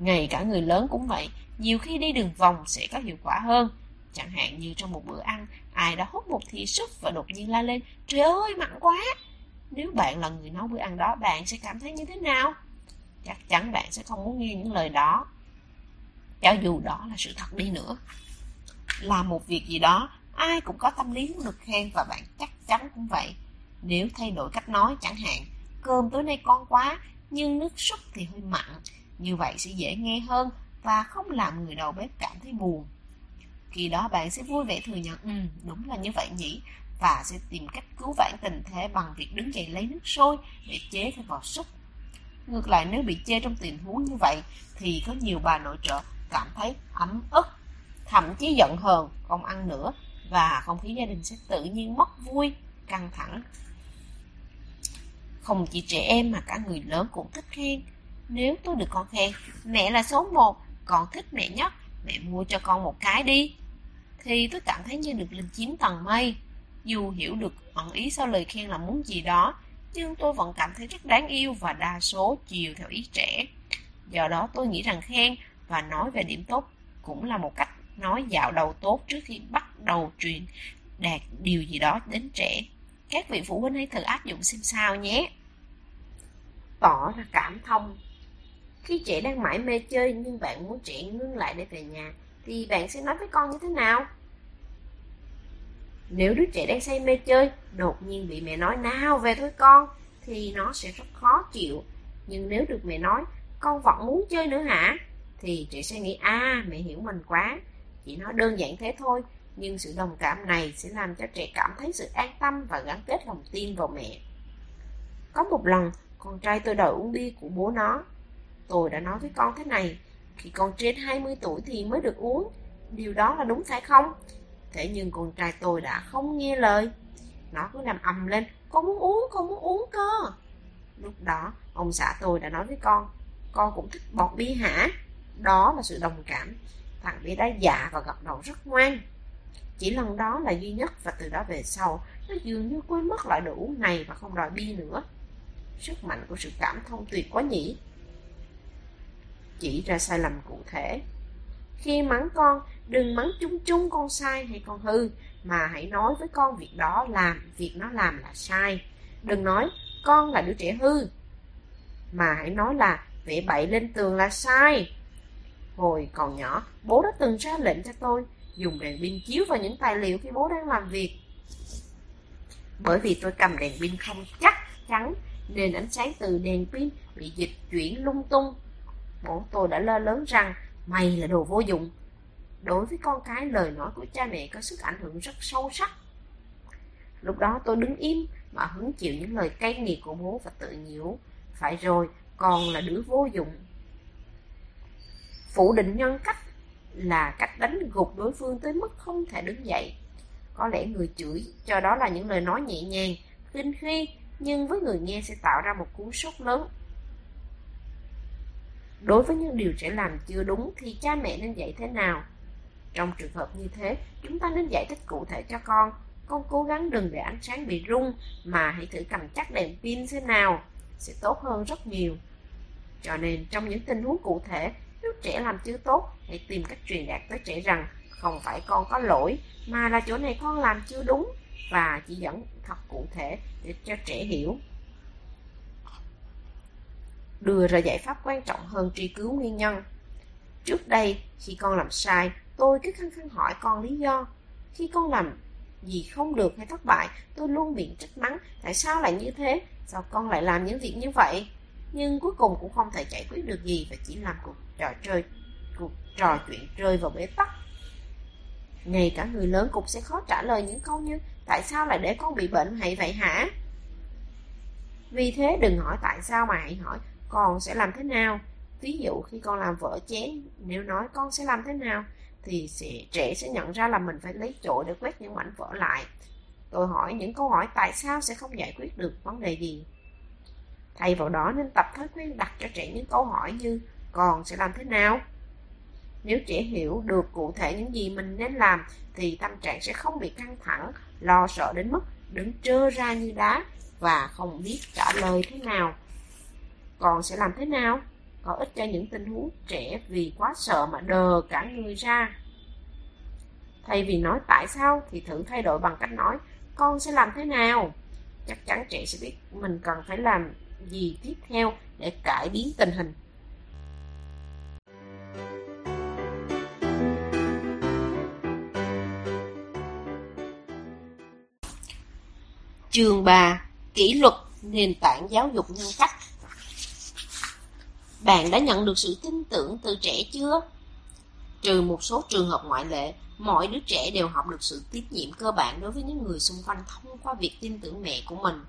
Ngay cả người lớn cũng vậy, nhiều khi đi đường vòng sẽ có hiệu quả hơn. Chẳng hạn như trong một bữa ăn, ai đã hút một thìa súp và đột nhiên la lên, trời ơi mặn quá. Nếu bạn là người nấu bữa ăn đó, bạn sẽ cảm thấy như thế nào? Chắc chắn bạn sẽ không muốn nghe những lời đó. Cho dù đó là sự thật đi nữa. Làm một việc gì đó, ai cũng có tâm lý muốn được khen và bạn chắc chắn cũng vậy. Nếu thay đổi cách nói chẳng hạn, cơm tối nay con quá, nhưng nước súp thì hơi mặn, như vậy sẽ dễ nghe hơn và không làm người đầu bếp cảm thấy buồn. Khi đó bạn sẽ vui vẻ thừa nhận, ừ, đúng là như vậy nhỉ, và sẽ tìm cách cứu vãn tình thế bằng việc đứng dậy lấy nước sôi để chế thêm vào súp. Ngược lại nếu bị chê trong tình huống như vậy thì có nhiều bà nội trợ cảm thấy ấm ức, thậm chí giận hờn, không ăn nữa và không khí gia đình sẽ tự nhiên mất vui, căng thẳng. Không chỉ trẻ em mà cả người lớn cũng thích khen. Nếu tôi được con khen, mẹ là số một, con thích mẹ nhất, mẹ mua cho con một cái đi. Thì tôi cảm thấy như được lên chiếm tầng mây. Dù hiểu được ẩn ý sau lời khen là muốn gì đó, nhưng tôi vẫn cảm thấy rất đáng yêu và đa số chiều theo ý trẻ. Do đó tôi nghĩ rằng khen và nói về điểm tốt cũng là một cách nói dạo đầu tốt trước khi bắt đầu truyền đạt điều gì đó đến trẻ. Các vị phụ huynh hãy thử áp dụng xem sao nhé. Tỏ ra cảm thông khi trẻ đang mãi mê chơi nhưng bạn muốn trẻ ngưng lại để về nhà, thì bạn sẽ nói với con như thế nào? Nếu đứa trẻ đang say mê chơi, đột nhiên bị mẹ nói nào về thôi con, thì nó sẽ rất khó chịu. Nhưng nếu được mẹ nói, con vẫn muốn chơi nữa hả? Thì trẻ sẽ nghĩ, à mẹ hiểu mình quá. Chỉ nói đơn giản thế thôi, nhưng sự đồng cảm này sẽ làm cho trẻ cảm thấy sự an tâm và gắn kết lòng tin vào mẹ. Có một lần, con trai tôi đòi uống bia của bố nó. Tôi đã nói với con thế này, khi con trên 20 tuổi thì mới được uống. Điều đó là đúng phải không? Thế nhưng con trai tôi đã không nghe lời. Nó cứ làm ầm lên, con muốn uống, con muốn uống cơ. Lúc đó, ông xã tôi đã nói với con, con cũng thích bọt bia hả? Đó là sự đồng cảm. Thằng bé đã dạ và gật đầu rất ngoan. Chỉ lần đó là duy nhất và từ đó về sau, nó dường như quên mất loại đồ uống này và không đòi bia nữa. Sức mạnh của sự cảm thông tuyệt quá nhỉ. Chỉ ra sai lầm cụ thể. Khi mắng con, đừng mắng chung chung con sai hay con hư, mà hãy nói với con việc đó làm, việc nó làm là sai. Đừng nói con là đứa trẻ hư, mà hãy nói là vẽ bậy lên tường là sai. Hồi còn nhỏ, bố đã từng ra lệnh cho tôi dùng đèn pin chiếu vào những tài liệu khi bố đang làm việc. Bởi vì tôi cầm đèn pin không chắc chắn nên ánh sáng từ đèn pin bị dịch chuyển lung tung. Bố tôi đã lơ lớn rằng mày là đồ vô dụng. Đối với con cái lời nói của cha mẹ có sức ảnh hưởng rất sâu sắc. Lúc đó tôi đứng im mà hứng chịu những lời cay nghiệt của bố và tự nhiễu. Phải rồi, còn là đứa vô dụng. Phủ định nhân cách là cách đánh gục đối phương tới mức không thể đứng dậy. Có lẽ người chửi cho đó là những lời nói nhẹ nhàng, khinh khi, nhưng với người nghe sẽ tạo ra một cú sốc lớn. Đối với những điều trẻ làm chưa đúng thì cha mẹ nên dạy thế nào? Trong trường hợp như thế, chúng ta nên giải thích cụ thể cho con. Con cố gắng đừng để ánh sáng bị rung, mà hãy thử cầm chắc đèn pin thế nào, sẽ tốt hơn rất nhiều. Cho nên trong những tình huống cụ thể, nếu trẻ làm chưa tốt, hãy tìm cách truyền đạt tới trẻ rằng không phải con có lỗi, mà là chỗ này con làm chưa đúng và chỉ dẫn thật cụ thể để cho trẻ hiểu. Đưa ra giải pháp quan trọng hơn truy cứu nguyên nhân. Trước đây, khi con làm sai, tôi cứ khăng khăng hỏi con lý do. Khi con làm gì không được hay thất bại, tôi luôn miệng trách mắng, tại sao lại như thế? Sao con lại làm những việc như vậy? Nhưng cuối cùng cũng không thể giải quyết được gì và chỉ làm cuộc trò chơi, cuộc trò chuyện rơi vào bế tắc. Ngay cả người lớn cũng sẽ khó trả lời những câu như Tại sao lại để con bị bệnh hay vậy hả? Vì thế đừng hỏi tại sao mà hãy hỏi con sẽ làm thế nào. Ví dụ khi con làm vỡ chén, nếu nói con sẽ làm thế nào, thì sẽ, trẻ sẽ nhận ra là mình phải lấy chổi để quét những mảnh vỡ lại. Tôi hỏi những câu hỏi tại sao sẽ không giải quyết được vấn đề gì. Thay vào đó nên tập thói quen đặt cho trẻ những câu hỏi như con sẽ làm thế nào? Nếu trẻ hiểu được cụ thể những gì mình nên làm thì tâm trạng sẽ không bị căng thẳng, lo sợ đến mức đứng trơ ra như đá và không biết trả lời thế nào. Còn sẽ làm thế nào? Có ích cho những tình huống trẻ vì quá sợ mà đờ cả người ra. Thay vì nói tại sao thì thử thay đổi bằng cách nói, con sẽ làm thế nào. Chắc chắn trẻ sẽ biết mình cần phải làm gì tiếp theo để cải biến tình hình. trường bà Kỷ luật nền tảng giáo dục nhân cách bạn đã nhận được sự tin tưởng từ trẻ chưa? Trừ một số trường hợp ngoại lệ, mọi đứa trẻ đều học được sự tín nhiệm cơ bản đối với những người xung quanh thông qua việc tin tưởng mẹ của mình.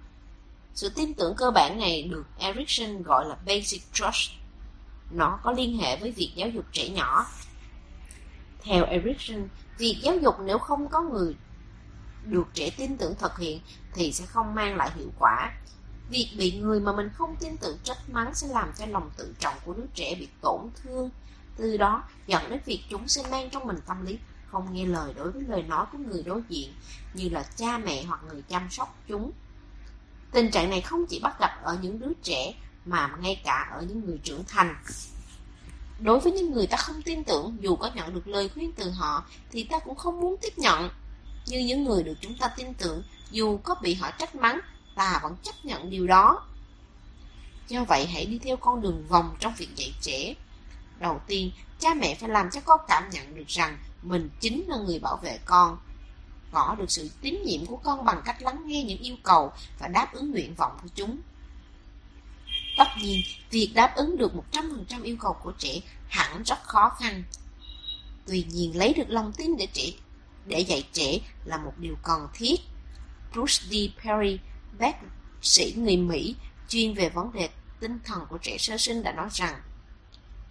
Sự tin tưởng cơ bản này được Erikson gọi là Basic Trust. Nó có liên hệ với việc giáo dục trẻ nhỏ. Theo Erikson, việc giáo dục nếu không có người được trẻ tin tưởng thực hiện thì sẽ không mang lại hiệu quả. Việc bị người mà mình không tin tưởng trách mắng sẽ làm cho lòng tự trọng của đứa trẻ bị tổn thương. Từ đó dẫn đến việc chúng sẽ mang trong mình tâm lý không nghe lời đối với lời nói của người đối diện như là cha mẹ hoặc người chăm sóc chúng. Tình trạng này không chỉ bắt gặp ở những đứa trẻ mà ngay cả ở những người trưởng thành. Đối với những người ta không tin tưởng, dù có nhận được lời khuyên từ họ, thì ta cũng không muốn tiếp nhận như những người được chúng ta tin tưởng, dù có bị họ trách mắng, ta vẫn chấp nhận điều đó. Do vậy hãy đi theo con đường vòng trong việc dạy trẻ. Đầu tiên, cha mẹ phải làm cho con cảm nhận được rằng mình chính là người bảo vệ con. Gõ được sự tín nhiệm của con bằng cách lắng nghe những yêu cầu và đáp ứng nguyện vọng của chúng. Tất nhiên, việc đáp ứng được 100% yêu cầu của trẻ hẳn rất khó khăn. Tuy nhiên, lấy được lòng tin để trẻ để dạy trẻ là một điều cần thiết. Bruce D. Perry, bác sĩ người Mỹ chuyên về vấn đề tinh thần của trẻ sơ sinh đã nói rằng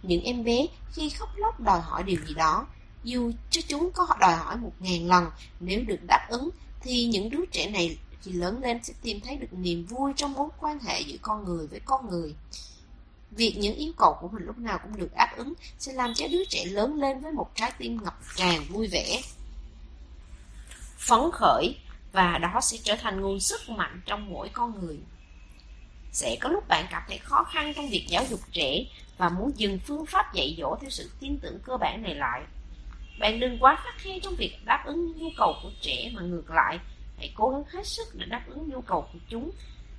những em bé khi khóc lóc đòi hỏi điều gì đó, dù cho chúng có đòi hỏi một ngàn lần, nếu được đáp ứng, thì những đứa trẻ này khi lớn lên sẽ tìm thấy được niềm vui trong mối quan hệ giữa con người với con người. Việc những yêu cầu của mình lúc nào cũng được đáp ứng sẽ làm cho đứa trẻ lớn lên với một trái tim ngập tràn vui vẻ phấn khởi và đó sẽ trở thành nguồn sức mạnh trong mỗi con người. Sẽ có lúc bạn cảm thấy khó khăn trong việc giáo dục trẻ và muốn dừng phương pháp dạy dỗ theo sự tin tưởng cơ bản này lại. Bạn đừng quá khắc khe trong việc đáp ứng nhu cầu của trẻ mà ngược lại, hãy cố gắng hết sức để đáp ứng nhu cầu của chúng.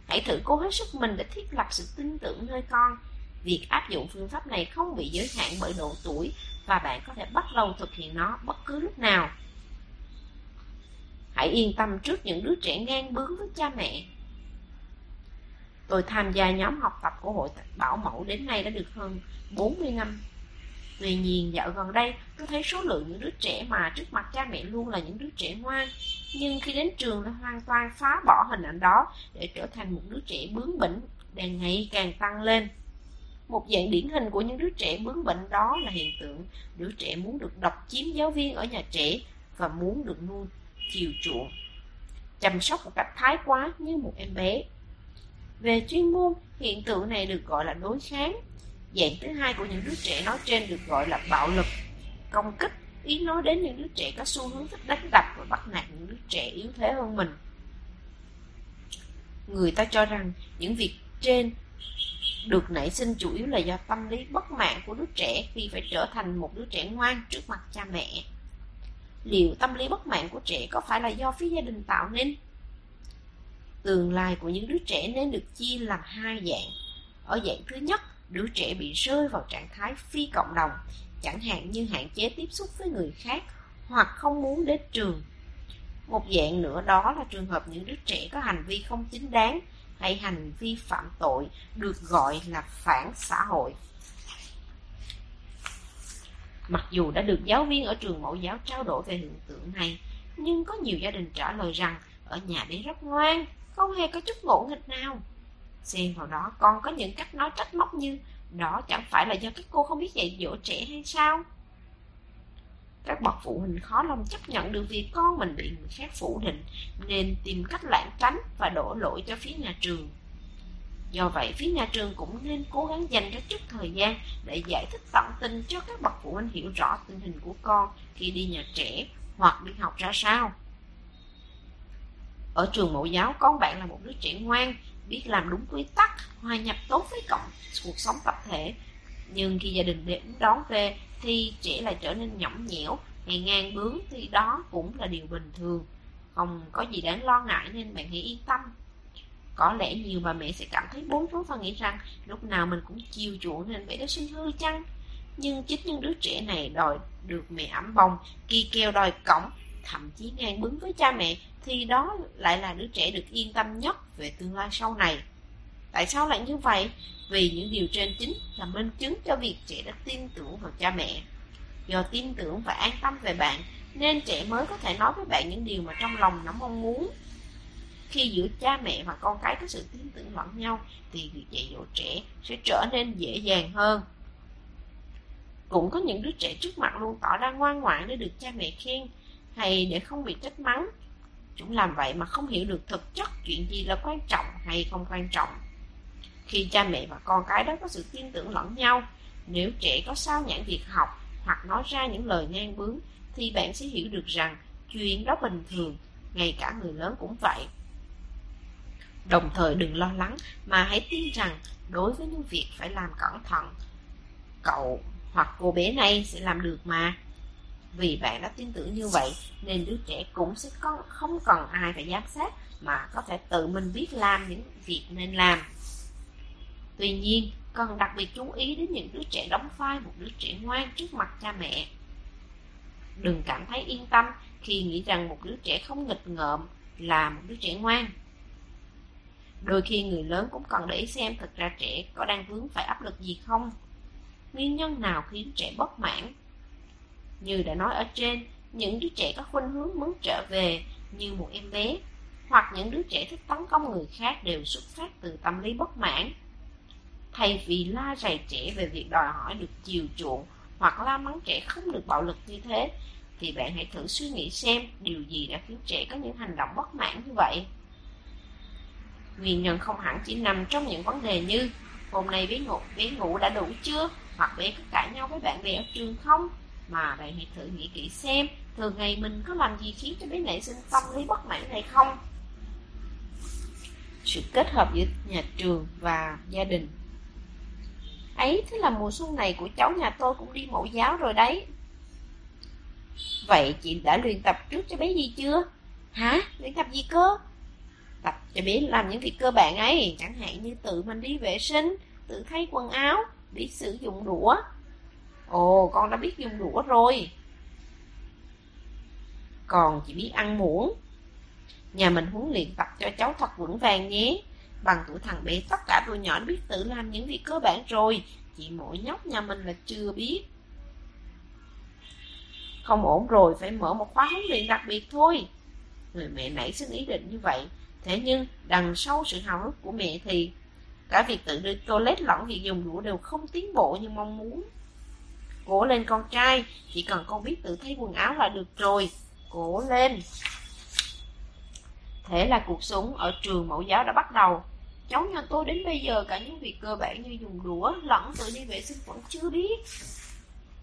Hãy thử cố hết sức mình để thiết lập sự tin tưởng nơi con. Việc áp dụng phương pháp này không bị giới hạn bởi độ tuổi và bạn có thể bắt đầu thực hiện nó bất cứ lúc nào. Hãy yên tâm trước những đứa trẻ ngang bướng với cha mẹ. Tôi tham gia nhóm học tập của hội bảo mẫu đến nay đã được hơn 40 năm. Tuy nhiên, dạo gần đây, tôi thấy số lượng những đứa trẻ mà trước mặt cha mẹ luôn là những đứa trẻ ngoan. Nhưng khi đến trường lại hoàn toàn phá bỏ hình ảnh đó để trở thành một đứa trẻ bướng bỉnh đang ngày càng tăng lên. Một dạng điển hình của những đứa trẻ bướng bỉnh đó là hiện tượng đứa trẻ muốn được độc chiếm giáo viên ở nhà trẻ và muốn được nuôi chiều chuộng, chăm sóc một cách thái quá như một em bé. Về chuyên môn, hiện tượng này được gọi là đối kháng. Dạng thứ hai của những đứa trẻ nói trên được gọi là bạo lực, công kích, ý nói đến những đứa trẻ có xu hướng thích đánh đập và bắt nạt những đứa trẻ yếu thế hơn mình. Người ta cho rằng những việc trên được nảy sinh chủ yếu là do tâm lý bất mãn của đứa trẻ khi phải trở thành một đứa trẻ ngoan trước mặt cha mẹ. Liệu tâm lý bất mãn của trẻ có phải là do phía gia đình tạo nên? Tương lai của những đứa trẻ nên được chia làm hai dạng. Ở dạng thứ nhất, đứa trẻ bị rơi vào trạng thái phi cộng đồng, chẳng hạn như hạn chế tiếp xúc với người khác hoặc không muốn đến trường. Một dạng nữa đó là trường hợp những đứa trẻ có hành vi không chính đáng hay hành vi phạm tội được gọi là phản xã hội. Mặc dù đã được giáo viên ở trường mẫu giáo trao đổi về hiện tượng này, nhưng có nhiều gia đình trả lời rằng ở nhà bé rất ngoan, không hề có chút ngỗ nghịch nào. Xen vào đó còn có những cách nói trách móc như đó chẳng phải là do các cô không biết dạy dỗ trẻ hay sao? Các bậc phụ huynh khó lòng chấp nhận được việc con mình bị người khác phủ định nên tìm cách lảng tránh và đổ lỗi cho phía nhà trường. Do vậy, phía nhà trường cũng nên cố gắng dành ra chút thời gian để giải thích tận tình cho các bậc phụ huynh hiểu rõ tình hình của con khi đi nhà trẻ hoặc đi học ra sao. Ở trường mẫu giáo, con bạn là một đứa trẻ ngoan, biết làm đúng quy tắc, hòa nhập tốt với cộng cuộc sống tập thể. Nhưng khi gia đình đến đón về thì trẻ lại trở nên nhõng nhẽo hay ngang bướng thì đó cũng là điều bình thường. Không có gì đáng lo ngại nên bạn hãy yên tâm. Có lẽ nhiều bà mẹ sẽ cảm thấy bối rối và nghĩ rằng lúc nào mình cũng chiều chuộng nên bé đã sinh hư chăng. Nhưng chính những đứa trẻ này đòi được mẹ ấm bồng, kỳ keo đòi cổng, thậm chí ngang bướng với cha mẹ thì đó lại là đứa trẻ được yên tâm nhất về tương lai sau này. Tại sao lại như vậy? Vì những điều trên chính là minh chứng cho việc trẻ đã tin tưởng vào cha mẹ. Do tin tưởng và an tâm về bạn, nên trẻ mới có thể nói với bạn những điều mà trong lòng nó mong muốn. Khi giữa cha mẹ và con cái có sự tin tưởng lẫn nhau, thì việc dạy dỗ trẻ sẽ trở nên dễ dàng hơn. Cũng có những đứa trẻ trước mặt luôn tỏ ra ngoan ngoãn để được cha mẹ khen, hay để không bị trách mắng. Chúng làm vậy mà không hiểu được thực chất chuyện gì là quan trọng hay không quan trọng. Khi cha mẹ và con cái đó có sự tin tưởng lẫn nhau, nếu trẻ có sao nhãn việc học hoặc nói ra những lời ngang bướng, thì bạn sẽ hiểu được rằng chuyện đó bình thường, ngay cả người lớn cũng vậy. Đồng thời đừng lo lắng mà hãy tin rằng đối với những việc phải làm cẩn thận, cậu hoặc cô bé này sẽ làm được mà. Vì bạn đã tin tưởng như vậy nên đứa trẻ cũng sẽ không cần ai phải giám sát mà có thể tự mình biết làm những việc nên làm. Tuy nhiên, cần đặc biệt chú ý đến những đứa trẻ đóng vai một đứa trẻ ngoan trước mặt cha mẹ. Đừng cảm thấy yên tâm khi nghĩ rằng một đứa trẻ không nghịch ngợm là một đứa trẻ ngoan. Đôi khi người lớn cũng cần để xem thực ra trẻ có đang vướng phải áp lực gì không. Nguyên nhân nào khiến trẻ bất mãn. Như đã nói ở trên, những đứa trẻ có khuynh hướng muốn trở về như một em bé, hoặc những đứa trẻ thích tấn công người khác đều xuất phát từ tâm lý bất mãn thay vì la rầy trẻ về việc đòi hỏi được chiều chuộng hoặc la mắng trẻ không được bạo lực như thế thì bạn hãy thử suy nghĩ xem điều gì đã khiến trẻ có những hành động bất mãn như vậy nguyên nhân không hẳn chỉ nằm trong những vấn đề như hôm nay bé ngủ bé ngủ đã đủ chưa hoặc bé có cãi nhau với bạn bè ở trường không? Mà bạn hãy thử nghĩ kỹ xem thường ngày mình có làm gì khiến cho bé nảy sinh tâm lý bất mãn này không? Sự kết hợp giữa nhà trường và gia đình. Ấy thế là mùa xuân này của cháu nhà tôi cũng đi mẫu giáo rồi đấy. Vậy chị đã luyện tập trước cho bé gì chưa? Hả? Luyện tập gì cơ tập cho bé làm những việc cơ bản ấy chẳng hạn như tự mình đi vệ sinh tự thay quần áo biết sử dụng đũa ồ con đã biết dùng đũa rồi còn chỉ biết ăn muỗng nhà mình huấn luyện tập cho cháu thật vững vàng nhé Bằng tuổi thằng bé, tất cả tụi nhỏ biết tự làm những việc cơ bản rồi. Chỉ mỗi nhóc nhà mình là chưa biết. Không ổn rồi, phải mở một khóa huấn luyện đặc biệt thôi. Người mẹ nảy sinh ý định như vậy. Thế nhưng, đằng sau sự hào hức của mẹ thì cả việc tự đưa toilet lẫn việc dùng đũa đều không tiến bộ như mong muốn. Cố lên con trai, chỉ cần con biết tự thay quần áo là được rồi. Cố lên. Thế là cuộc sống ở trường mẫu giáo đã bắt đầu. Cháu nhà tôi đến bây giờ cả những việc cơ bản như dùng đũa lẫn tự đi vệ sinh vẫn chưa biết.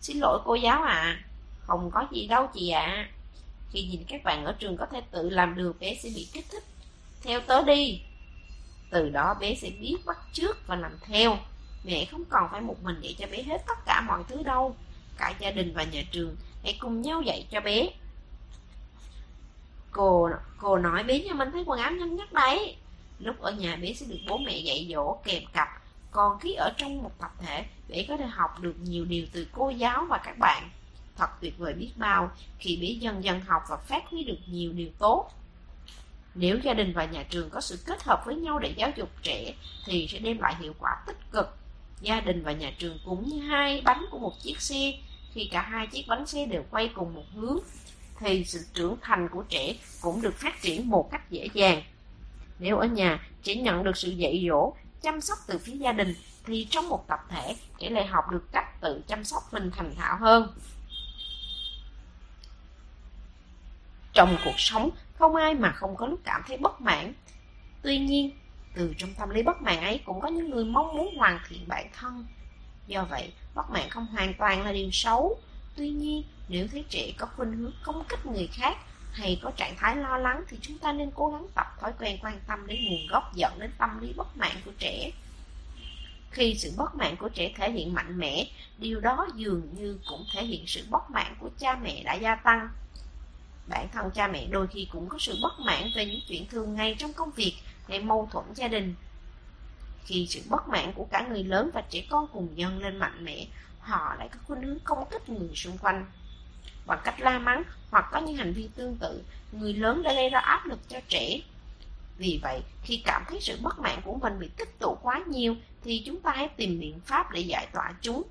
Xin lỗi cô giáo ạ. À. Không có gì đâu chị ạ. À. Khi nhìn các bạn ở trường có thể tự làm được bé sẽ bị kích thích. Theo tớ đi. Từ đó bé sẽ biết bắt trước và làm theo. Mẹ không còn phải một mình dạy cho bé hết tất cả mọi thứ đâu. Cả gia đình và nhà trường hãy cùng nhau dạy cho bé. Cô cô nói bé nhà mình thấy quần áo nhanh nhất đấy. Lúc ở nhà bé sẽ được bố mẹ dạy dỗ kèm cặp. Còn khi ở trong một tập thể, bé có thể học được nhiều điều từ cô giáo và các bạn. Thật tuyệt vời biết bao khi bé dần dần học và phát huy được nhiều điều tốt. Nếu gia đình và nhà trường có sự kết hợp với nhau để giáo dục trẻ thì sẽ đem lại hiệu quả tích cực. Gia đình và nhà trường cũng như hai bánh của một chiếc xe, khi cả hai chiếc bánh xe đều quay cùng một hướng thì sự trưởng thành của trẻ cũng được phát triển một cách dễ dàng. Nếu ở nhà trẻ nhận được sự dạy dỗ, chăm sóc từ phía gia đình thì trong một tập thể trẻ lại học được cách tự chăm sóc mình thành thạo hơn. Trong cuộc sống, không ai mà không có lúc cảm thấy bất mãn. Tuy nhiên, từ trong tâm lý bất mãn ấy cũng có những người mong muốn hoàn thiện bản thân. Do vậy, bất mãn không hoàn toàn là điều xấu. Tuy nhiên, nếu thấy trẻ có khuynh hướng công kích người khác hay có trạng thái lo lắng thì chúng ta nên cố gắng tập thói quen quan tâm đến nguồn gốc dẫn đến tâm lý bất mãn của trẻ. Khi sự bất mãn của trẻ thể hiện mạnh mẽ, điều đó dường như cũng thể hiện sự bất mãn của cha mẹ đã gia tăng. Bản thân cha mẹ đôi khi cũng có sự bất mãn về những chuyện thường ngày trong công việc hay mâu thuẫn gia đình. Khi sự bất mãn của cả người lớn và trẻ con cùng nhân lên mạnh mẽ, họ lại có khuynh hướng công kích người xung quanh. Bằng cách la mắng hoặc có những hành vi tương tự, người lớn đã gây ra áp lực cho trẻ. Vì vậy, khi cảm thấy sự bất mãn của mình bị tích tụ quá nhiều, thì chúng ta hãy tìm biện pháp để giải tỏa chúng.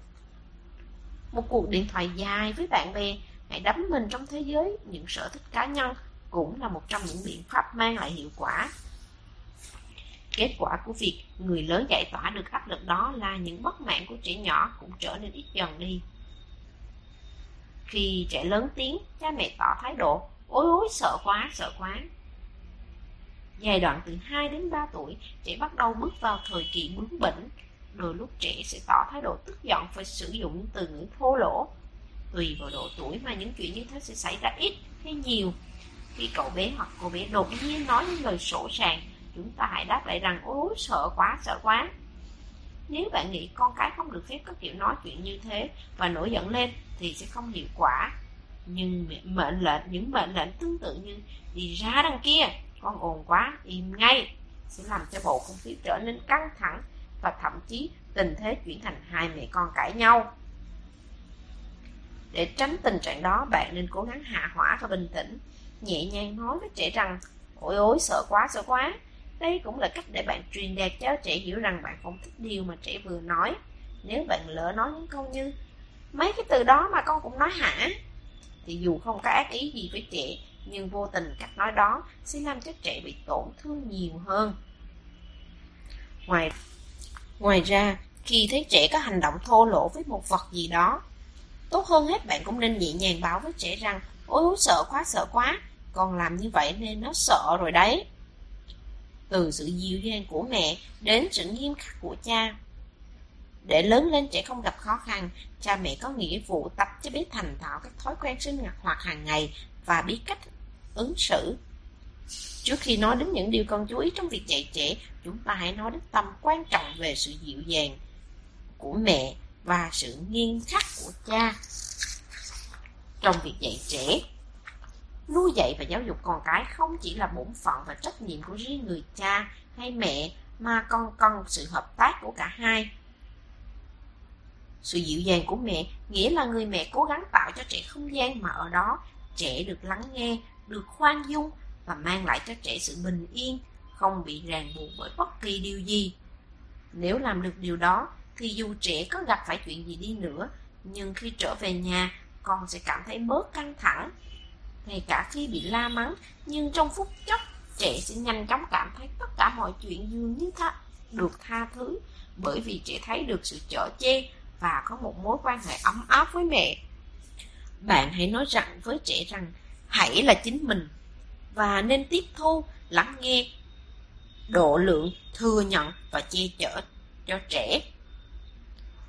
Một cuộc điện thoại dài với bạn bè hãy đắm mình trong thế giới, những sở thích cá nhân cũng là một trong những biện pháp mang lại hiệu quả. Kết quả của việc người lớn giải tỏa được áp lực đó là những bất mãn của trẻ nhỏ cũng trở nên ít dần đi. Khi trẻ lớn tiếng, cha mẹ tỏ thái độ ối ối sợ quá sợ quá. Giai đoạn từ 2 đến 3 tuổi, trẻ bắt đầu bước vào thời kỳ bướng bỉnh, đôi lúc trẻ sẽ tỏ thái độ tức giận phải sử dụng từ ngữ thô lỗ. Tùy vào độ tuổi mà những chuyện như thế sẽ xảy ra ít hay nhiều. Khi cậu bé hoặc cô bé đột nhiên nói những lời sổ sàng, chúng ta hãy đáp lại rằng ôi sợ quá, sợ quá. Nếu bạn nghĩ con cái không được phép có kiểu nói chuyện như thế và nổi giận lên thì sẽ không hiệu quả. Nhưng mệnh lệnh, những mệnh lệnh tương tự như đi ra đằng kia, con ồn quá, im ngay, sẽ làm cho bầu không khí trở nên căng thẳng và thậm chí tình thế chuyển thành hai mẹ con cãi nhau. Để tránh tình trạng đó, bạn nên cố gắng hạ hỏa và bình tĩnh, nhẹ nhàng nói với trẻ rằng Ôi ôi, sợ quá, sợ quá. Đây cũng là cách để bạn truyền đạt cho trẻ hiểu rằng bạn không thích điều mà trẻ vừa nói. Nếu bạn lỡ nói những câu như Mấy cái từ đó mà con cũng nói hả? Thì dù không có ác ý gì với trẻ, nhưng vô tình cách nói đó sẽ làm cho trẻ bị tổn thương nhiều hơn. Ngoài, ngoài ra, khi thấy trẻ có hành động thô lỗ với một vật gì đó, Tốt hơn hết bạn cũng nên nhẹ nhàng báo với trẻ rằng, Ôi sợ quá sợ quá Con làm như vậy nên nó sợ rồi đấy. Từ sự dịu dàng của mẹ Đến sự nghiêm khắc của cha. Để lớn lên trẻ không gặp khó khăn, Cha mẹ có nghĩa vụ tập cho bé thành thạo các thói quen sinh hoạt hàng ngày Và biết cách ứng xử. Trước khi nói đến những điều cần chú ý trong việc dạy trẻ, Chúng ta hãy nói đến tầm quan trọng về sự dịu dàng của mẹ và sự nghiêm khắc của cha trong việc dạy trẻ. Nuôi dạy và giáo dục con cái không chỉ là bổn phận và trách nhiệm của riêng người cha hay mẹ mà còn cần sự hợp tác của cả hai. Sự dịu dàng của mẹ nghĩa là người mẹ cố gắng tạo cho trẻ không gian mà ở đó trẻ được lắng nghe, được khoan dung và mang lại cho trẻ sự bình yên, không bị ràng buộc bởi bất kỳ điều gì. Nếu làm được điều đó, thì dù trẻ có gặp phải chuyện gì đi nữa, nhưng khi trở về nhà, con sẽ cảm thấy bớt căng thẳng. Ngay cả khi bị la mắng, nhưng trong phút chốc, trẻ sẽ nhanh chóng cảm thấy tất cả mọi chuyện dường như tha, được tha thứ, bởi vì trẻ thấy được sự chở che và có một mối quan hệ ấm áp với mẹ. Bạn hãy nói rằng với trẻ rằng, hãy là chính mình, và nên tiếp thu, lắng nghe, độ lượng, thừa nhận và che chở cho trẻ.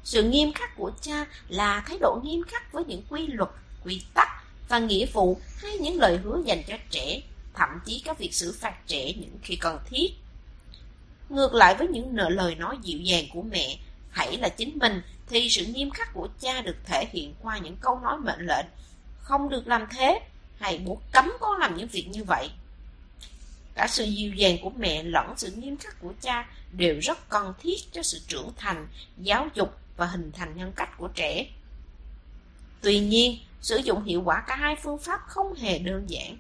Sự nghiêm khắc của cha là thái độ nghiêm khắc với những quy luật, quy tắc và nghĩa vụ hay những lời hứa dành cho trẻ, thậm chí các việc xử phạt trẻ những khi cần thiết. Ngược lại với những nợ lời nói dịu dàng của mẹ, hãy là chính mình, thì sự nghiêm khắc của cha được thể hiện qua những câu nói mệnh lệnh. Không được làm thế, hay buộc cấm con làm những việc như vậy. Cả sự dịu dàng của mẹ lẫn sự nghiêm khắc của cha đều rất cần thiết cho sự trưởng thành, giáo dục và hình thành nhân cách của trẻ. Tuy nhiên, sử dụng hiệu quả cả hai phương pháp không hề đơn giản.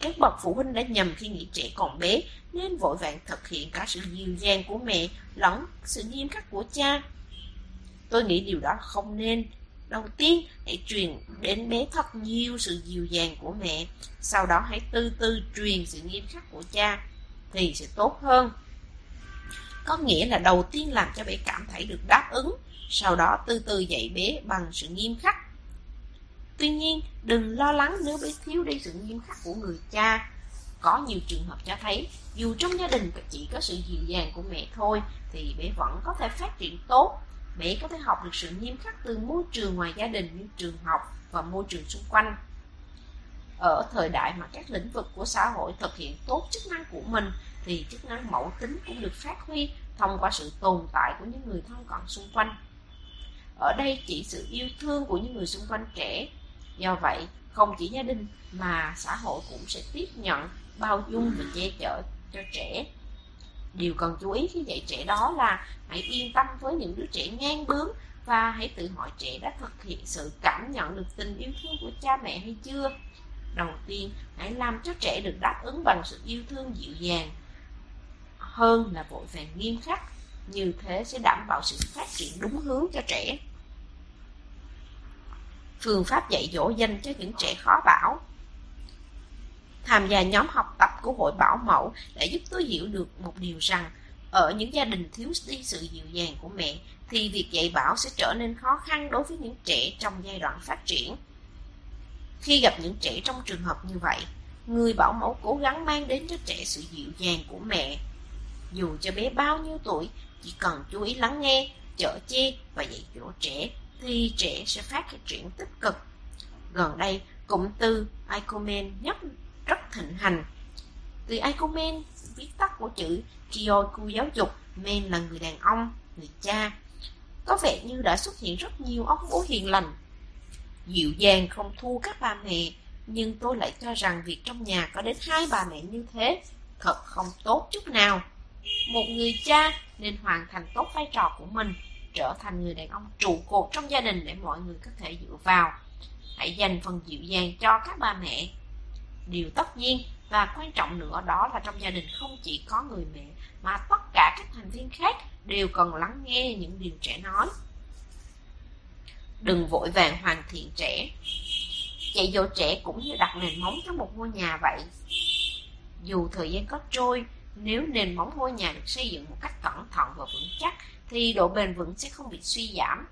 Các bậc phụ huynh đã nhầm khi nghĩ trẻ còn bé nên vội vàng thực hiện cả sự dịu dàng của mẹ lẫn sự nghiêm khắc của cha. Tôi nghĩ điều đó không nên. Đầu tiên, hãy truyền đến bé thật nhiều sự dịu dàng của mẹ, sau đó hãy từ từ truyền sự nghiêm khắc của cha, thì sẽ tốt hơn. Có nghĩa là đầu tiên làm cho bé cảm thấy được đáp ứng, sau đó từ từ dạy bé bằng sự nghiêm khắc. Tuy nhiên, đừng lo lắng nếu bé thiếu đi sự nghiêm khắc của người cha. Có nhiều trường hợp cho thấy, dù trong gia đình chỉ có sự dịu dàng của mẹ thôi, thì bé vẫn có thể phát triển tốt. Bé có thể học được sự nghiêm khắc từ môi trường ngoài gia đình như trường học và môi trường xung quanh. Ở thời đại mà các lĩnh vực của xã hội thực hiện tốt chức năng của mình, thì chức năng mẫu tính cũng được phát huy thông qua sự tồn tại của những người thân cận xung quanh. Ở đây chỉ sự yêu thương của những người xung quanh trẻ. Do vậy, không chỉ gia đình mà xã hội cũng sẽ tiếp nhận, bao dung và che chở cho trẻ. Điều cần chú ý khi dạy trẻ đó là hãy yên tâm với những đứa trẻ ngang bướng và hãy tự hỏi trẻ đã thực hiện sự cảm nhận được tình yêu thương của cha mẹ hay chưa. Đầu tiên, hãy làm cho trẻ được đáp ứng bằng sự yêu thương dịu dàng, hơn là vội vàng nghiêm khắc. Như thế sẽ đảm bảo sự phát triển đúng hướng cho trẻ. Phương pháp dạy dỗ dành cho những trẻ khó bảo. Tham gia nhóm học tập của hội bảo mẫu đã giúp tôi hiểu được một điều rằng, ở những gia đình thiếu đi sự dịu dàng của mẹ, thì việc dạy bảo sẽ trở nên khó khăn đối với những trẻ trong giai đoạn phát triển. Khi gặp những trẻ trong trường hợp như vậy, người bảo mẫu cố gắng mang đến cho trẻ sự dịu dàng của mẹ dù cho bé bao nhiêu tuổi, chỉ cần chú ý lắng nghe, chở che và dạy dỗ trẻ, thì trẻ sẽ phát triển tích cực. Gần đây, cụm từ Icomen nhất rất thịnh hành. Từ Icomen, viết tắt của chữ Kyoku giáo dục, men là người đàn ông, người cha. Có vẻ như đã xuất hiện rất nhiều ông bố hiền lành. Dịu dàng không thua các bà mẹ, nhưng tôi lại cho rằng việc trong nhà có đến hai bà mẹ như thế thật không tốt chút nào. Một người cha nên hoàn thành tốt vai trò của mình, trở thành người đàn ông trụ cột trong gia đình để mọi người có thể dựa vào. Hãy dành phần dịu dàng cho các ba mẹ. Điều tất nhiên và quan trọng nữa đó là trong gia đình không chỉ có người mẹ mà tất cả các thành viên khác đều cần lắng nghe những điều trẻ nói. Đừng vội vàng hoàn thiện trẻ. Dạy dỗ trẻ cũng như đặt nền móng cho một ngôi nhà vậy. Dù thời gian có trôi, nếu nền móng ngôi nhà được xây dựng một cách cẩn thận và vững chắc thì độ bền vững sẽ không bị suy giảm.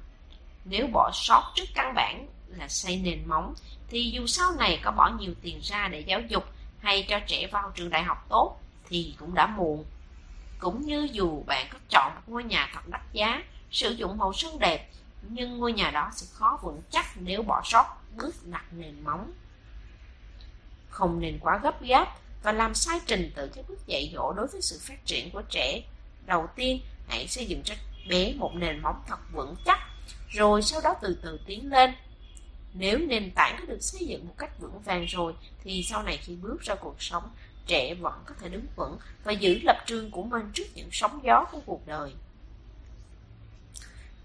Nếu bỏ sót trước căn bản là xây nền móng thì dù sau này có bỏ nhiều tiền ra để giáo dục hay cho trẻ vào trường đại học tốt thì cũng đã muộn. Cũng như dù bạn có chọn một ngôi nhà thật đắt giá, sử dụng màu sơn đẹp, nhưng ngôi nhà đó sẽ khó vững chắc nếu bỏ sót bước đặt nền móng. Không nên quá gấp gáp và làm sai trình tự các bước dạy dỗ đối với sự phát triển của trẻ. Đầu tiên, hãy xây dựng cho bé một nền móng thật vững chắc, rồi sau đó từ từ tiến lên. Nếu nền tảng đã được xây dựng một cách vững vàng rồi, thì sau này khi bước ra cuộc sống, trẻ vẫn có thể đứng vững và giữ lập trường của mình trước những sóng gió của cuộc đời.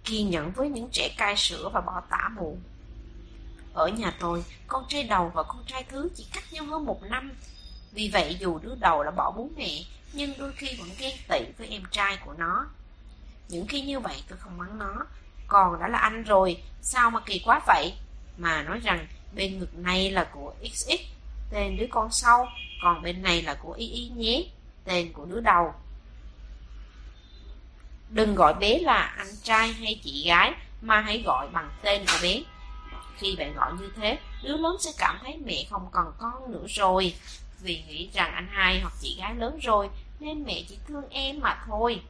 Kiên nhẫn với những trẻ cai sữa và bỏ tả muộn. Ở nhà tôi, con trai đầu và con trai thứ chỉ cách nhau hơn một năm vì vậy dù đứa đầu đã bỏ bố mẹ, nhưng đôi khi vẫn ghen tị với em trai của nó. Những khi như vậy tôi không mắng nó, còn đã là anh rồi, sao mà kỳ quá vậy? Mà nói rằng bên ngực này là của XX, tên đứa con sau, còn bên này là của Y Y nhé, tên của đứa đầu. Đừng gọi bé là anh trai hay chị gái, mà hãy gọi bằng tên của bé. Khi bạn gọi như thế, đứa lớn sẽ cảm thấy mẹ không còn con nữa rồi. Vì nghĩ rằng anh hai hoặc chị gái lớn rồi, nên mẹ chỉ thương em mà thôi.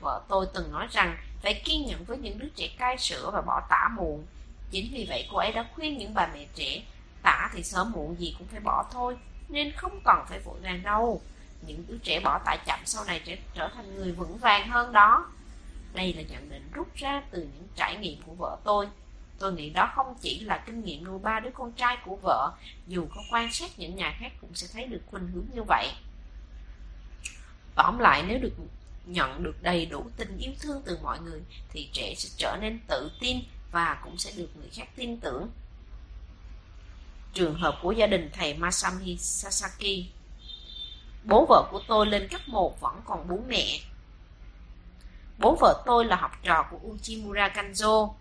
Vợ tôi từng nói rằng phải kiên nhẫn với những đứa trẻ cai sữa và bỏ tả muộn. Chính vì vậy cô ấy đã khuyên những bà mẹ trẻ, tả thì sớm muộn gì cũng phải bỏ thôi, nên không cần phải vội vàng đâu. Những đứa trẻ bỏ tả chậm sau này sẽ trở thành người vững vàng hơn đó. Đây là nhận định rút ra từ những trải nghiệm của vợ tôi. Tôi nghĩ đó không chỉ là kinh nghiệm nuôi ba đứa con trai của vợ, dù có quan sát những nhà khác cũng sẽ thấy được khuynh hướng như vậy. Tóm lại nếu được nhận được đầy đủ tình yêu thương từ mọi người thì trẻ sẽ trở nên tự tin và cũng sẽ được người khác tin tưởng. Trường hợp của gia đình thầy Masami Sasaki Bố vợ của tôi lên cấp 1 vẫn còn bố mẹ. Bố vợ tôi là học trò của Uchimura Kanzo.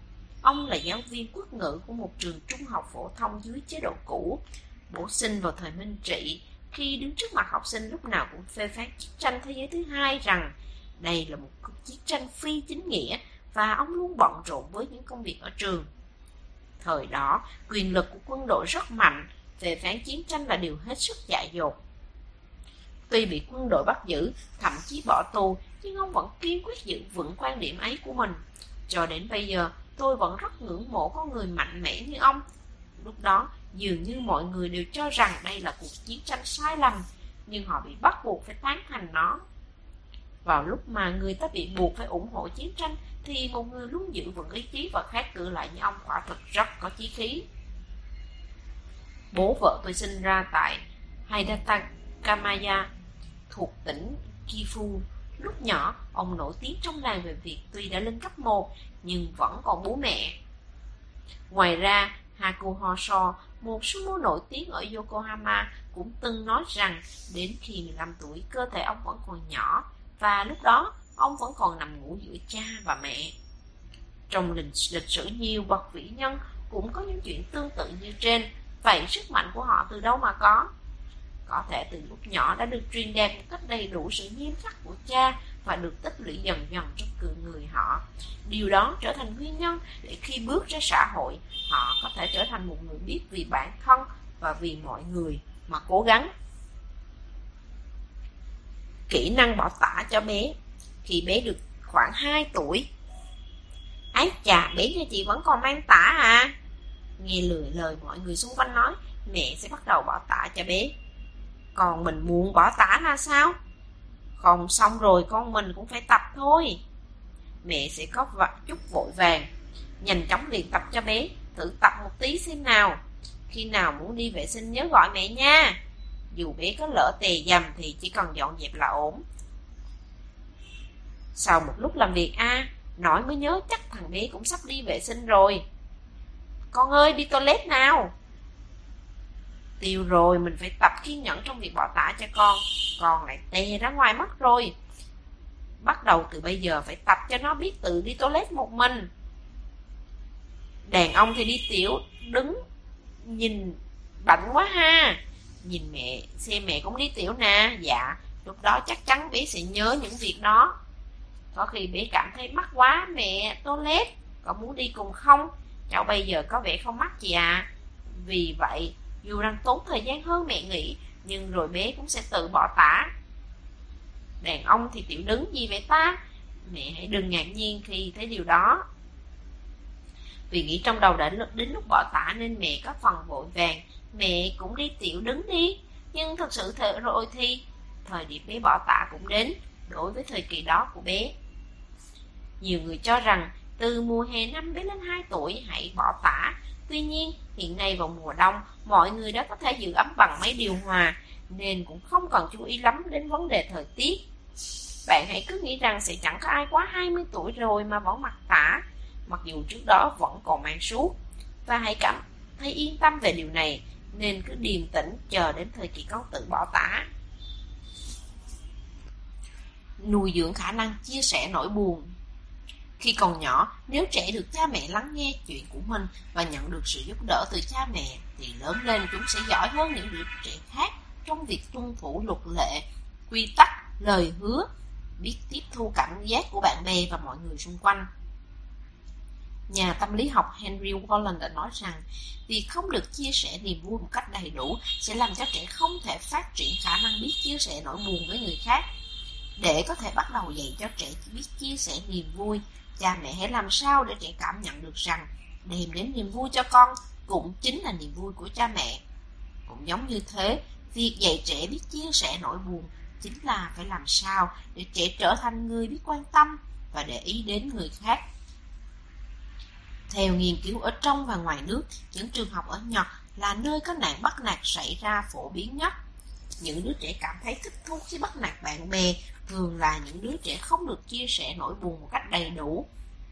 Ông là giáo viên quốc ngữ của một trường trung học phổ thông dưới chế độ cũ. bổ sinh vào thời Minh Trị, khi đứng trước mặt học sinh lúc nào cũng phê phán chiến tranh thế giới thứ hai rằng đây là một cuộc chiến tranh phi chính nghĩa và ông luôn bận rộn với những công việc ở trường. Thời đó, quyền lực của quân đội rất mạnh, về phán chiến tranh là điều hết sức dại dột. Tuy bị quân đội bắt giữ, thậm chí bỏ tù, nhưng ông vẫn kiên quyết giữ vững quan điểm ấy của mình. Cho đến bây giờ, tôi vẫn rất ngưỡng mộ con người mạnh mẽ như ông. Lúc đó, dường như mọi người đều cho rằng đây là cuộc chiến tranh sai lầm, nhưng họ bị bắt buộc phải tán thành nó. Vào lúc mà người ta bị buộc phải ủng hộ chiến tranh, thì một người luôn giữ vững ý chí và khát cử lại như ông quả thực rất có chí khí. Bố vợ tôi sinh ra tại Haidata Kamaya, thuộc tỉnh Kifu. Lúc nhỏ, ông nổi tiếng trong làng về việc tuy đã lên cấp 1, nhưng vẫn còn bố mẹ. Ngoài ra, Haku Hosho, một sumo nổi tiếng ở Yokohama, cũng từng nói rằng đến khi 15 tuổi, cơ thể ông vẫn còn nhỏ, và lúc đó ông vẫn còn nằm ngủ giữa cha và mẹ. Trong lịch, lịch sử nhiều bậc vĩ nhân cũng có những chuyện tương tự như trên, vậy sức mạnh của họ từ đâu mà có? Có thể từ lúc nhỏ đã được truyền đạt một cách đầy đủ sự nghiêm khắc của cha và được tích lũy dần dần trong cự người họ. Điều đó trở thành nguyên nhân để khi bước ra xã hội, họ có thể trở thành một người biết vì bản thân và vì mọi người mà cố gắng. Kỹ năng bỏ tả cho bé Khi bé được khoảng 2 tuổi Ái chà, bé nhà chị vẫn còn mang tả à Nghe lười lời mọi người xung quanh nói Mẹ sẽ bắt đầu bỏ tả cho bé còn mình muốn bỏ tả ra sao? Không xong rồi con mình cũng phải tập thôi. Mẹ sẽ có chút vội vàng, Nhanh chóng luyện tập cho bé, Thử tập một tí xem nào. Khi nào muốn đi vệ sinh nhớ gọi mẹ nha. Dù bé có lỡ tè dầm thì chỉ cần dọn dẹp là ổn. Sau một lúc làm việc, a Nói mới nhớ chắc thằng bé cũng sắp đi vệ sinh rồi. Con ơi, đi toilet nào. Tiêu rồi, mình phải tập kiên nhẫn trong việc bỏ tả cho con. Con lại tè ra ngoài mất rồi. Bắt đầu từ bây giờ phải tập cho nó biết tự đi toilet một mình. Đàn ông thì đi tiểu, Đứng, Nhìn bảnh quá ha. Nhìn mẹ Xem mẹ cũng đi tiểu nè. Dạ Lúc đó chắc chắn bé sẽ nhớ những việc đó. Có khi bé cảm thấy mắc quá, Mẹ, toilet, Có muốn đi cùng không? Cháu bây giờ có vẻ không mắc gì à Vì vậy dù đang tốn thời gian hơn mẹ nghĩ, Nhưng rồi bé cũng sẽ tự bỏ tả. Đàn ông thì tiểu đứng gì vậy ta, Mẹ hãy đừng ngạc nhiên khi thấy điều đó. Vì nghĩ trong đầu đã đến lúc bỏ tả Nên mẹ có phần vội vàng, Mẹ cũng đi tiểu đứng đi. Nhưng thật sự thợ rồi thì Thời điểm bé bỏ tả cũng đến, Đối với thời kỳ đó của bé. Nhiều người cho rằng Từ mùa hè năm bé lên 2 tuổi Hãy bỏ tả Tuy nhiên, hiện nay vào mùa đông, mọi người đã có thể giữ ấm bằng máy điều hòa, nên cũng không cần chú ý lắm đến vấn đề thời tiết. Bạn hãy cứ nghĩ rằng sẽ chẳng có ai quá 20 tuổi rồi mà vẫn mặc tả, mặc dù trước đó vẫn còn mang suốt. Và hãy cảm thấy yên tâm về điều này, nên cứ điềm tĩnh chờ đến thời kỳ con tự bỏ tả. Nuôi dưỡng khả năng chia sẻ nỗi buồn khi còn nhỏ, nếu trẻ được cha mẹ lắng nghe chuyện của mình và nhận được sự giúp đỡ từ cha mẹ, thì lớn lên chúng sẽ giỏi hơn những đứa trẻ khác trong việc tuân thủ luật lệ, quy tắc, lời hứa, biết tiếp thu cảm giác của bạn bè và mọi người xung quanh. Nhà tâm lý học Henry Wallen đã nói rằng việc không được chia sẻ niềm vui một cách đầy đủ sẽ làm cho trẻ không thể phát triển khả năng biết chia sẻ nỗi buồn với người khác. Để có thể bắt đầu dạy cho trẻ biết chia sẻ niềm vui, cha mẹ hãy làm sao để trẻ cảm nhận được rằng đem đến niềm vui cho con cũng chính là niềm vui của cha mẹ. Cũng giống như thế, việc dạy trẻ biết chia sẻ nỗi buồn chính là phải làm sao để trẻ trở thành người biết quan tâm và để ý đến người khác theo nghiên cứu ở trong và ngoài nước, những trường học ở Nhật là nơi có nạn bắt nạt xảy ra phổ biến nhất. Những đứa trẻ cảm thấy thích thú khi bắt nạt bạn bè thường là những đứa trẻ không được chia sẻ nỗi buồn một cách đầy đủ.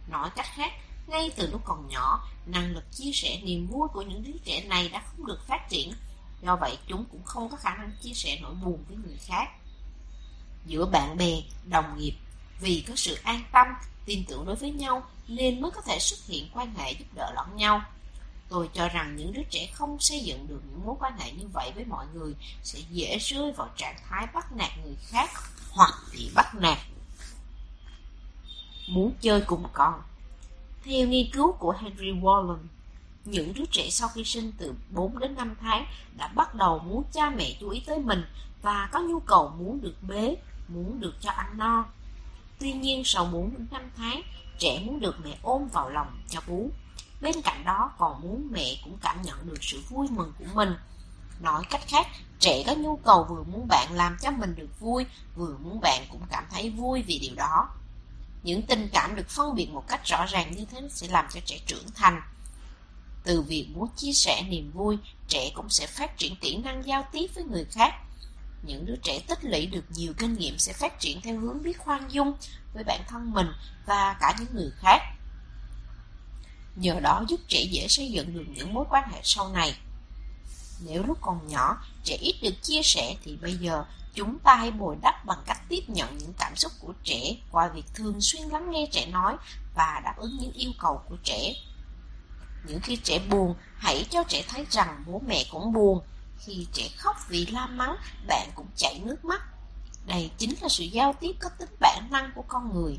Nói cách khác, ngay từ lúc còn nhỏ, năng lực chia sẻ niềm vui của những đứa trẻ này đã không được phát triển. Do vậy, chúng cũng không có khả năng chia sẻ nỗi buồn với người khác. Giữa bạn bè, đồng nghiệp, vì có sự an tâm, tin tưởng đối với nhau nên mới có thể xuất hiện quan hệ giúp đỡ lẫn nhau. Tôi cho rằng những đứa trẻ không xây dựng được những mối quan hệ như vậy với mọi người sẽ dễ rơi vào trạng thái bắt nạt người khác hoặc bị bắt nạt. Muốn chơi cùng con Theo nghiên cứu của Henry Wallen, những đứa trẻ sau khi sinh từ 4 đến 5 tháng đã bắt đầu muốn cha mẹ chú ý tới mình và có nhu cầu muốn được bế, muốn được cho ăn no. Tuy nhiên sau 4 đến 5 tháng, trẻ muốn được mẹ ôm vào lòng cho bú. Bên cạnh đó còn muốn mẹ cũng cảm nhận được sự vui mừng của mình. Nói cách khác, trẻ có nhu cầu vừa muốn bạn làm cho mình được vui, vừa muốn bạn cũng cảm thấy vui vì điều đó. Những tình cảm được phân biệt một cách rõ ràng như thế sẽ làm cho trẻ trưởng thành. Từ việc muốn chia sẻ niềm vui, trẻ cũng sẽ phát triển kỹ năng giao tiếp với người khác. Những đứa trẻ tích lũy được nhiều kinh nghiệm sẽ phát triển theo hướng biết khoan dung với bản thân mình và cả những người khác. Nhờ đó giúp trẻ dễ xây dựng được những mối quan hệ sau này. Nếu lúc còn nhỏ, trẻ ít được chia sẻ thì bây giờ chúng ta hãy bồi đắp bằng cách tiếp nhận những cảm xúc của trẻ qua việc thường xuyên lắng nghe trẻ nói và đáp ứng những yêu cầu của trẻ. Những khi trẻ buồn, hãy cho trẻ thấy rằng bố mẹ cũng buồn. Khi trẻ khóc vì la mắng, bạn cũng chảy nước mắt. Đây chính là sự giao tiếp có tính bản năng của con người.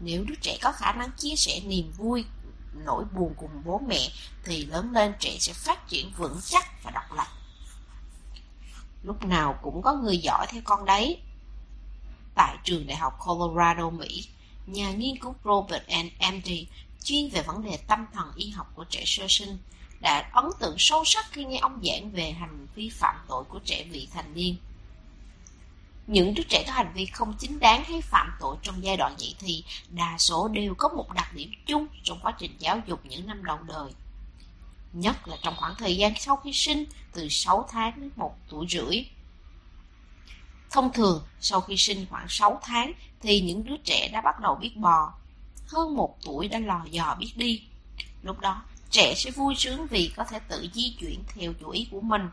Nếu đứa trẻ có khả năng chia sẻ niềm vui, nỗi buồn cùng bố mẹ, thì lớn lên trẻ sẽ phát triển vững chắc và độc lập. Lúc nào cũng có người giỏi theo con đấy. Tại trường đại học Colorado, Mỹ, nhà nghiên cứu Robert N. Andy chuyên về vấn đề tâm thần y học của trẻ sơ sinh đã ấn tượng sâu sắc khi nghe ông giảng về hành vi phạm tội của trẻ vị thành niên. Những đứa trẻ có hành vi không chính đáng hay phạm tội trong giai đoạn dậy thì đa số đều có một đặc điểm chung trong quá trình giáo dục những năm đầu đời. Nhất là trong khoảng thời gian sau khi sinh từ 6 tháng đến 1 tuổi rưỡi. Thông thường, sau khi sinh khoảng 6 tháng thì những đứa trẻ đã bắt đầu biết bò. Hơn một tuổi đã lò dò biết đi. Lúc đó, trẻ sẽ vui sướng vì có thể tự di chuyển theo chủ ý của mình.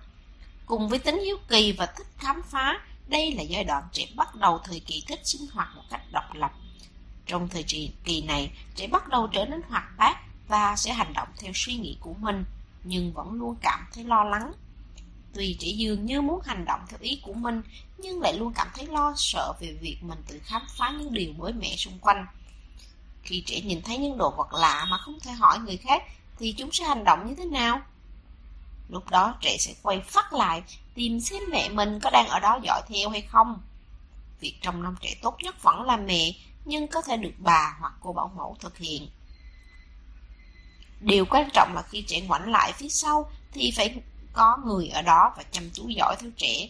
Cùng với tính hiếu kỳ và thích khám phá, đây là giai đoạn trẻ bắt đầu thời kỳ thích sinh hoạt một cách độc lập. Trong thời kỳ này, trẻ bắt đầu trở nên hoạt bát và sẽ hành động theo suy nghĩ của mình, nhưng vẫn luôn cảm thấy lo lắng. Tuy trẻ dường như muốn hành động theo ý của mình, nhưng lại luôn cảm thấy lo sợ về việc mình tự khám phá những điều mới mẻ xung quanh. Khi trẻ nhìn thấy những đồ vật lạ mà không thể hỏi người khác, thì chúng sẽ hành động như thế nào? Lúc đó trẻ sẽ quay phát lại tìm xem mẹ mình có đang ở đó dõi theo hay không. Việc trong năm trẻ tốt nhất vẫn là mẹ, nhưng có thể được bà hoặc cô bảo mẫu thực hiện. Điều quan trọng là khi trẻ ngoảnh lại phía sau thì phải có người ở đó và chăm chú dõi theo trẻ.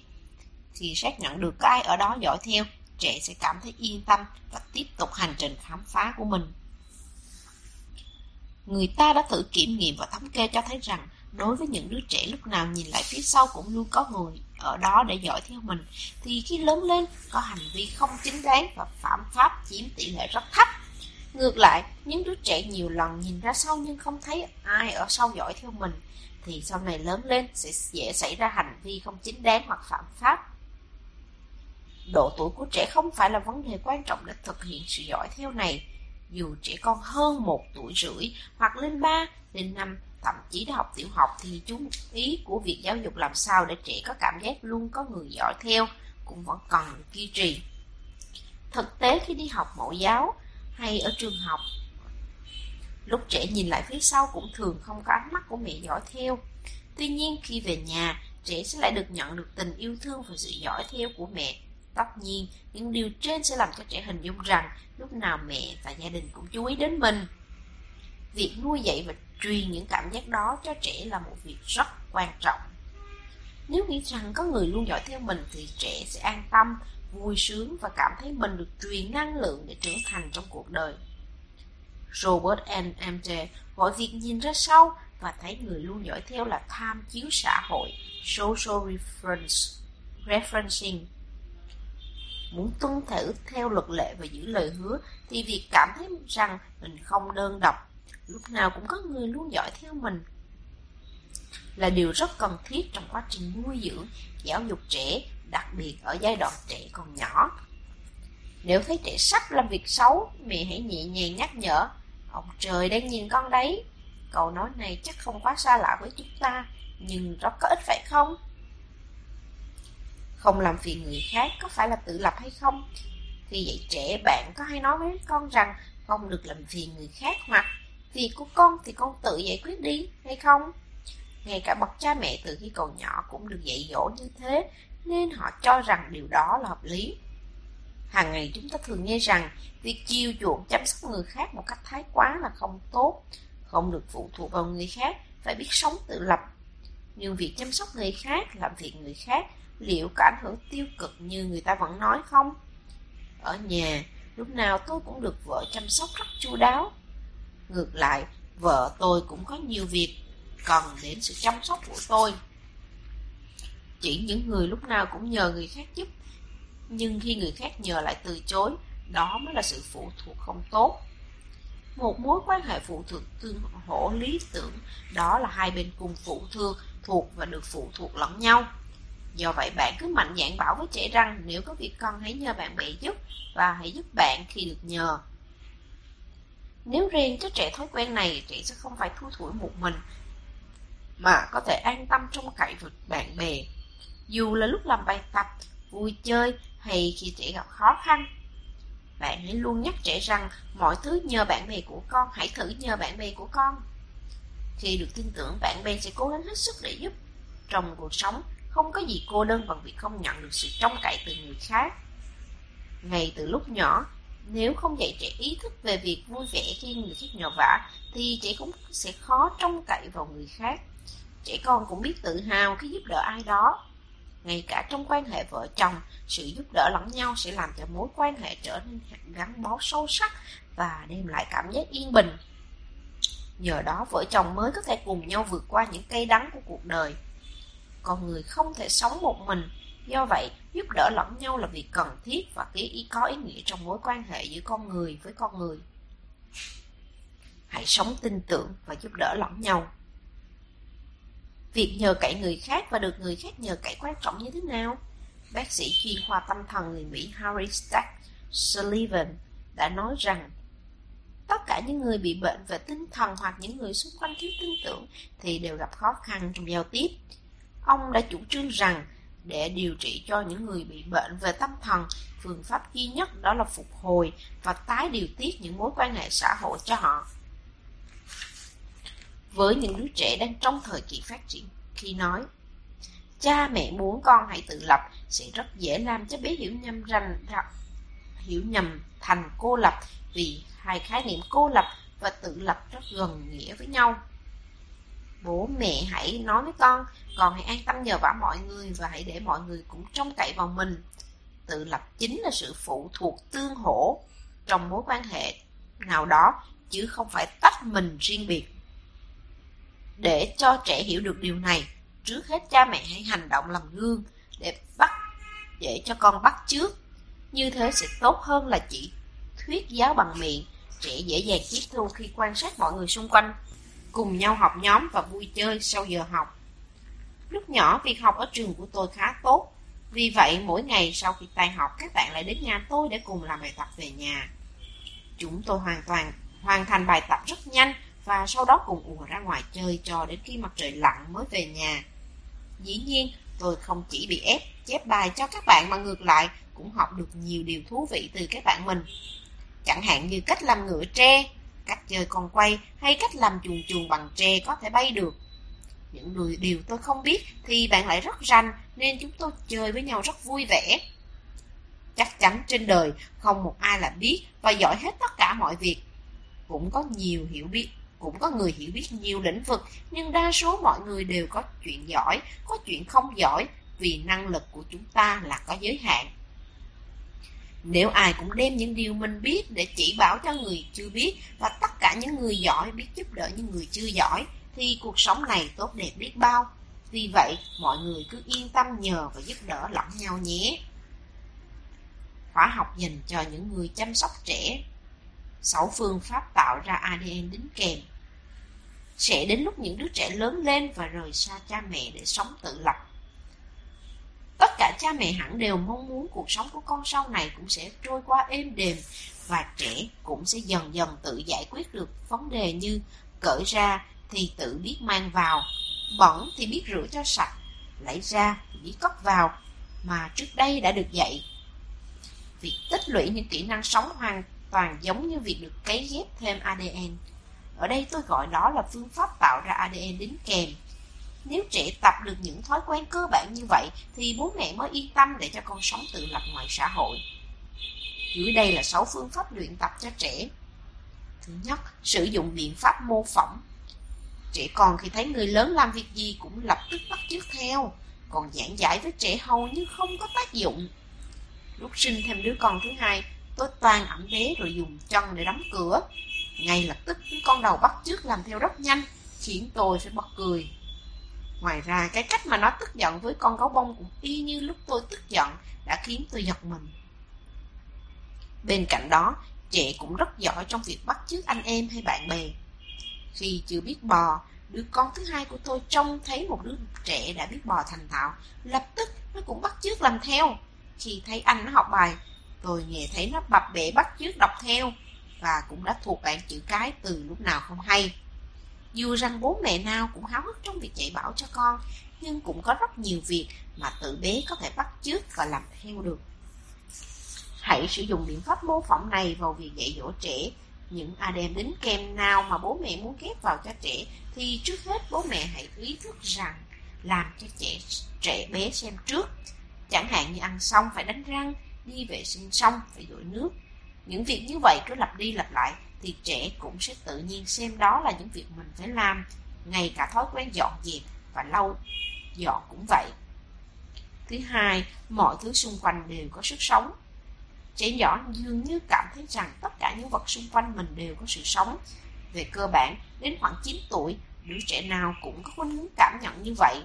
Khi xác nhận được có ai ở đó dõi theo, trẻ sẽ cảm thấy yên tâm và tiếp tục hành trình khám phá của mình. Người ta đã thử kiểm nghiệm và thống kê cho thấy rằng Đối với những đứa trẻ lúc nào nhìn lại phía sau cũng luôn có người ở đó để dõi theo mình, thì khi lớn lên có hành vi không chính đáng và phạm pháp chiếm tỷ lệ rất thấp. Ngược lại, những đứa trẻ nhiều lần nhìn ra sau nhưng không thấy ai ở sau dõi theo mình, thì sau này lớn lên sẽ dễ xảy ra hành vi không chính đáng hoặc phạm pháp. Độ tuổi của trẻ không phải là vấn đề quan trọng để thực hiện sự dõi theo này. Dù trẻ con hơn một tuổi rưỡi hoặc lên 3, lên 5, thậm chí đã học tiểu học thì chú ý của việc giáo dục làm sao để trẻ có cảm giác luôn có người dõi theo cũng vẫn cần duy trì. Thực tế khi đi học mẫu giáo hay ở trường học, lúc trẻ nhìn lại phía sau cũng thường không có ánh mắt của mẹ dõi theo. Tuy nhiên khi về nhà, trẻ sẽ lại được nhận được tình yêu thương và sự dõi theo của mẹ. Tất nhiên, những điều trên sẽ làm cho trẻ hình dung rằng lúc nào mẹ và gia đình cũng chú ý đến mình. Việc nuôi dạy và truyền những cảm giác đó cho trẻ là một việc rất quan trọng. Nếu nghĩ rằng có người luôn dõi theo mình thì trẻ sẽ an tâm, vui sướng và cảm thấy mình được truyền năng lượng để trưởng thành trong cuộc đời. Robert N. Mj gọi việc nhìn ra sau và thấy người luôn dõi theo là tham chiếu xã hội, social reference, referencing. Muốn tuân thủ theo luật lệ và giữ lời hứa thì việc cảm thấy rằng mình không đơn độc, lúc nào cũng có người luôn dõi theo mình là điều rất cần thiết trong quá trình nuôi dưỡng, giáo dục trẻ, đặc biệt ở giai đoạn trẻ còn nhỏ. Nếu thấy trẻ sắp làm việc xấu, mẹ hãy nhẹ nhàng nhắc nhở, ông trời đang nhìn con đấy. Câu nói này chắc không quá xa lạ với chúng ta, nhưng rất có ích phải không? Không làm phiền người khác có phải là tự lập hay không? Khi dạy trẻ bạn có hay nói với con rằng không được làm phiền người khác hoặc việc của con thì con tự giải quyết đi hay không? Ngay cả bậc cha mẹ từ khi còn nhỏ cũng được dạy dỗ như thế, nên họ cho rằng điều đó là hợp lý. Hàng ngày chúng ta thường nghe rằng việc chiêu chuộng chăm sóc người khác một cách thái quá là không tốt, không được phụ thuộc vào người khác, phải biết sống tự lập. Nhưng việc chăm sóc người khác, làm việc người khác, liệu có ảnh hưởng tiêu cực như người ta vẫn nói không? Ở nhà, lúc nào tôi cũng được vợ chăm sóc rất chu đáo. Ngược lại, vợ tôi cũng có nhiều việc cần đến sự chăm sóc của tôi. Chỉ những người lúc nào cũng nhờ người khác giúp, nhưng khi người khác nhờ lại từ chối, đó mới là sự phụ thuộc không tốt. Một mối quan hệ phụ thuộc tương hỗ lý tưởng, đó là hai bên cùng phụ thương, thuộc và được phụ thuộc lẫn nhau. Do vậy bạn cứ mạnh dạn bảo với trẻ rằng nếu có việc cần hãy nhờ bạn bè giúp và hãy giúp bạn khi được nhờ. Nếu riêng cho trẻ thói quen này, trẻ sẽ không phải thu thủi một mình mà có thể an tâm trông cậy vào bạn bè. Dù là lúc làm bài tập, vui chơi hay khi trẻ gặp khó khăn. Bạn hãy luôn nhắc trẻ rằng mọi thứ nhờ bạn bè của con, hãy thử nhờ bạn bè của con. Khi được tin tưởng, bạn bè sẽ cố gắng hết sức để giúp. Trong cuộc sống, không có gì cô đơn bằng việc không nhận được sự trông cậy từ người khác. Ngay từ lúc nhỏ, nếu không dạy trẻ ý thức về việc vui vẻ khi người khác nhờ vả, thì trẻ cũng sẽ khó trông cậy vào người khác. Trẻ con cũng biết tự hào khi giúp đỡ ai đó. Ngay cả trong quan hệ vợ chồng, sự giúp đỡ lẫn nhau sẽ làm cho mối quan hệ trở nên gắn bó sâu sắc và đem lại cảm giác yên bình. Nhờ đó vợ chồng mới có thể cùng nhau vượt qua những cây đắng của cuộc đời. Con người không thể sống một mình, do vậy, giúp đỡ lẫn nhau là việc cần thiết và ý có ý nghĩa trong mối quan hệ giữa con người với con người. Hãy sống tin tưởng và giúp đỡ lẫn nhau. Việc nhờ cậy người khác và được người khác nhờ cậy quan trọng như thế nào? Bác sĩ chuyên khoa tâm thần người Mỹ Harry Stack Sullivan đã nói rằng, tất cả những người bị bệnh về tinh thần hoặc những người xung quanh thiếu tin tưởng thì đều gặp khó khăn trong giao tiếp. Ông đã chủ trương rằng để điều trị cho những người bị bệnh về tâm thần, phương pháp duy nhất đó là phục hồi và tái điều tiết những mối quan hệ xã hội cho họ. Với những đứa trẻ đang trong thời kỳ phát triển khi nói cha mẹ muốn con hãy tự lập sẽ rất dễ làm cho bé hiểu nhầm rằng hiểu nhầm thành cô lập vì hai khái niệm cô lập và tự lập rất gần nghĩa với nhau bố mẹ hãy nói với con con hãy an tâm nhờ vả mọi người và hãy để mọi người cũng trông cậy vào mình tự lập chính là sự phụ thuộc tương hỗ trong mối quan hệ nào đó chứ không phải tách mình riêng biệt để cho trẻ hiểu được điều này, trước hết cha mẹ hãy hành động làm gương để bắt để cho con bắt trước. Như thế sẽ tốt hơn là chỉ thuyết giáo bằng miệng, trẻ dễ dàng tiếp thu khi quan sát mọi người xung quanh cùng nhau học nhóm và vui chơi sau giờ học. Lúc nhỏ, việc học ở trường của tôi khá tốt. Vì vậy, mỗi ngày sau khi tan học, các bạn lại đến nhà tôi để cùng làm bài tập về nhà. Chúng tôi hoàn toàn hoàn thành bài tập rất nhanh và sau đó cùng ùa ra ngoài chơi cho đến khi mặt trời lặn mới về nhà. Dĩ nhiên, tôi không chỉ bị ép chép bài cho các bạn mà ngược lại cũng học được nhiều điều thú vị từ các bạn mình. Chẳng hạn như cách làm ngựa tre, cách chơi con quay hay cách làm chuồng chuồng bằng tre có thể bay được. Những điều tôi không biết thì bạn lại rất rành nên chúng tôi chơi với nhau rất vui vẻ. Chắc chắn trên đời không một ai là biết và giỏi hết tất cả mọi việc. Cũng có nhiều hiểu biết, cũng có người hiểu biết nhiều lĩnh vực, nhưng đa số mọi người đều có chuyện giỏi, có chuyện không giỏi vì năng lực của chúng ta là có giới hạn. Nếu ai cũng đem những điều mình biết để chỉ bảo cho người chưa biết và tất cả những người giỏi biết giúp đỡ những người chưa giỏi, thì cuộc sống này tốt đẹp biết bao. Vì vậy, mọi người cứ yên tâm nhờ và giúp đỡ lẫn nhau nhé. Khóa học dành cho những người chăm sóc trẻ. Sáu phương pháp tạo ra ADN đính kèm. Sẽ đến lúc những đứa trẻ lớn lên và rời xa cha mẹ để sống tự lập Tất cả cha mẹ hẳn đều mong muốn cuộc sống của con sau này cũng sẽ trôi qua êm đềm và trẻ cũng sẽ dần dần tự giải quyết được vấn đề như cởi ra thì tự biết mang vào, bẩn thì biết rửa cho sạch, lấy ra thì biết cất vào mà trước đây đã được dạy. Việc tích lũy những kỹ năng sống hoàn toàn giống như việc được cấy ghép thêm ADN. Ở đây tôi gọi đó là phương pháp tạo ra ADN đính kèm nếu trẻ tập được những thói quen cơ bản như vậy thì bố mẹ mới yên tâm để cho con sống tự lập ngoài xã hội. Dưới đây là 6 phương pháp luyện tập cho trẻ. Thứ nhất, sử dụng biện pháp mô phỏng. Trẻ con khi thấy người lớn làm việc gì cũng lập tức bắt chước theo, còn giảng giải với trẻ hầu như không có tác dụng. Lúc sinh thêm đứa con thứ hai, tôi toàn ẩm bé rồi dùng chân để đóng cửa. Ngay lập tức đứa con đầu bắt chước làm theo rất nhanh, khiến tôi phải bật cười. Ngoài ra, cái cách mà nó tức giận với con gấu bông cũng y như lúc tôi tức giận đã khiến tôi giật mình. Bên cạnh đó, trẻ cũng rất giỏi trong việc bắt chước anh em hay bạn bè. Khi chưa biết bò, đứa con thứ hai của tôi trông thấy một đứa trẻ đã biết bò thành thạo, lập tức nó cũng bắt chước làm theo. Khi thấy anh nó học bài, tôi nghe thấy nó bập bẹ bắt chước đọc theo và cũng đã thuộc bảng chữ cái từ lúc nào không hay. Dù rằng bố mẹ nào cũng háo hức trong việc dạy bảo cho con, nhưng cũng có rất nhiều việc mà tự bé có thể bắt chước và làm theo được. Hãy sử dụng biện pháp mô phỏng này vào việc dạy dỗ trẻ. Những ADM đính kèm nào mà bố mẹ muốn ghép vào cho trẻ thì trước hết bố mẹ hãy ý thức rằng làm cho trẻ trẻ bé xem trước. Chẳng hạn như ăn xong phải đánh răng, đi vệ sinh xong phải dội nước. Những việc như vậy cứ lặp đi lặp lại thì trẻ cũng sẽ tự nhiên xem đó là những việc mình phải làm, ngay cả thói quen dọn dẹp và lau dọn cũng vậy. Thứ hai, mọi thứ xung quanh đều có sức sống. Trẻ nhỏ dường như cảm thấy rằng tất cả những vật xung quanh mình đều có sự sống. Về cơ bản, đến khoảng 9 tuổi, đứa trẻ nào cũng có khuynh hướng cảm nhận như vậy.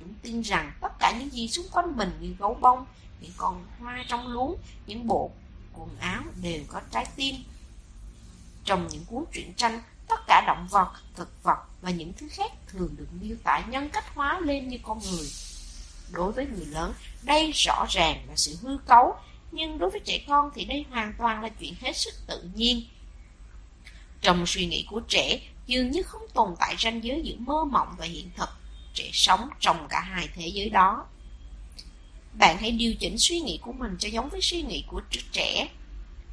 Chúng tin rằng tất cả những gì xung quanh mình như gấu bông, những con hoa trong luống, những bộ quần áo đều có trái tim trong những cuốn truyện tranh, tất cả động vật, thực vật và những thứ khác thường được miêu tả nhân cách hóa lên như con người. Đối với người lớn, đây rõ ràng là sự hư cấu, nhưng đối với trẻ con thì đây hoàn toàn là chuyện hết sức tự nhiên. Trong suy nghĩ của trẻ, dường như không tồn tại ranh giới giữa mơ mộng và hiện thực. Trẻ sống trong cả hai thế giới đó. Bạn hãy điều chỉnh suy nghĩ của mình cho giống với suy nghĩ của trẻ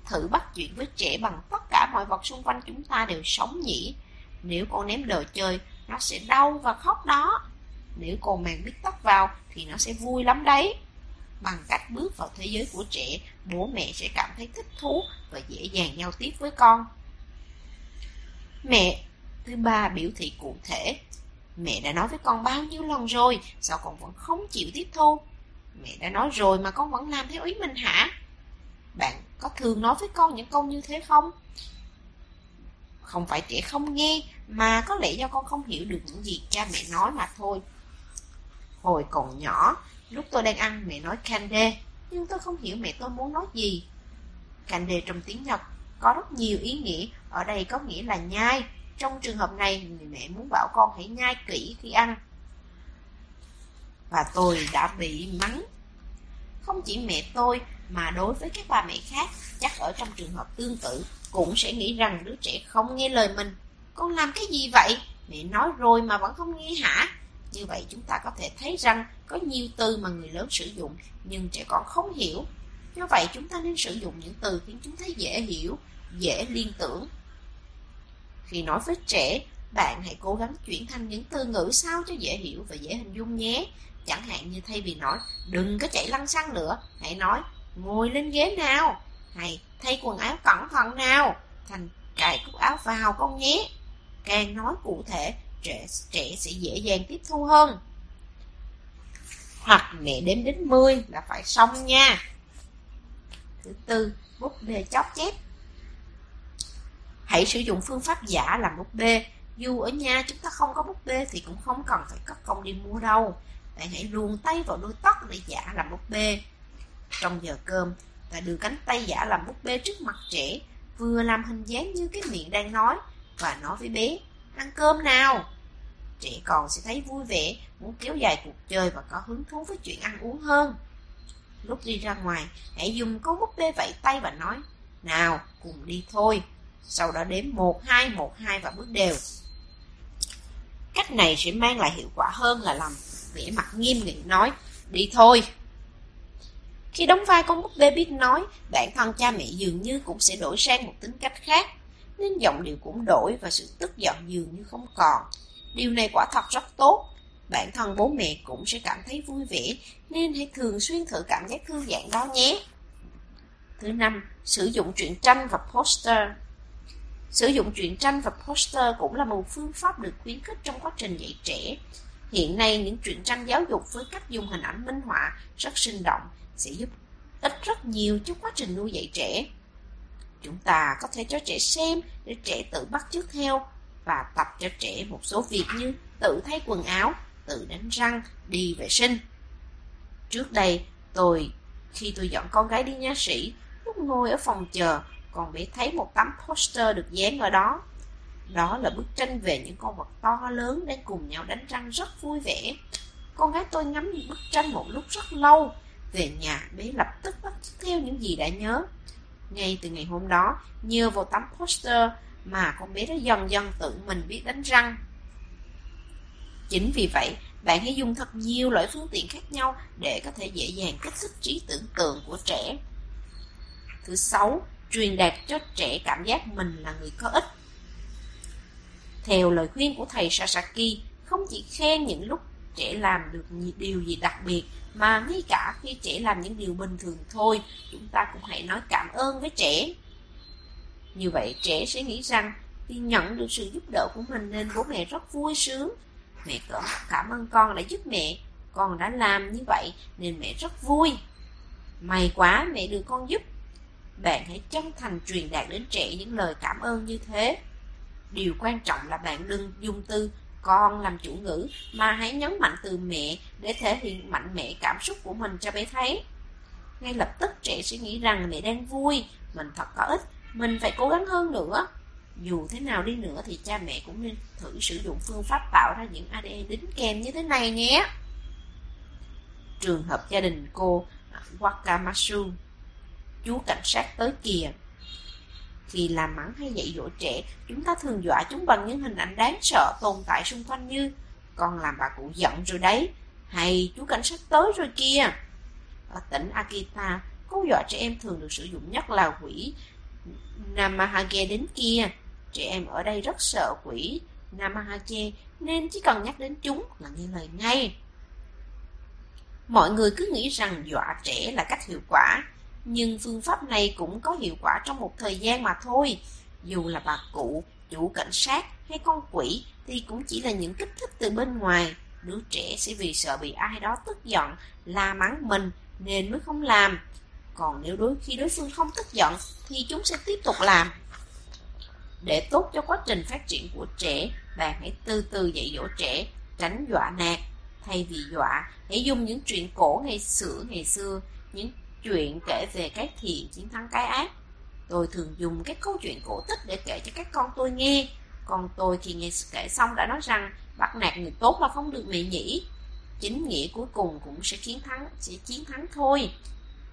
thử bắt chuyện với trẻ bằng tất cả mọi vật xung quanh chúng ta đều sống nhỉ. Nếu con ném đồ chơi, nó sẽ đau và khóc đó. Nếu con mang bít tóc vào thì nó sẽ vui lắm đấy. Bằng cách bước vào thế giới của trẻ, bố mẹ sẽ cảm thấy thích thú và dễ dàng giao tiếp với con. Mẹ, thứ ba biểu thị cụ thể. Mẹ đã nói với con bao nhiêu lần rồi, sao con vẫn không chịu tiếp thu? Mẹ đã nói rồi mà con vẫn làm theo ý mình hả? Bạn có thường nói với con những câu như thế không? Không phải trẻ không nghe, mà có lẽ do con không hiểu được những gì cha mẹ nói mà thôi. Hồi còn nhỏ, lúc tôi đang ăn mẹ nói candy, nhưng tôi không hiểu mẹ tôi muốn nói gì. Candy trong tiếng Nhật có rất nhiều ý nghĩa, ở đây có nghĩa là nhai. trong trường hợp này mẹ muốn bảo con hãy nhai kỹ khi ăn. Và tôi đã bị mắng. Không chỉ mẹ tôi mà đối với các bà mẹ khác, chắc ở trong trường hợp tương tự cũng sẽ nghĩ rằng đứa trẻ không nghe lời mình. Con làm cái gì vậy? Mẹ nói rồi mà vẫn không nghe hả? Như vậy chúng ta có thể thấy rằng có nhiều từ mà người lớn sử dụng nhưng trẻ con không hiểu. Do vậy chúng ta nên sử dụng những từ khiến chúng thấy dễ hiểu, dễ liên tưởng. Khi nói với trẻ, bạn hãy cố gắng chuyển thành những từ ngữ sao cho dễ hiểu và dễ hình dung nhé. Chẳng hạn như thay vì nói đừng có chạy lăn xăng nữa, hãy nói ngồi lên ghế nào, hay thay quần áo cẩn thận nào, thành cài cúc áo vào con nhé. Càng nói cụ thể, trẻ, trẻ sẽ dễ dàng tiếp thu hơn. Hoặc mẹ đếm đến 10 là phải xong nha. Thứ tư, búp bê chóp chép. Hãy sử dụng phương pháp giả làm búp bê. Dù ở nhà chúng ta không có búp bê thì cũng không cần phải cất công đi mua đâu. Bạn hãy luồn tay vào đôi tóc để giả làm búp bê. Trong giờ cơm, ta đưa cánh tay giả làm búp bê trước mặt trẻ, vừa làm hình dáng như cái miệng đang nói, và nói với bé, ăn cơm nào. Trẻ còn sẽ thấy vui vẻ, muốn kéo dài cuộc chơi và có hứng thú với chuyện ăn uống hơn. Lúc đi ra ngoài, hãy dùng con búp bê vẫy tay và nói, nào, cùng đi thôi. Sau đó đếm 1, 2, 1, 2 và bước đều. Cách này sẽ mang lại hiệu quả hơn là làm vẻ mặt nghiêm nghị nói, đi thôi. Khi đóng vai con búp bê biết nói, bản thân cha mẹ dường như cũng sẽ đổi sang một tính cách khác, nên giọng điệu cũng đổi và sự tức giận dường như không còn. Điều này quả thật rất tốt. Bản thân bố mẹ cũng sẽ cảm thấy vui vẻ, nên hãy thường xuyên thử cảm giác thư giãn đó nhé. Thứ năm, sử dụng truyện tranh và poster. Sử dụng truyện tranh và poster cũng là một phương pháp được khuyến khích trong quá trình dạy trẻ. Hiện nay, những truyện tranh giáo dục với cách dùng hình ảnh minh họa rất sinh động sẽ giúp ích rất nhiều trong quá trình nuôi dạy trẻ. Chúng ta có thể cho trẻ xem để trẻ tự bắt chước theo và tập cho trẻ một số việc như tự thay quần áo, tự đánh răng, đi vệ sinh. Trước đây, tôi, khi tôi dọn con gái đi nha sĩ, lúc ngồi ở phòng chờ, còn bé thấy một tấm poster được dán ở đó. Đó là bức tranh về những con vật to lớn đang cùng nhau đánh răng rất vui vẻ. Con gái tôi ngắm bức tranh một lúc rất lâu. Về nhà, bé lập tức bắt theo những gì đã nhớ. Ngay từ ngày hôm đó, nhờ vào tấm poster mà con bé đã dần dần tự mình biết đánh răng. Chính vì vậy, bạn hãy dùng thật nhiều loại phương tiện khác nhau để có thể dễ dàng kích thích trí tưởng tượng của trẻ. Thứ sáu, truyền đạt cho trẻ cảm giác mình là người có ích. Theo lời khuyên của thầy Sasaki, không chỉ khen những lúc trẻ làm được điều gì đặc biệt, mà ngay cả khi trẻ làm những điều bình thường thôi, chúng ta cũng hãy nói cảm ơn với trẻ. Như vậy trẻ sẽ nghĩ rằng khi nhận được sự giúp đỡ của mình nên bố mẹ rất vui sướng. Mẹ cảm ơn con đã giúp mẹ, con đã làm như vậy nên mẹ rất vui. May quá mẹ được con giúp. Bạn hãy chân thành truyền đạt đến trẻ những lời cảm ơn như thế. Điều quan trọng là bạn đừng dùng từ con làm chủ ngữ mà hãy nhấn mạnh từ mẹ để thể hiện mạnh mẽ cảm xúc của mình cho bé thấy. Ngay lập tức trẻ sẽ nghĩ rằng mẹ đang vui, mình thật có ích mình phải cố gắng hơn nữa. Dù thế nào đi nữa thì cha mẹ cũng nên thử sử dụng phương pháp tạo ra những ADN e đính kèm như thế này nhé. Trường hợp gia đình cô Wakamatsu Chú cảnh sát tới kìa khi làm mắng hay dạy dỗ trẻ Chúng ta thường dọa chúng bằng những hình ảnh đáng sợ tồn tại xung quanh như Con làm bà cụ giận rồi đấy Hay chú cảnh sát tới rồi kia Ở tỉnh Akita Câu dọa trẻ em thường được sử dụng nhất là quỷ Namahage đến kia. Trẻ em ở đây rất sợ quỷ Namahage nên chỉ cần nhắc đến chúng là nghe lời ngay. Mọi người cứ nghĩ rằng dọa trẻ là cách hiệu quả, nhưng phương pháp này cũng có hiệu quả trong một thời gian mà thôi. Dù là bà cụ, chủ cảnh sát hay con quỷ thì cũng chỉ là những kích thích từ bên ngoài. Đứa trẻ sẽ vì sợ bị ai đó tức giận, la mắng mình nên mới không làm. Còn nếu đối khi đối phương không tức giận thì chúng sẽ tiếp tục làm. Để tốt cho quá trình phát triển của trẻ, bạn hãy từ từ dạy dỗ trẻ, tránh dọa nạt. Thay vì dọa, hãy dùng những chuyện cổ ngày xưa ngày xưa, những chuyện kể về cái thiện chiến thắng cái ác. Tôi thường dùng các câu chuyện cổ tích để kể cho các con tôi nghe. Còn tôi khi nghe kể xong đã nói rằng bắt nạt người tốt là không được mẹ nhỉ. Chính nghĩa cuối cùng cũng sẽ chiến thắng, sẽ chiến thắng thôi.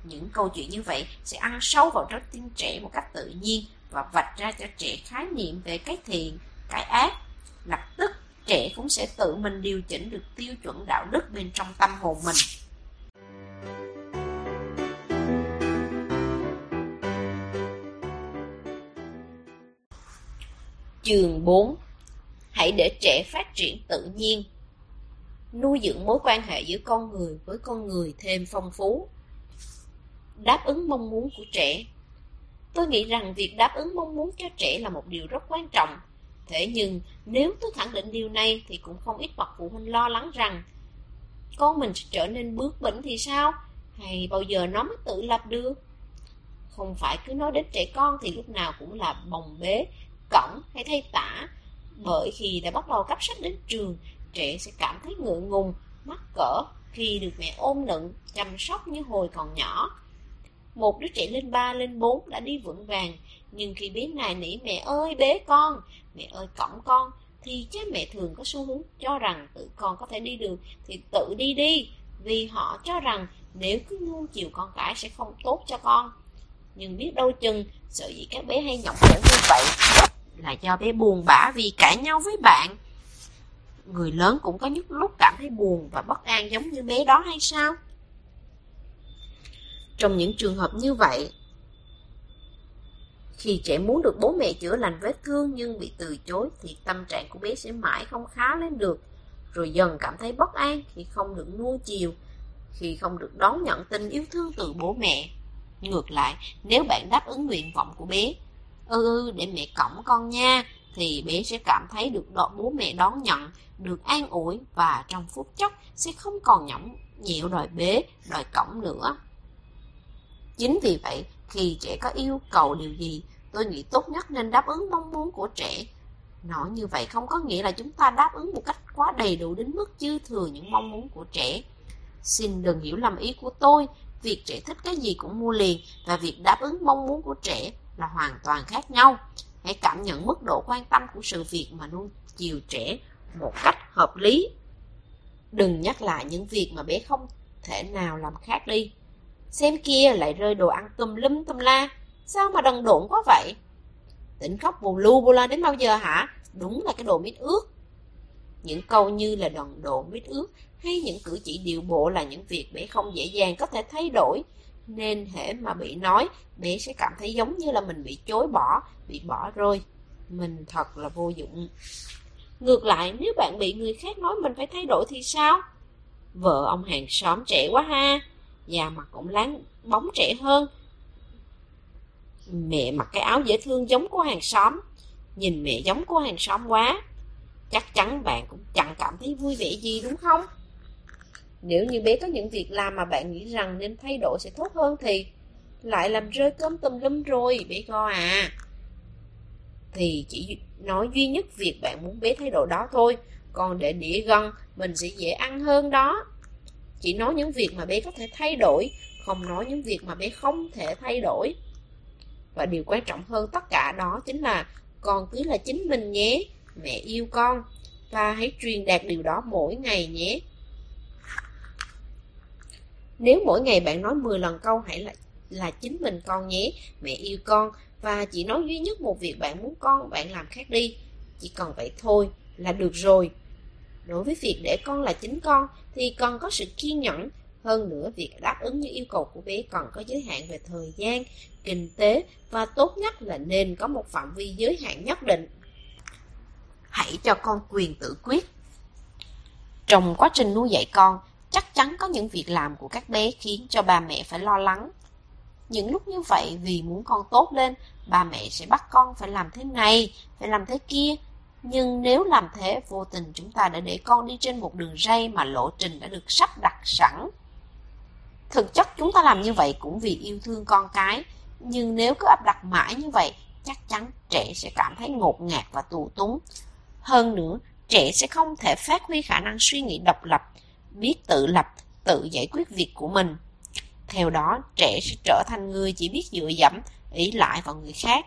Những câu chuyện như vậy sẽ ăn sâu vào trái tim trẻ một cách tự nhiên và vạch ra cho trẻ khái niệm về cái thiện, cái ác. Lập tức trẻ cũng sẽ tự mình điều chỉnh được tiêu chuẩn đạo đức bên trong tâm hồn mình. Chương 4 Hãy để trẻ phát triển tự nhiên. Nuôi dưỡng mối quan hệ giữa con người với con người thêm phong phú. Đáp ứng mong muốn của trẻ. Tôi nghĩ rằng việc đáp ứng mong muốn cho trẻ là một điều rất quan trọng. Thế nhưng nếu tôi khẳng định điều này thì cũng không ít bậc phụ huynh lo lắng rằng con mình sẽ trở nên bướng bỉnh thì sao? Hay bao giờ nó mới tự lập được? Không phải cứ nói đến trẻ con thì lúc nào cũng là bồng bế, cổng hay thay tả. Bởi khi đã bắt đầu cấp sách đến trường, trẻ sẽ cảm thấy ngượng ngùng, mắc cỡ khi được mẹ ôm nựng, chăm sóc như hồi còn nhỏ. Một đứa trẻ lên ba lên bốn đã đi vững vàng, nhưng khi bé nài nỉ mẹ ơi bế con, mẹ ơi cõng con, thì cha mẹ thường có xu hướng cho rằng tự con có thể đi được thì tự đi đi, vì họ cho rằng nếu cứ nuông chiều con cái sẽ không tốt cho con. Nhưng biết đâu chừng, sợ gì các bé hay nhọc nhẽo như vậy là do bé buồn bã vì cãi nhau với bạn. Người lớn cũng có những lúc cảm thấy buồn và bất an giống như bé đó hay sao? Trong những trường hợp như vậy, khi trẻ muốn được bố mẹ chữa lành vết thương nhưng bị từ chối thì tâm trạng của bé sẽ mãi không khá lên được, rồi dần cảm thấy bất an khi không được nuôi chiều, khi không được đón nhận tình yêu thương từ bố mẹ. Ngược lại, nếu bạn đáp ứng nguyện vọng của bé, ừ, để mẹ cõng con nha, thì bé sẽ cảm thấy được đọ bố mẹ đón nhận, được an ủi và trong phút chốc sẽ không còn nhõng nhịu đòi bế, đòi cõng nữa. Chính vì vậy, khi trẻ có yêu cầu điều gì, tôi nghĩ tốt nhất nên đáp ứng mong muốn của trẻ. Nói như vậy không có nghĩa là chúng ta đáp ứng một cách quá đầy đủ đến mức dư thừa những mong muốn của trẻ. Xin đừng hiểu lầm ý của tôi, việc trẻ thích cái gì cũng mua liền và việc đáp ứng mong muốn của trẻ là hoàn toàn khác nhau. Hãy cảm nhận mức độ quan tâm của sự việc mà nuông chiều trẻ một cách hợp lý. Đừng nhắc lại những việc mà bé không thể nào làm khác đi. Xem kia lại rơi đồ ăn tùm lum tùm la. Sao mà đần độn quá vậy? Tỉnh khóc bù lu bù la đến bao giờ hả? Đúng là cái đồ mít ướt. Những câu như là đần độn mít ướt hay những cử chỉ điệu bộ là những việc bé không dễ dàng có thể thay đổi. Nên hệ mà bị nói, bé sẽ cảm thấy giống như là mình bị chối bỏ, bị bỏ rơi. Mình thật là vô dụng. Ngược lại, nếu bạn bị người khác nói mình phải thay đổi thì sao? Vợ ông hàng xóm trẻ quá ha già mặt cũng láng bóng trẻ hơn. Mẹ mặc cái áo dễ thương giống của hàng xóm, nhìn mẹ giống của hàng xóm quá. Chắc chắn bạn cũng chẳng cảm thấy vui vẻ gì đúng không? Nếu như bé có những việc làm mà bạn nghĩ rằng nên thay đổi sẽ tốt hơn thì lại làm rơi cơm tùm lum rồi, bé go à. Thì chỉ nói duy nhất việc bạn muốn bé thay đổi đó thôi, còn để đĩa gân mình sẽ dễ ăn hơn đó. Chỉ nói những việc mà bé có thể thay đổi, không nói những việc mà bé không thể thay đổi. Và điều quan trọng hơn tất cả đó chính là con cứ là chính mình nhé, mẹ yêu con. Và hãy truyền đạt điều đó mỗi ngày nhé. Nếu mỗi ngày bạn nói 10 lần câu hãy là là chính mình con nhé, mẹ yêu con và chỉ nói duy nhất một việc bạn muốn con bạn làm khác đi. Chỉ cần vậy thôi là được rồi. Đối với việc để con là chính con thì cần có sự kiên nhẫn. Hơn nữa, việc đáp ứng những yêu cầu của bé còn có giới hạn về thời gian, kinh tế và tốt nhất là nên có một phạm vi giới hạn nhất định. Hãy cho con quyền tự quyết. Trong quá trình nuôi dạy con, chắc chắn có những việc làm của các bé khiến cho ba mẹ phải lo lắng. Những lúc như vậy vì muốn con tốt lên, ba mẹ sẽ bắt con phải làm thế này, phải làm thế kia, nhưng nếu làm thế, vô tình chúng ta đã để con đi trên một đường ray mà lộ trình đã được sắp đặt sẵn. Thực chất chúng ta làm như vậy cũng vì yêu thương con cái, nhưng nếu cứ áp đặt mãi như vậy, chắc chắn trẻ sẽ cảm thấy ngột ngạt và tù túng. Hơn nữa, trẻ sẽ không thể phát huy khả năng suy nghĩ độc lập, biết tự lập, tự giải quyết việc của mình. Theo đó, trẻ sẽ trở thành người chỉ biết dựa dẫm, ý lại vào người khác.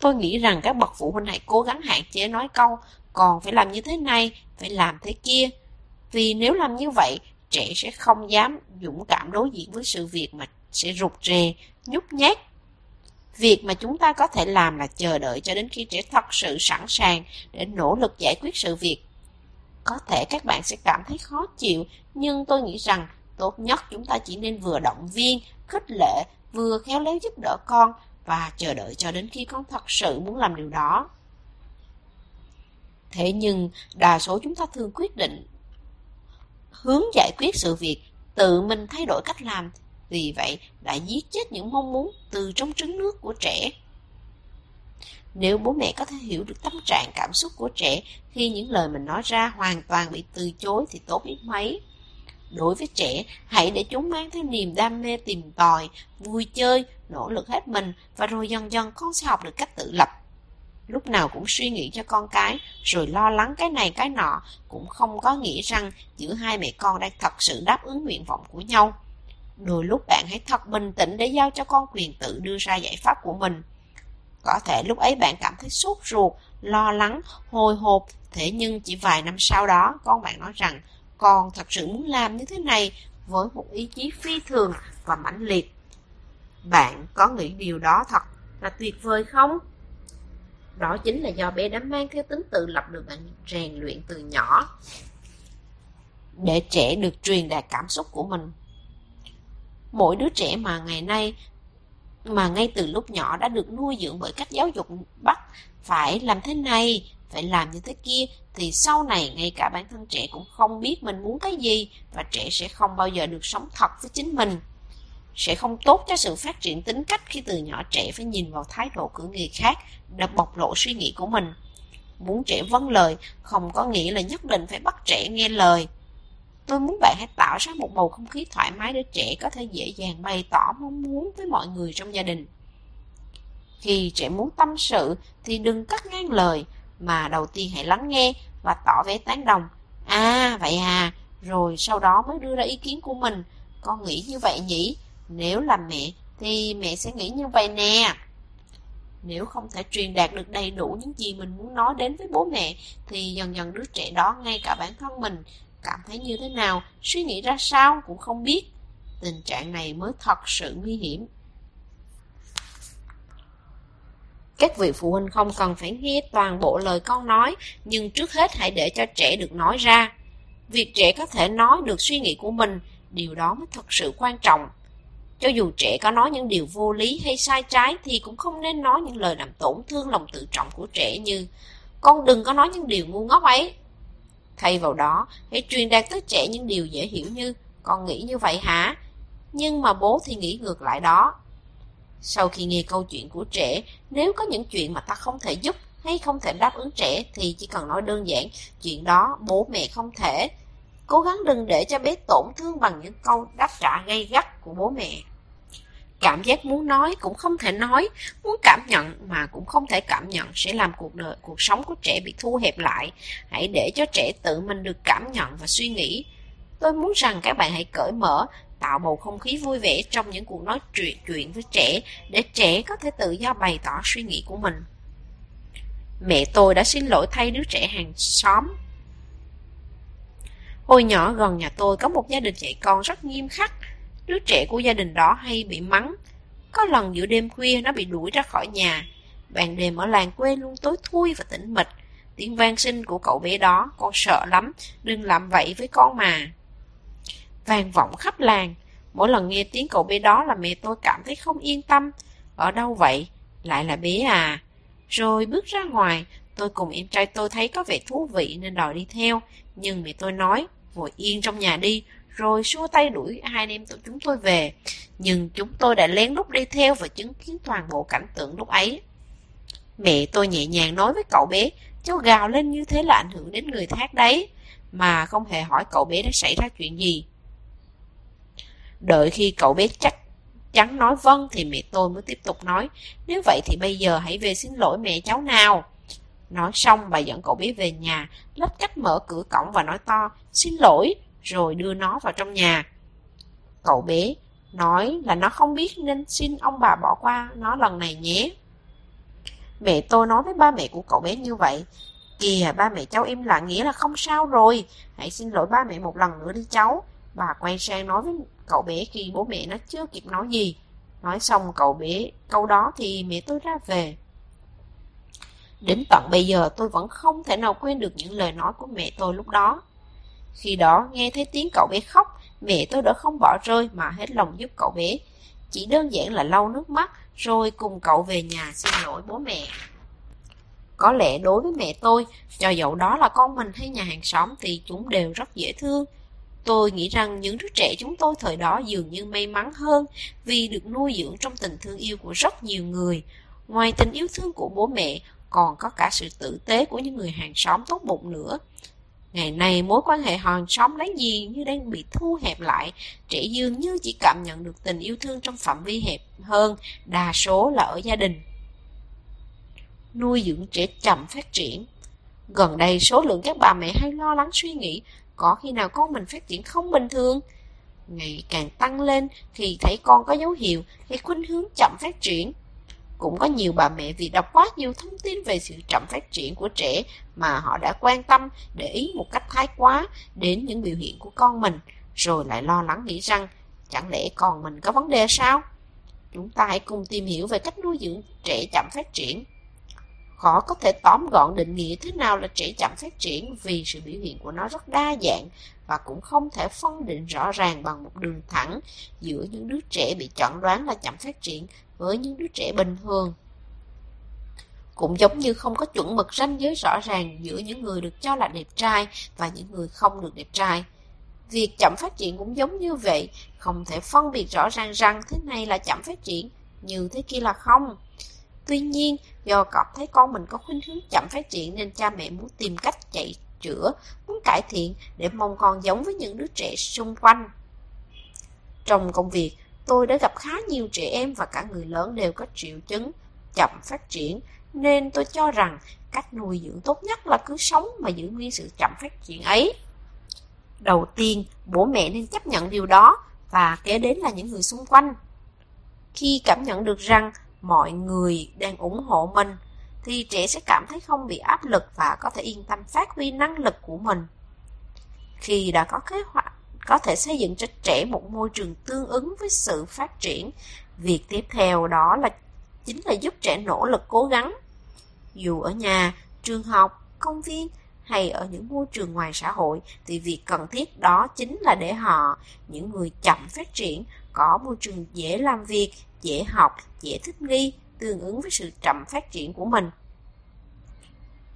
Tôi nghĩ rằng các bậc phụ huynh hãy cố gắng hạn chế nói câu còn phải làm như thế này, phải làm thế kia. Vì nếu làm như vậy, trẻ sẽ không dám dũng cảm đối diện với sự việc mà sẽ rụt rè, nhút nhát. Việc mà chúng ta có thể làm là chờ đợi cho đến khi trẻ thật sự sẵn sàng để nỗ lực giải quyết sự việc. Có thể các bạn sẽ cảm thấy khó chịu, nhưng tôi nghĩ rằng tốt nhất chúng ta chỉ nên vừa động viên, khích lệ, vừa khéo léo giúp đỡ con và chờ đợi cho đến khi con thật sự muốn làm điều đó. Thế nhưng, đa số chúng ta thường quyết định hướng giải quyết sự việc, tự mình thay đổi cách làm, vì vậy đã giết chết những mong muốn từ trong trứng nước của trẻ. Nếu bố mẹ có thể hiểu được tâm trạng cảm xúc của trẻ khi những lời mình nói ra hoàn toàn bị từ chối thì tốt biết mấy. Đối với trẻ, hãy để chúng mang theo niềm đam mê tìm tòi, vui chơi, nỗ lực hết mình và rồi dần dần con sẽ học được cách tự lập. Lúc nào cũng suy nghĩ cho con cái, rồi lo lắng cái này cái nọ, cũng không có nghĩa rằng giữa hai mẹ con đang thật sự đáp ứng nguyện vọng của nhau. Đôi lúc bạn hãy thật bình tĩnh để giao cho con quyền tự đưa ra giải pháp của mình. Có thể lúc ấy bạn cảm thấy sốt ruột, lo lắng, hồi hộp, thế nhưng chỉ vài năm sau đó con bạn nói rằng con thật sự muốn làm như thế này với một ý chí phi thường và mãnh liệt. Bạn có nghĩ điều đó thật là tuyệt vời không? Đó chính là do bé đã mang theo tính tự lập được bạn rèn luyện từ nhỏ. Để trẻ được truyền đạt cảm xúc của mình. Mỗi đứa trẻ mà ngày nay mà ngay từ lúc nhỏ đã được nuôi dưỡng bởi cách giáo dục bắt phải làm thế này, phải làm như thế kia thì sau này ngay cả bản thân trẻ cũng không biết mình muốn cái gì và trẻ sẽ không bao giờ được sống thật với chính mình. Sẽ không tốt cho sự phát triển tính cách khi từ nhỏ trẻ phải nhìn vào thái độ của người khác để bộc lộ suy nghĩ của mình. Muốn trẻ vâng lời không có nghĩa là nhất định phải bắt trẻ nghe lời. Tôi muốn bạn hãy tạo ra một bầu không khí thoải mái để trẻ có thể dễ dàng bày tỏ mong muốn với mọi người trong gia đình. Khi trẻ muốn tâm sự thì đừng cắt ngang lời, mà đầu tiên hãy lắng nghe và tỏ vẻ tán đồng. À, vậy à, rồi sau đó mới đưa ra ý kiến của mình. Con nghĩ như vậy nhỉ? Nếu là mẹ thì mẹ sẽ nghĩ như vậy nè. Nếu không thể truyền đạt được đầy đủ những gì mình muốn nói đến với bố mẹ thì dần dần đứa trẻ đó ngay cả bản thân mình cảm thấy như thế nào, suy nghĩ ra sao cũng không biết. Tình trạng này mới thật sự nguy hiểm. Các vị phụ huynh không cần phải nghe toàn bộ lời con nói, nhưng trước hết hãy để cho trẻ được nói ra. Việc trẻ có thể nói được suy nghĩ của mình, điều đó mới thật sự quan trọng. Cho dù trẻ có nói những điều vô lý hay sai trái thì cũng không nên nói những lời làm tổn thương lòng tự trọng của trẻ như Con đừng có nói những điều ngu ngốc ấy. Thay vào đó, hãy truyền đạt tới trẻ những điều dễ hiểu như Con nghĩ như vậy hả? Nhưng mà bố thì nghĩ ngược lại đó. Sau khi nghe câu chuyện của trẻ, nếu có những chuyện mà ta không thể giúp hay không thể đáp ứng trẻ thì chỉ cần nói đơn giản chuyện đó bố mẹ không thể. Cố gắng đừng để cho bé tổn thương bằng những câu đáp trả gay gắt của bố mẹ. Cảm giác muốn nói cũng không thể nói, muốn cảm nhận mà cũng không thể cảm nhận sẽ làm cuộc đời, cuộc sống của trẻ bị thu hẹp lại. Hãy để cho trẻ tự mình được cảm nhận và suy nghĩ. Tôi muốn rằng các bạn hãy cởi mở, tạo bầu không khí vui vẻ trong những cuộc nói chuyện chuyện với trẻ để trẻ có thể tự do bày tỏ suy nghĩ của mình. Mẹ tôi đã xin lỗi thay đứa trẻ hàng xóm. Hồi nhỏ gần nhà tôi có một gia đình dạy con rất nghiêm khắc. Đứa trẻ của gia đình đó hay bị mắng. Có lần giữa đêm khuya nó bị đuổi ra khỏi nhà. Bạn đêm ở làng quê luôn tối thui và tĩnh mịch. Tiếng vang sinh của cậu bé đó, con sợ lắm, đừng làm vậy với con mà vang vọng khắp làng. Mỗi lần nghe tiếng cậu bé đó là mẹ tôi cảm thấy không yên tâm. Ở đâu vậy? Lại là bé à? Rồi bước ra ngoài, tôi cùng em trai tôi thấy có vẻ thú vị nên đòi đi theo. Nhưng mẹ tôi nói, ngồi yên trong nhà đi, rồi xua tay đuổi hai anh em tụi chúng tôi về. Nhưng chúng tôi đã lén lút đi theo và chứng kiến toàn bộ cảnh tượng lúc ấy. Mẹ tôi nhẹ nhàng nói với cậu bé, cháu gào lên như thế là ảnh hưởng đến người khác đấy, mà không hề hỏi cậu bé đã xảy ra chuyện gì. Đợi khi cậu bé chắc chắn nói vâng thì mẹ tôi mới tiếp tục nói, nếu vậy thì bây giờ hãy về xin lỗi mẹ cháu nào. Nói xong bà dẫn cậu bé về nhà, lách cách mở cửa cổng và nói to, xin lỗi, rồi đưa nó vào trong nhà. Cậu bé nói là nó không biết nên xin ông bà bỏ qua nó lần này nhé. Mẹ tôi nói với ba mẹ của cậu bé như vậy. Kìa, ba mẹ cháu im lặng nghĩa là không sao rồi. Hãy xin lỗi ba mẹ một lần nữa đi cháu. Bà quay sang nói với cậu bé khi bố mẹ nó chưa kịp nói gì. Nói xong cậu bé câu đó thì mẹ tôi ra về. Đến tận bây giờ tôi vẫn không thể nào quên được những lời nói của mẹ tôi lúc đó. Khi đó nghe thấy tiếng cậu bé khóc, mẹ tôi đã không bỏ rơi mà hết lòng giúp cậu bé. Chỉ đơn giản là lau nước mắt rồi cùng cậu về nhà xin lỗi bố mẹ. Có lẽ đối với mẹ tôi, cho dẫu đó là con mình hay nhà hàng xóm thì chúng đều rất dễ thương. Tôi nghĩ rằng những đứa trẻ chúng tôi thời đó dường như may mắn hơn vì được nuôi dưỡng trong tình thương yêu của rất nhiều người. Ngoài tình yêu thương của bố mẹ, còn có cả sự tử tế của những người hàng xóm tốt bụng nữa. Ngày nay mối quan hệ hàng xóm láng giềng như đang bị thu hẹp lại, trẻ dường như chỉ cảm nhận được tình yêu thương trong phạm vi hẹp hơn, đa số là ở gia đình. Nuôi dưỡng trẻ chậm phát triển Gần đây số lượng các bà mẹ hay lo lắng suy nghĩ có khi nào con mình phát triển không bình thường. Ngày càng tăng lên thì thấy con có dấu hiệu hay khuynh hướng chậm phát triển. Cũng có nhiều bà mẹ vì đọc quá nhiều thông tin về sự chậm phát triển của trẻ mà họ đã quan tâm, để ý một cách thái quá đến những biểu hiện của con mình, rồi lại lo lắng nghĩ rằng chẳng lẽ con mình có vấn đề sao? Chúng ta hãy cùng tìm hiểu về cách nuôi dưỡng trẻ chậm phát triển. Khó có thể tóm gọn định nghĩa thế nào là trẻ chậm phát triển vì sự biểu hiện của nó rất đa dạng và cũng không thể phân định rõ ràng bằng một đường thẳng giữa những đứa trẻ bị chẩn đoán là chậm phát triển với những đứa trẻ bình thường. Cũng giống như không có chuẩn mực ranh giới rõ ràng giữa những người được cho là đẹp trai và những người không được đẹp trai. Việc chậm phát triển cũng giống như vậy, không thể phân biệt rõ ràng rằng thế này là chậm phát triển, như thế kia là không. Tuy nhiên, do cọp thấy con mình có khuynh hướng chậm phát triển nên cha mẹ muốn tìm cách chạy chữa, muốn cải thiện để mong con giống với những đứa trẻ xung quanh. Trong công việc, tôi đã gặp khá nhiều trẻ em và cả người lớn đều có triệu chứng chậm phát triển, nên tôi cho rằng cách nuôi dưỡng tốt nhất là cứ sống mà giữ nguyên sự chậm phát triển ấy. Đầu tiên, bố mẹ nên chấp nhận điều đó và kế đến là những người xung quanh. Khi cảm nhận được rằng mọi người đang ủng hộ mình thì trẻ sẽ cảm thấy không bị áp lực và có thể yên tâm phát huy năng lực của mình. Khi đã có kế hoạch có thể xây dựng cho trẻ một môi trường tương ứng với sự phát triển, việc tiếp theo đó là chính là giúp trẻ nỗ lực cố gắng. Dù ở nhà, trường học, công viên hay ở những môi trường ngoài xã hội thì việc cần thiết đó chính là để họ, những người chậm phát triển, có môi trường dễ làm việc, dễ học, dễ thích nghi, tương ứng với sự chậm phát triển của mình.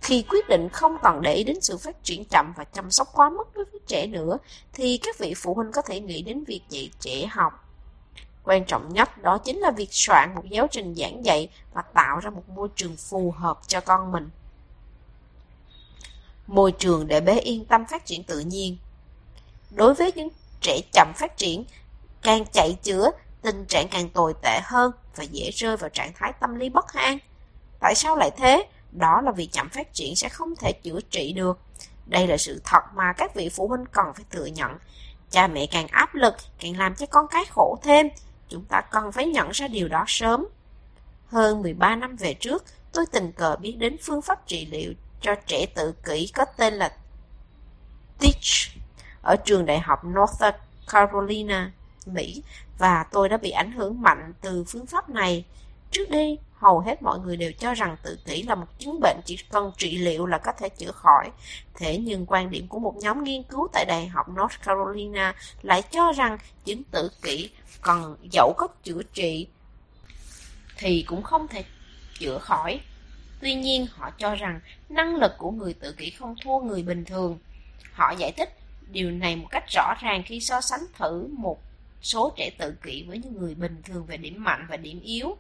Khi quyết định không còn để ý đến sự phát triển chậm và chăm sóc quá mức đối với trẻ nữa, thì các vị phụ huynh có thể nghĩ đến việc dạy trẻ học. Quan trọng nhất đó chính là việc soạn một giáo trình giảng dạy và tạo ra một môi trường phù hợp cho con mình. Môi trường để bé yên tâm phát triển tự nhiên. Đối với những trẻ chậm phát triển, càng chạy chữa tình trạng càng tồi tệ hơn và dễ rơi vào trạng thái tâm lý bất an. Tại sao lại thế? Đó là vì chậm phát triển sẽ không thể chữa trị được. Đây là sự thật mà các vị phụ huynh cần phải thừa nhận. Cha mẹ càng áp lực, càng làm cho con cái khổ thêm. Chúng ta cần phải nhận ra điều đó sớm. Hơn 13 năm về trước, tôi tình cờ biết đến phương pháp trị liệu cho trẻ tự kỷ có tên là Teach ở trường đại học North Carolina, Mỹ và tôi đã bị ảnh hưởng mạnh từ phương pháp này. Trước đây, hầu hết mọi người đều cho rằng tự kỷ là một chứng bệnh chỉ cần trị liệu là có thể chữa khỏi. Thế nhưng quan điểm của một nhóm nghiên cứu tại Đại học North Carolina lại cho rằng chứng tự kỷ còn dẫu có chữa trị thì cũng không thể chữa khỏi. Tuy nhiên, họ cho rằng năng lực của người tự kỷ không thua người bình thường. Họ giải thích điều này một cách rõ ràng khi so sánh thử một số trẻ tự kỷ với những người bình thường về điểm mạnh và điểm yếu.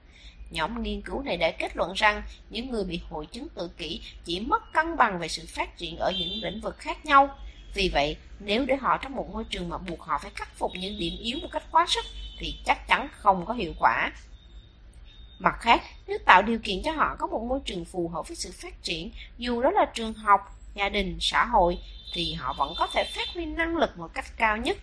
Nhóm nghiên cứu này đã kết luận rằng những người bị hội chứng tự kỷ chỉ mất cân bằng về sự phát triển ở những lĩnh vực khác nhau. Vì vậy, nếu để họ trong một môi trường mà buộc họ phải khắc phục những điểm yếu một cách quá sức thì chắc chắn không có hiệu quả. Mặt khác, nếu tạo điều kiện cho họ có một môi trường phù hợp với sự phát triển, dù đó là trường học, gia đình, xã hội, thì họ vẫn có thể phát huy năng lực một cách cao nhất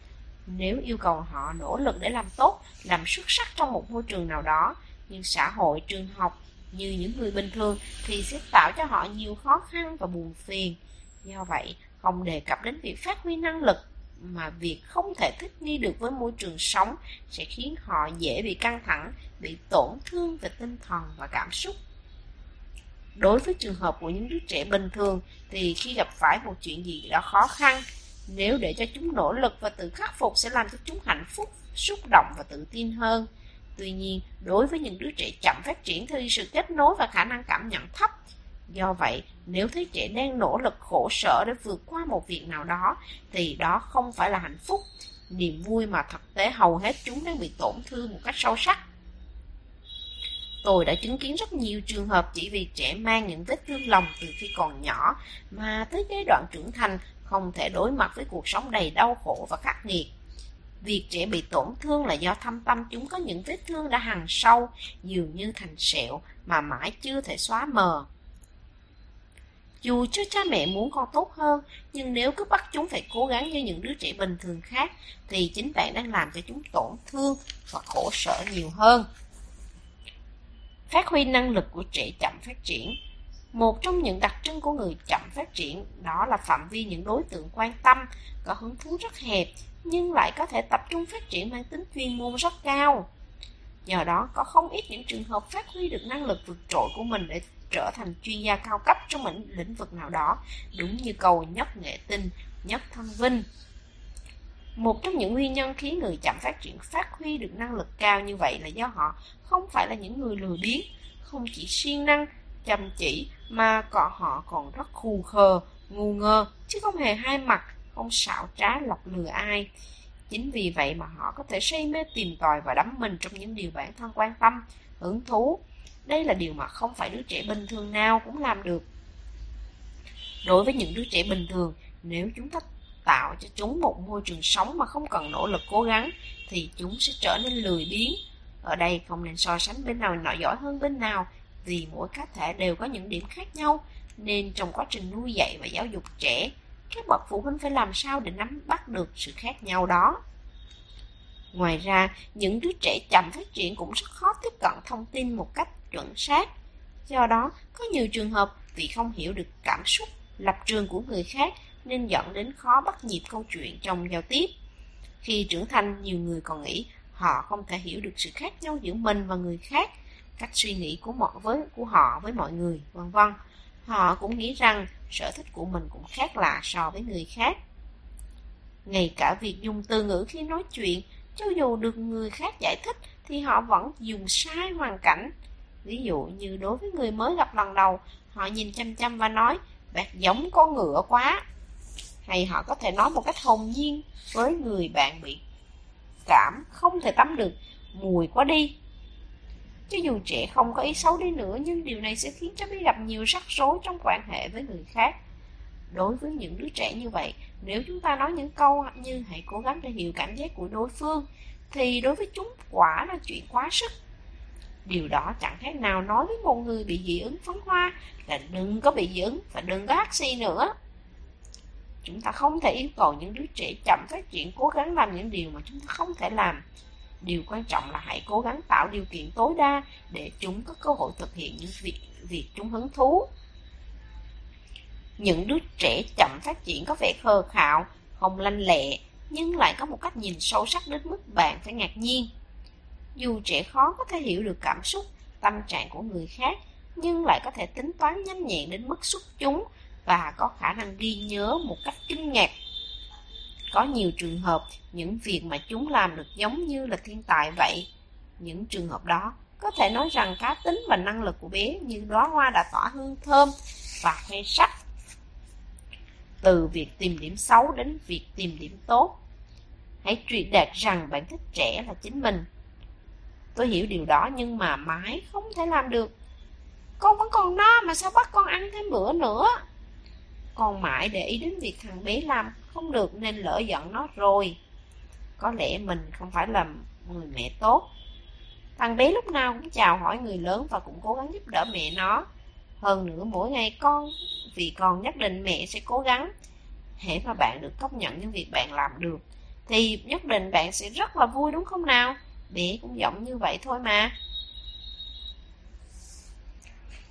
nếu yêu cầu họ nỗ lực để làm tốt, làm xuất sắc trong một môi trường nào đó, nhưng xã hội, trường học, như những người bình thường thì sẽ tạo cho họ nhiều khó khăn và buồn phiền. Do vậy, không đề cập đến việc phát huy năng lực mà việc không thể thích nghi được với môi trường sống sẽ khiến họ dễ bị căng thẳng, bị tổn thương về tinh thần và cảm xúc. Đối với trường hợp của những đứa trẻ bình thường thì khi gặp phải một chuyện gì đó khó khăn, nếu để cho chúng nỗ lực và tự khắc phục sẽ làm cho chúng hạnh phúc, xúc động và tự tin hơn. Tuy nhiên, đối với những đứa trẻ chậm phát triển thì sự kết nối và khả năng cảm nhận thấp. Do vậy, nếu thấy trẻ đang nỗ lực khổ sở để vượt qua một việc nào đó, thì đó không phải là hạnh phúc, niềm vui mà thực tế hầu hết chúng đang bị tổn thương một cách sâu sắc. Tôi đã chứng kiến rất nhiều trường hợp chỉ vì trẻ mang những vết thương lòng từ khi còn nhỏ mà tới giai đoạn trưởng thành không thể đối mặt với cuộc sống đầy đau khổ và khắc nghiệt. Việc trẻ bị tổn thương là do thâm tâm chúng có những vết thương đã hằn sâu, dường như thành sẹo mà mãi chưa thể xóa mờ. Dù cho cha mẹ muốn con tốt hơn, nhưng nếu cứ bắt chúng phải cố gắng như những đứa trẻ bình thường khác, thì chính bạn đang làm cho chúng tổn thương và khổ sở nhiều hơn. Phát huy năng lực của trẻ chậm phát triển một trong những đặc trưng của người chậm phát triển đó là phạm vi những đối tượng quan tâm, có hứng thú rất hẹp, nhưng lại có thể tập trung phát triển mang tính chuyên môn rất cao. Nhờ đó, có không ít những trường hợp phát huy được năng lực vượt trội của mình để trở thành chuyên gia cao cấp trong một lĩnh vực nào đó, đúng như câu nhất nghệ tinh, nhất thân vinh. Một trong những nguyên nhân khiến người chậm phát triển phát huy được năng lực cao như vậy là do họ không phải là những người lười biếng, không chỉ siêng năng, chăm chỉ mà cọ họ còn rất khù khờ, ngu ngơ, chứ không hề hai mặt, không xạo trá lọc lừa ai. Chính vì vậy mà họ có thể say mê tìm tòi và đắm mình trong những điều bản thân quan tâm, hứng thú. Đây là điều mà không phải đứa trẻ bình thường nào cũng làm được. Đối với những đứa trẻ bình thường, nếu chúng ta tạo cho chúng một môi trường sống mà không cần nỗ lực cố gắng, thì chúng sẽ trở nên lười biếng. Ở đây không nên so sánh bên nào nọ giỏi hơn bên nào, vì mỗi cá thể đều có những điểm khác nhau, nên trong quá trình nuôi dạy và giáo dục trẻ, các bậc phụ huynh phải làm sao để nắm bắt được sự khác nhau đó. Ngoài ra, những đứa trẻ chậm phát triển cũng rất khó tiếp cận thông tin một cách chuẩn xác. Do đó, có nhiều trường hợp vì không hiểu được cảm xúc, lập trường của người khác nên dẫn đến khó bắt nhịp câu chuyện trong giao tiếp. Khi trưởng thành, nhiều người còn nghĩ họ không thể hiểu được sự khác nhau giữa mình và người khác, cách suy nghĩ của mọi với của họ với mọi người, vân vân. Họ cũng nghĩ rằng sở thích của mình cũng khác lạ so với người khác. Ngay cả việc dùng từ ngữ khi nói chuyện, cho dù được người khác giải thích thì họ vẫn dùng sai hoàn cảnh. Ví dụ như đối với người mới gặp lần đầu, họ nhìn chăm chăm và nói, bạn giống con ngựa quá. Hay họ có thể nói một cách hồn nhiên với người bạn bị cảm không thể tắm được, mùi quá đi, cho dù trẻ không có ý xấu đi nữa nhưng điều này sẽ khiến cháu bé gặp nhiều rắc rối trong quan hệ với người khác. Đối với những đứa trẻ như vậy, nếu chúng ta nói những câu như hãy cố gắng để hiểu cảm giác của đối phương, thì đối với chúng quả là chuyện quá sức. Điều đó chẳng khác nào nói với một người bị dị ứng phấn hoa là đừng có bị dị ứng và đừng có hắt xi nữa. Chúng ta không thể yêu cầu những đứa trẻ chậm phát triển cố gắng làm những điều mà chúng ta không thể làm. Điều quan trọng là hãy cố gắng tạo điều kiện tối đa để chúng có cơ hội thực hiện những việc, việc chúng hứng thú. Những đứa trẻ chậm phát triển có vẻ khờ khạo, không lanh lẹ, nhưng lại có một cách nhìn sâu sắc đến mức bạn phải ngạc nhiên. Dù trẻ khó có thể hiểu được cảm xúc, tâm trạng của người khác, nhưng lại có thể tính toán nhanh nhẹn đến mức xuất chúng và có khả năng ghi nhớ một cách kinh ngạc có nhiều trường hợp, những việc mà chúng làm được giống như là thiên tài vậy. Những trường hợp đó có thể nói rằng cá tính và năng lực của bé như đóa hoa đã tỏa hương thơm và khoe sắc. Từ việc tìm điểm xấu đến việc tìm điểm tốt. Hãy truyền đạt rằng bạn thích trẻ là chính mình. Tôi hiểu điều đó nhưng mà mãi không thể làm được. Con vẫn còn no mà sao bắt con ăn thêm bữa nữa? Con mãi để ý đến việc thằng bé làm không được nên lỡ giận nó rồi. Có lẽ mình không phải là người mẹ tốt. Thằng bé lúc nào cũng chào hỏi người lớn và cũng cố gắng giúp đỡ mẹ nó. Hơn nữa mỗi ngày con, vì con nhất định mẹ sẽ cố gắng. Hễ mà bạn được công nhận những việc bạn làm được, thì nhất định bạn sẽ rất là vui đúng không nào? Bé cũng giọng như vậy thôi mà.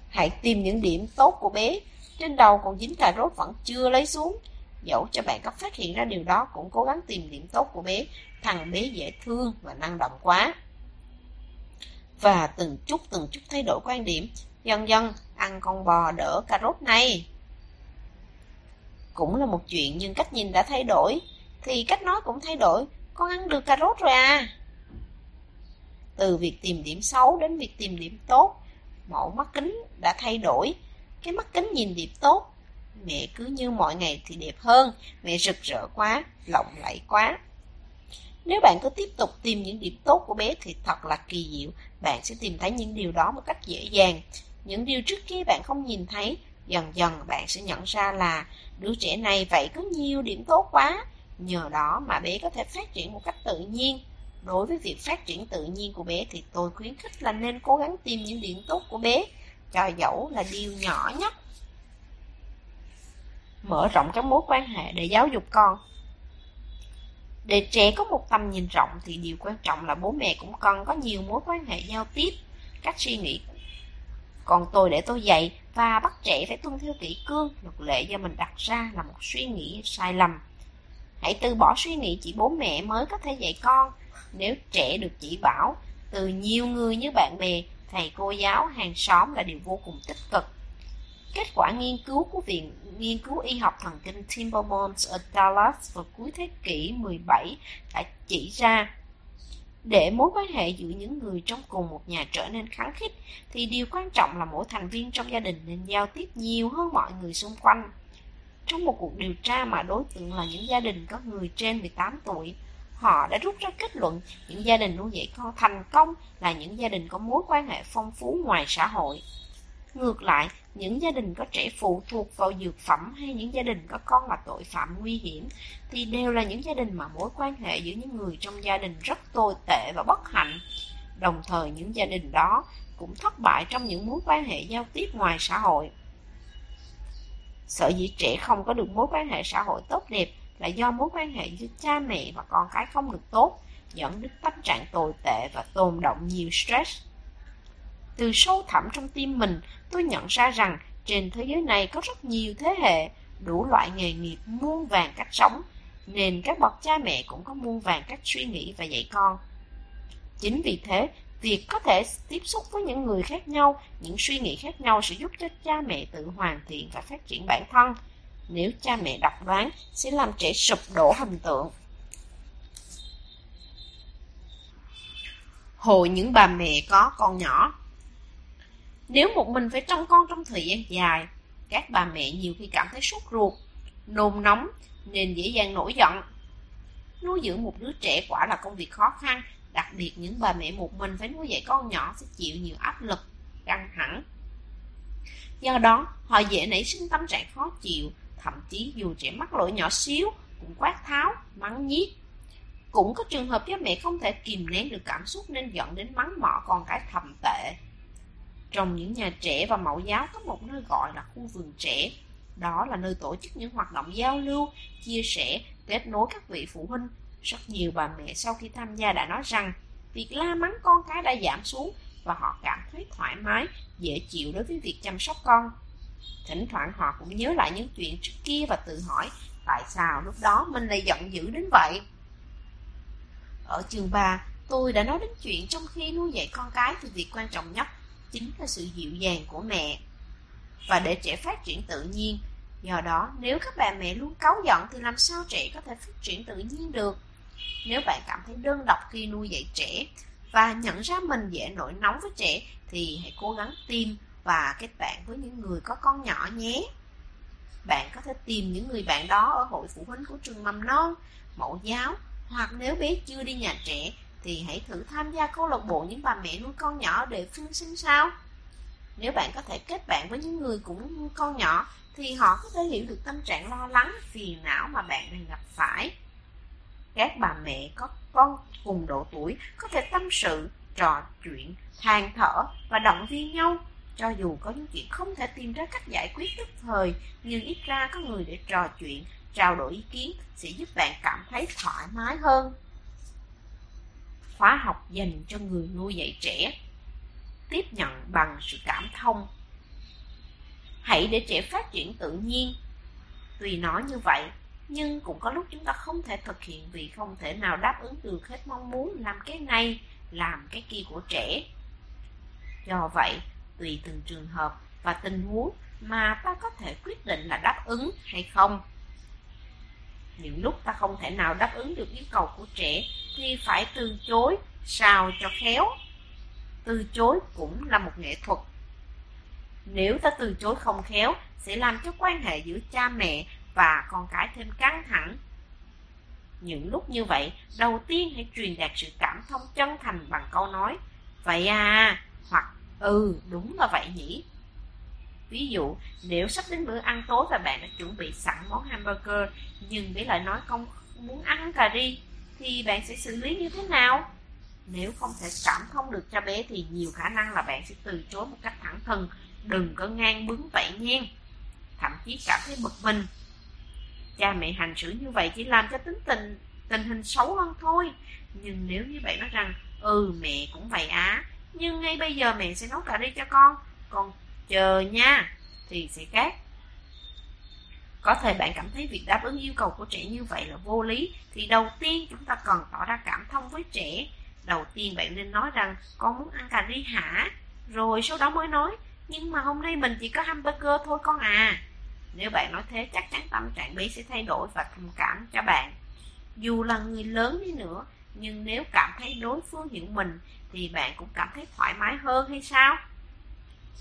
Hãy tìm những điểm tốt của bé. Trên đầu còn dính cà rốt vẫn chưa lấy xuống. Dẫu cho bạn có phát hiện ra điều đó cũng cố gắng tìm điểm tốt của bé. Thằng bé dễ thương và năng động quá. Và từng chút từng chút thay đổi quan điểm. Dần dần ăn con bò đỡ cà rốt này. Cũng là một chuyện nhưng cách nhìn đã thay đổi. Thì cách nói cũng thay đổi. Con ăn được cà rốt rồi à. Từ việc tìm điểm xấu đến việc tìm điểm tốt, mẫu mắt kính đã thay đổi. Cái mắt kính nhìn điểm tốt, mẹ cứ như mọi ngày thì đẹp hơn, mẹ rực rỡ quá, lộng lẫy quá. Nếu bạn cứ tiếp tục tìm những điểm tốt của bé thì thật là kỳ diệu, bạn sẽ tìm thấy những điều đó một cách dễ dàng. Những điều trước kia bạn không nhìn thấy, dần dần bạn sẽ nhận ra là đứa trẻ này vậy có nhiều điểm tốt quá, nhờ đó mà bé có thể phát triển một cách tự nhiên. Đối với việc phát triển tự nhiên của bé thì tôi khuyến khích là nên cố gắng tìm những điểm tốt của bé, cho dẫu là điều nhỏ nhất. Mở rộng các mối quan hệ để giáo dục con Để trẻ có một tầm nhìn rộng thì điều quan trọng là bố mẹ cũng cần có nhiều mối quan hệ giao tiếp, cách suy nghĩ. Còn tôi để tôi dạy và bắt trẻ phải tuân theo kỷ cương, luật lệ do mình đặt ra là một suy nghĩ sai lầm. Hãy từ bỏ suy nghĩ chỉ bố mẹ mới có thể dạy con, nếu trẻ được chỉ bảo từ nhiều người như bạn bè, thầy cô giáo, hàng xóm là điều vô cùng tích cực. Kết quả nghiên cứu của Viện Nghiên cứu Y học Thần kinh Timbermont ở Dallas vào cuối thế kỷ 17 đã chỉ ra để mối quan hệ giữa những người trong cùng một nhà trở nên kháng khích thì điều quan trọng là mỗi thành viên trong gia đình nên giao tiếp nhiều hơn mọi người xung quanh. Trong một cuộc điều tra mà đối tượng là những gia đình có người trên 18 tuổi, Họ đã rút ra kết luận những gia đình nuôi dạy con thành công là những gia đình có mối quan hệ phong phú ngoài xã hội. Ngược lại, những gia đình có trẻ phụ thuộc vào dược phẩm hay những gia đình có con là tội phạm nguy hiểm thì đều là những gia đình mà mối quan hệ giữa những người trong gia đình rất tồi tệ và bất hạnh. Đồng thời những gia đình đó cũng thất bại trong những mối quan hệ giao tiếp ngoài xã hội. sở dĩ trẻ không có được mối quan hệ xã hội tốt đẹp là do mối quan hệ giữa cha mẹ và con cái không được tốt, dẫn đến tâm trạng tồi tệ và tồn động nhiều stress. Từ sâu thẳm trong tim mình, tôi nhận ra rằng trên thế giới này có rất nhiều thế hệ, đủ loại nghề nghiệp muôn vàng cách sống, nên các bậc cha mẹ cũng có muôn vàng cách suy nghĩ và dạy con. Chính vì thế, việc có thể tiếp xúc với những người khác nhau, những suy nghĩ khác nhau sẽ giúp cho cha mẹ tự hoàn thiện và phát triển bản thân, nếu cha mẹ độc đoán sẽ làm trẻ sụp đổ hình tượng. Hội những bà mẹ có con nhỏ nếu một mình phải trông con trong thời gian dài, các bà mẹ nhiều khi cảm thấy sốt ruột, nôn nóng nên dễ dàng nổi giận. Nuôi dưỡng một đứa trẻ quả là công việc khó khăn, đặc biệt những bà mẹ một mình phải nuôi dạy con nhỏ sẽ chịu nhiều áp lực, căng thẳng. Do đó, họ dễ nảy sinh tâm trạng khó chịu, thậm chí dù trẻ mắc lỗi nhỏ xíu cũng quát tháo, mắng nhiếc. Cũng có trường hợp cha mẹ không thể kìm nén được cảm xúc nên dẫn đến mắng mỏ con cái thầm tệ. Trong những nhà trẻ và mẫu giáo có một nơi gọi là khu vườn trẻ. Đó là nơi tổ chức những hoạt động giao lưu, chia sẻ, kết nối các vị phụ huynh. Rất nhiều bà mẹ sau khi tham gia đã nói rằng việc la mắng con cái đã giảm xuống và họ cảm thấy thoải mái, dễ chịu đối với việc chăm sóc con. Thỉnh thoảng họ cũng nhớ lại những chuyện trước kia và tự hỏi tại sao lúc đó mình lại giận dữ đến vậy. Ở trường 3, tôi đã nói đến chuyện trong khi nuôi dạy con cái thì việc quan trọng nhất chính là sự dịu dàng của mẹ. Và để trẻ phát triển tự nhiên, do đó nếu các bà mẹ luôn cáu giận thì làm sao trẻ có thể phát triển tự nhiên được? Nếu bạn cảm thấy đơn độc khi nuôi dạy trẻ và nhận ra mình dễ nổi nóng với trẻ thì hãy cố gắng tìm và kết bạn với những người có con nhỏ nhé. Bạn có thể tìm những người bạn đó ở hội phụ huynh của trường mầm non, mẫu giáo hoặc nếu bé chưa đi nhà trẻ thì hãy thử tham gia câu lạc bộ những bà mẹ nuôi con nhỏ để phương sinh sao. Nếu bạn có thể kết bạn với những người cũng nuôi con nhỏ thì họ có thể hiểu được tâm trạng lo lắng, phiền não mà bạn đang gặp phải. Các bà mẹ có con cùng độ tuổi có thể tâm sự, trò chuyện, than thở và động viên nhau cho dù có những chuyện không thể tìm ra cách giải quyết tức thời, nhưng ít ra có người để trò chuyện, trao đổi ý kiến sẽ giúp bạn cảm thấy thoải mái hơn. Khóa học dành cho người nuôi dạy trẻ Tiếp nhận bằng sự cảm thông hãy để trẻ phát triển tự nhiên. Tuy nói như vậy, nhưng cũng có lúc chúng ta không thể thực hiện vì không thể nào đáp ứng được hết mong muốn làm cái này, làm cái kia của trẻ. Do vậy, tùy từng trường hợp và tình huống mà ta có thể quyết định là đáp ứng hay không. Những lúc ta không thể nào đáp ứng được yêu cầu của trẻ thì phải từ chối sao cho khéo. Từ chối cũng là một nghệ thuật. Nếu ta từ chối không khéo sẽ làm cho quan hệ giữa cha mẹ và con cái thêm căng thẳng. Những lúc như vậy, đầu tiên hãy truyền đạt sự cảm thông chân thành bằng câu nói Vậy à, hoặc ừ, đúng là vậy nhỉ. Ví dụ, nếu sắp đến bữa ăn tối và bạn đã chuẩn bị sẵn món hamburger nhưng bé lại nói không muốn ăn cà ri thì bạn sẽ xử lý như thế nào? Nếu không thể cảm thông được cho bé thì nhiều khả năng là bạn sẽ từ chối một cách thẳng thừng, đừng có ngang bướng vậy nha. Thậm chí cảm thấy bực mình. Cha mẹ hành xử như vậy chỉ làm cho tính tình tình hình xấu hơn thôi. Nhưng nếu như bạn nói rằng, ừ mẹ cũng vậy á, nhưng ngay bây giờ mẹ sẽ nấu cà ri cho con, con chờ nha, thì sẽ khác. Có thể bạn cảm thấy việc đáp ứng yêu cầu của trẻ như vậy là vô lý, thì đầu tiên chúng ta cần tỏ ra cảm thông với trẻ. Đầu tiên bạn nên nói rằng con muốn ăn cà ri hả? Rồi sau đó mới nói, nhưng mà hôm nay mình chỉ có hamburger thôi con à. Nếu bạn nói thế chắc chắn tâm trạng bé sẽ thay đổi và thông cảm cho bạn. Dù là người lớn đi nữa, nhưng nếu cảm thấy đối phương hiểu mình thì bạn cũng cảm thấy thoải mái hơn hay sao?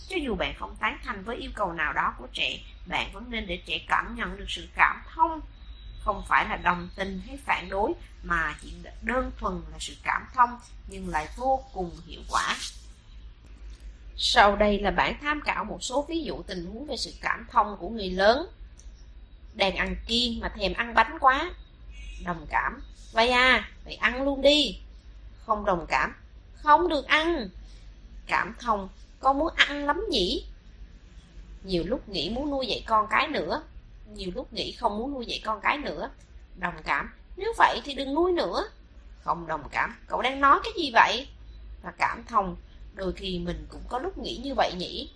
Cho dù bạn không tán thành với yêu cầu nào đó của trẻ, bạn vẫn nên để trẻ cảm nhận được sự cảm thông. Không phải là đồng tình hay phản đối, mà chỉ đơn thuần là sự cảm thông, nhưng lại vô cùng hiệu quả. Sau đây là bản tham khảo một số ví dụ tình huống về sự cảm thông của người lớn. Đang ăn kiêng mà thèm ăn bánh quá. Đồng cảm. Vậy à, vậy ăn luôn đi. Không đồng cảm. Không được ăn. Cảm thông con muốn ăn lắm nhỉ? Nhiều lúc nghĩ muốn nuôi dạy con cái nữa, nhiều lúc nghĩ không muốn nuôi dạy con cái nữa. Đồng cảm, nếu vậy thì đừng nuôi nữa. Không đồng cảm, cậu đang nói cái gì vậy? Và cảm thông, đôi khi mình cũng có lúc nghĩ như vậy nhỉ?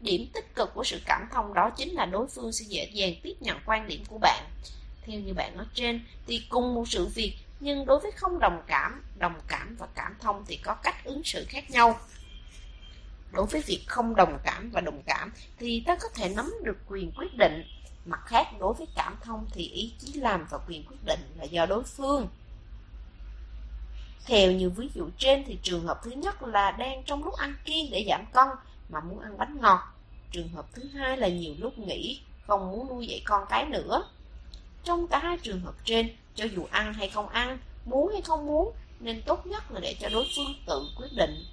Điểm tích cực của sự cảm thông đó chính là đối phương sẽ dễ dàng tiếp nhận quan điểm của bạn. Theo như bạn nói trên, thì cùng một sự việc, nhưng đối với không đồng cảm, đồng cảm và cảm thông thì có cách ứng xử khác nhau đối với việc không đồng cảm và đồng cảm thì ta có thể nắm được quyền quyết định. Mặt khác, đối với cảm thông thì ý chí làm và quyền quyết định là do đối phương. Theo như ví dụ trên thì trường hợp thứ nhất là đang trong lúc ăn kiêng để giảm cân mà muốn ăn bánh ngọt. Trường hợp thứ hai là nhiều lúc nghĩ không muốn nuôi dạy con cái nữa. Trong cả hai trường hợp trên, cho dù ăn hay không ăn, muốn hay không muốn, nên tốt nhất là để cho đối phương tự quyết định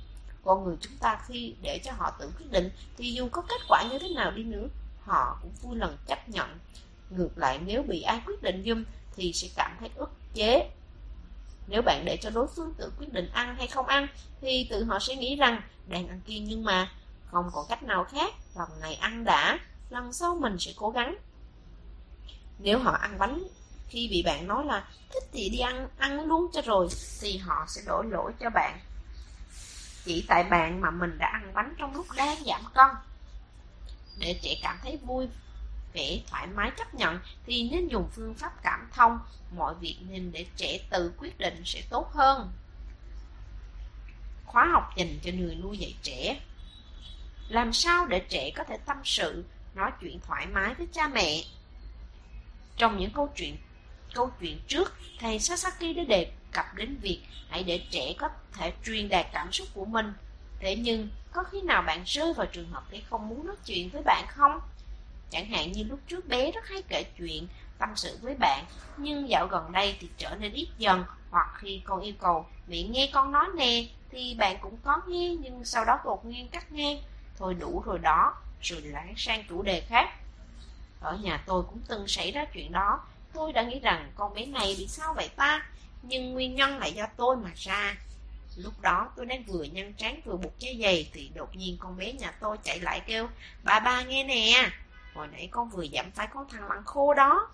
con người chúng ta khi để cho họ tự quyết định, thì dù có kết quả như thế nào đi nữa, họ cũng vui lòng chấp nhận. Ngược lại, nếu bị ai quyết định giùm, thì sẽ cảm thấy ức chế. Nếu bạn để cho đối phương tự quyết định ăn hay không ăn, thì tự họ sẽ nghĩ rằng, đang ăn kiêng nhưng mà không còn cách nào khác, lần này ăn đã, lần sau mình sẽ cố gắng. Nếu họ ăn bánh, khi bị bạn nói là, thích thì đi ăn ăn luôn cho rồi, thì họ sẽ đổ lỗi cho bạn chỉ tại bạn mà mình đã ăn bánh trong lúc đang giảm cân. Để trẻ cảm thấy vui vẻ thoải mái chấp nhận thì nên dùng phương pháp cảm thông, mọi việc nên để trẻ tự quyết định sẽ tốt hơn. Khóa học dành cho người nuôi dạy trẻ Làm sao để trẻ có thể tâm sự, nói chuyện thoải mái với cha mẹ? Trong những câu chuyện câu chuyện trước, thầy Sasaki đã đề cập đến việc hãy để trẻ có thể truyền đạt cảm xúc của mình. Thế nhưng, có khi nào bạn rơi vào trường hợp bé không muốn nói chuyện với bạn không? Chẳng hạn như lúc trước bé rất hay kể chuyện, tâm sự với bạn, nhưng dạo gần đây thì trở nên ít dần, hoặc khi con yêu cầu mẹ nghe con nói nè, thì bạn cũng có nghe nhưng sau đó đột nhiên cắt ngang. Thôi đủ rồi đó, rồi lại sang chủ đề khác. Ở nhà tôi cũng từng xảy ra chuyện đó, tôi đã nghĩ rằng con bé này bị sao vậy ta? Nhưng nguyên nhân lại do tôi mà ra. Lúc đó tôi đang vừa nhăn trán vừa buộc dây giày thì đột nhiên con bé nhà tôi chạy lại kêu Bà ba nghe nè, hồi nãy con vừa giảm phải con thằng lặng khô đó.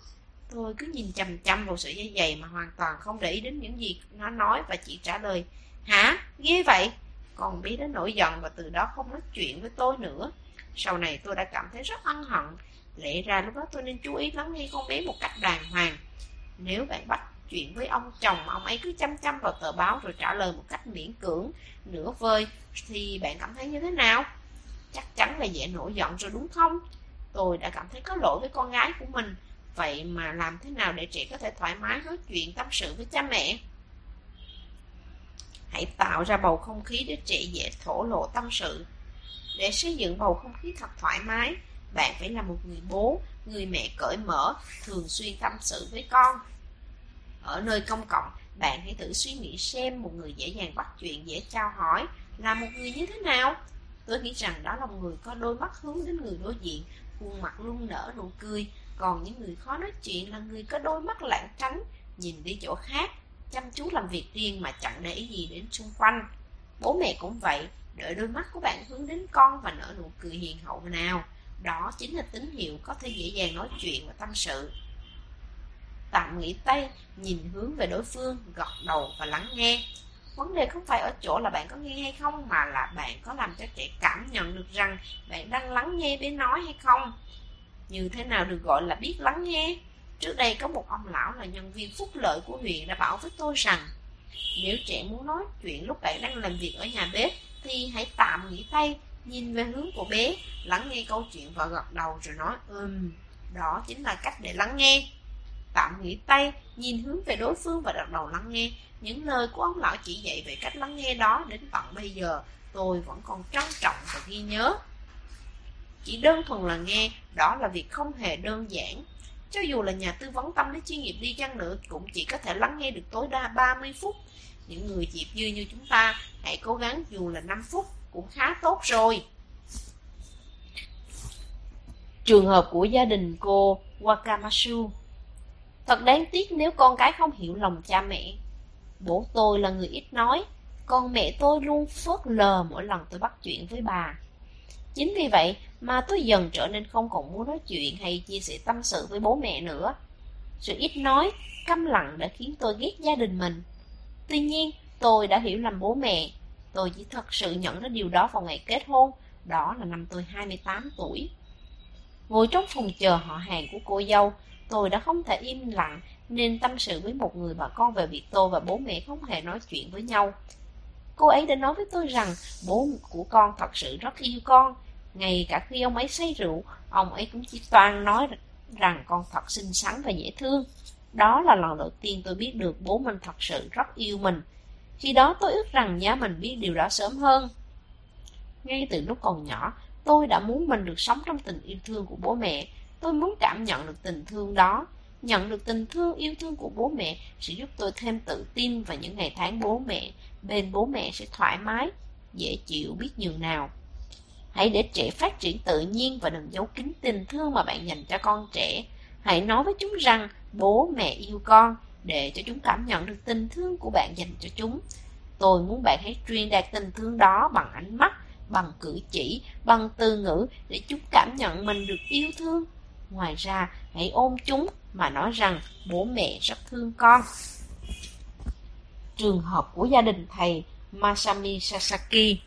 Tôi cứ nhìn chằm chằm vào sợi dây giày mà hoàn toàn không để ý đến những gì nó nói và chỉ trả lời Hả? Ghê vậy? Con bé đó nổi giận và từ đó không nói chuyện với tôi nữa. Sau này tôi đã cảm thấy rất ân hận. Lẽ ra lúc đó tôi nên chú ý lắng nghe con bé một cách đàng hoàng. Nếu bạn bắt chuyện với ông chồng ông ấy cứ chăm chăm vào tờ báo rồi trả lời một cách miễn cưỡng, nửa vời, thì bạn cảm thấy như thế nào? Chắc chắn là dễ nổi giận rồi đúng không? Tôi đã cảm thấy có lỗi với con gái của mình. Vậy mà làm thế nào để trẻ có thể thoải mái nói chuyện tâm sự với cha mẹ? Hãy tạo ra bầu không khí để trẻ dễ thổ lộ tâm sự. Để xây dựng bầu không khí thật thoải mái, bạn phải là một người bố, người mẹ cởi mở, thường xuyên tâm sự với con. Ở nơi công cộng, bạn hãy thử suy nghĩ xem một người dễ dàng bắt chuyện, dễ trao hỏi là một người như thế nào. Tôi nghĩ rằng đó là một người có đôi mắt hướng đến người đối diện, khuôn mặt luôn nở nụ cười. Còn những người khó nói chuyện là người có đôi mắt lảng tránh, nhìn đi chỗ khác, chăm chú làm việc riêng mà chẳng để ý gì đến xung quanh. Bố mẹ cũng vậy, đợi đôi mắt của bạn hướng đến con và nở nụ cười hiền hậu nào. Đó chính là tín hiệu có thể dễ dàng nói chuyện và tâm sự. Tạm nghỉ tay, nhìn hướng về đối phương, gật đầu và lắng nghe. Vấn đề không phải ở chỗ là bạn có nghe hay không mà là bạn có làm cho trẻ cảm nhận được rằng bạn đang lắng nghe bé nói hay không. Như thế nào được gọi là biết lắng nghe? Trước đây có một ông lão là nhân viên phúc lợi của huyện đã bảo với tôi rằng nếu trẻ muốn nói chuyện lúc bạn đang làm việc ở nhà bếp thì hãy tạm nghỉ tay, nhìn về hướng của bé, lắng nghe câu chuyện và gật đầu rồi nói ừm, đó chính là cách để lắng nghe. Tạm nghỉ tay, nhìn hướng về đối phương và đặt đầu lắng nghe. Những lời của ông lão chỉ dạy về cách lắng nghe đó đến tận bây giờ tôi vẫn còn trân trọng và ghi nhớ. Chỉ đơn thuần là nghe, đó là việc không hề đơn giản. Cho dù là nhà tư vấn tâm lý chuyên nghiệp đi chăng nữa cũng chỉ có thể lắng nghe được tối đa 30 phút. Những người dịp dư như chúng ta hãy cố gắng dù là 5 phút cũng khá tốt rồi. Trường hợp của gia đình cô Wakamatsu Thật đáng tiếc nếu con cái không hiểu lòng cha mẹ. Bố tôi là người ít nói, còn mẹ tôi luôn phớt lờ mỗi lần tôi bắt chuyện với bà. Chính vì vậy mà tôi dần trở nên không còn muốn nói chuyện hay chia sẻ tâm sự với bố mẹ nữa. Sự ít nói, câm lặng đã khiến tôi ghét gia đình mình. Tuy nhiên, tôi đã hiểu lầm bố mẹ. Tôi chỉ thật sự nhận ra điều đó vào ngày kết hôn, đó là năm tôi 28 tuổi. Ngồi trong phòng chờ họ hàng của cô dâu, tôi đã không thể im lặng nên tâm sự với một người bà con về việc tôi và bố mẹ không hề nói chuyện với nhau. Cô ấy đã nói với tôi rằng bố của con thật sự rất yêu con. Ngay cả khi ông ấy say rượu, ông ấy cũng chỉ toàn nói rằng con thật xinh xắn và dễ thương. Đó là lần đầu tiên tôi biết được bố mình thật sự rất yêu mình. Khi đó tôi ước rằng nhà mình biết điều đó sớm hơn. Ngay từ lúc còn nhỏ, tôi đã muốn mình được sống trong tình yêu thương của bố mẹ. Tôi muốn cảm nhận được tình thương đó. Nhận được tình thương yêu thương của bố mẹ sẽ giúp tôi thêm tự tin vào những ngày tháng bố mẹ. Bên bố mẹ sẽ thoải mái, dễ chịu biết nhường nào. Hãy để trẻ phát triển tự nhiên và đừng giấu kín tình thương mà bạn dành cho con trẻ. Hãy nói với chúng rằng bố mẹ yêu con để cho chúng cảm nhận được tình thương của bạn dành cho chúng. Tôi muốn bạn hãy truyền đạt tình thương đó bằng ánh mắt, bằng cử chỉ, bằng từ ngữ để chúng cảm nhận mình được yêu thương. Ngoài ra, hãy ôm chúng mà nói rằng bố mẹ rất thương con. Trường hợp của gia đình thầy Masami Sasaki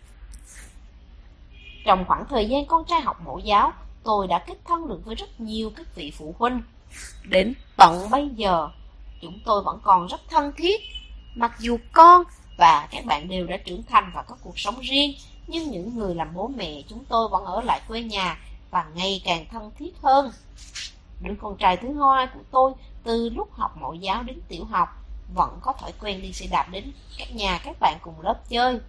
Trong khoảng thời gian con trai học mẫu giáo, tôi đã kết thân được với rất nhiều các vị phụ huynh. Đến tận bây giờ, chúng tôi vẫn còn rất thân thiết. Mặc dù con và các bạn đều đã trưởng thành và có cuộc sống riêng, nhưng những người làm bố mẹ chúng tôi vẫn ở lại quê nhà và ngày càng thân thiết hơn. Đứa con trai thứ hai của tôi từ lúc học mẫu giáo đến tiểu học vẫn có thói quen đi xe đạp đến các nhà các bạn cùng lớp chơi.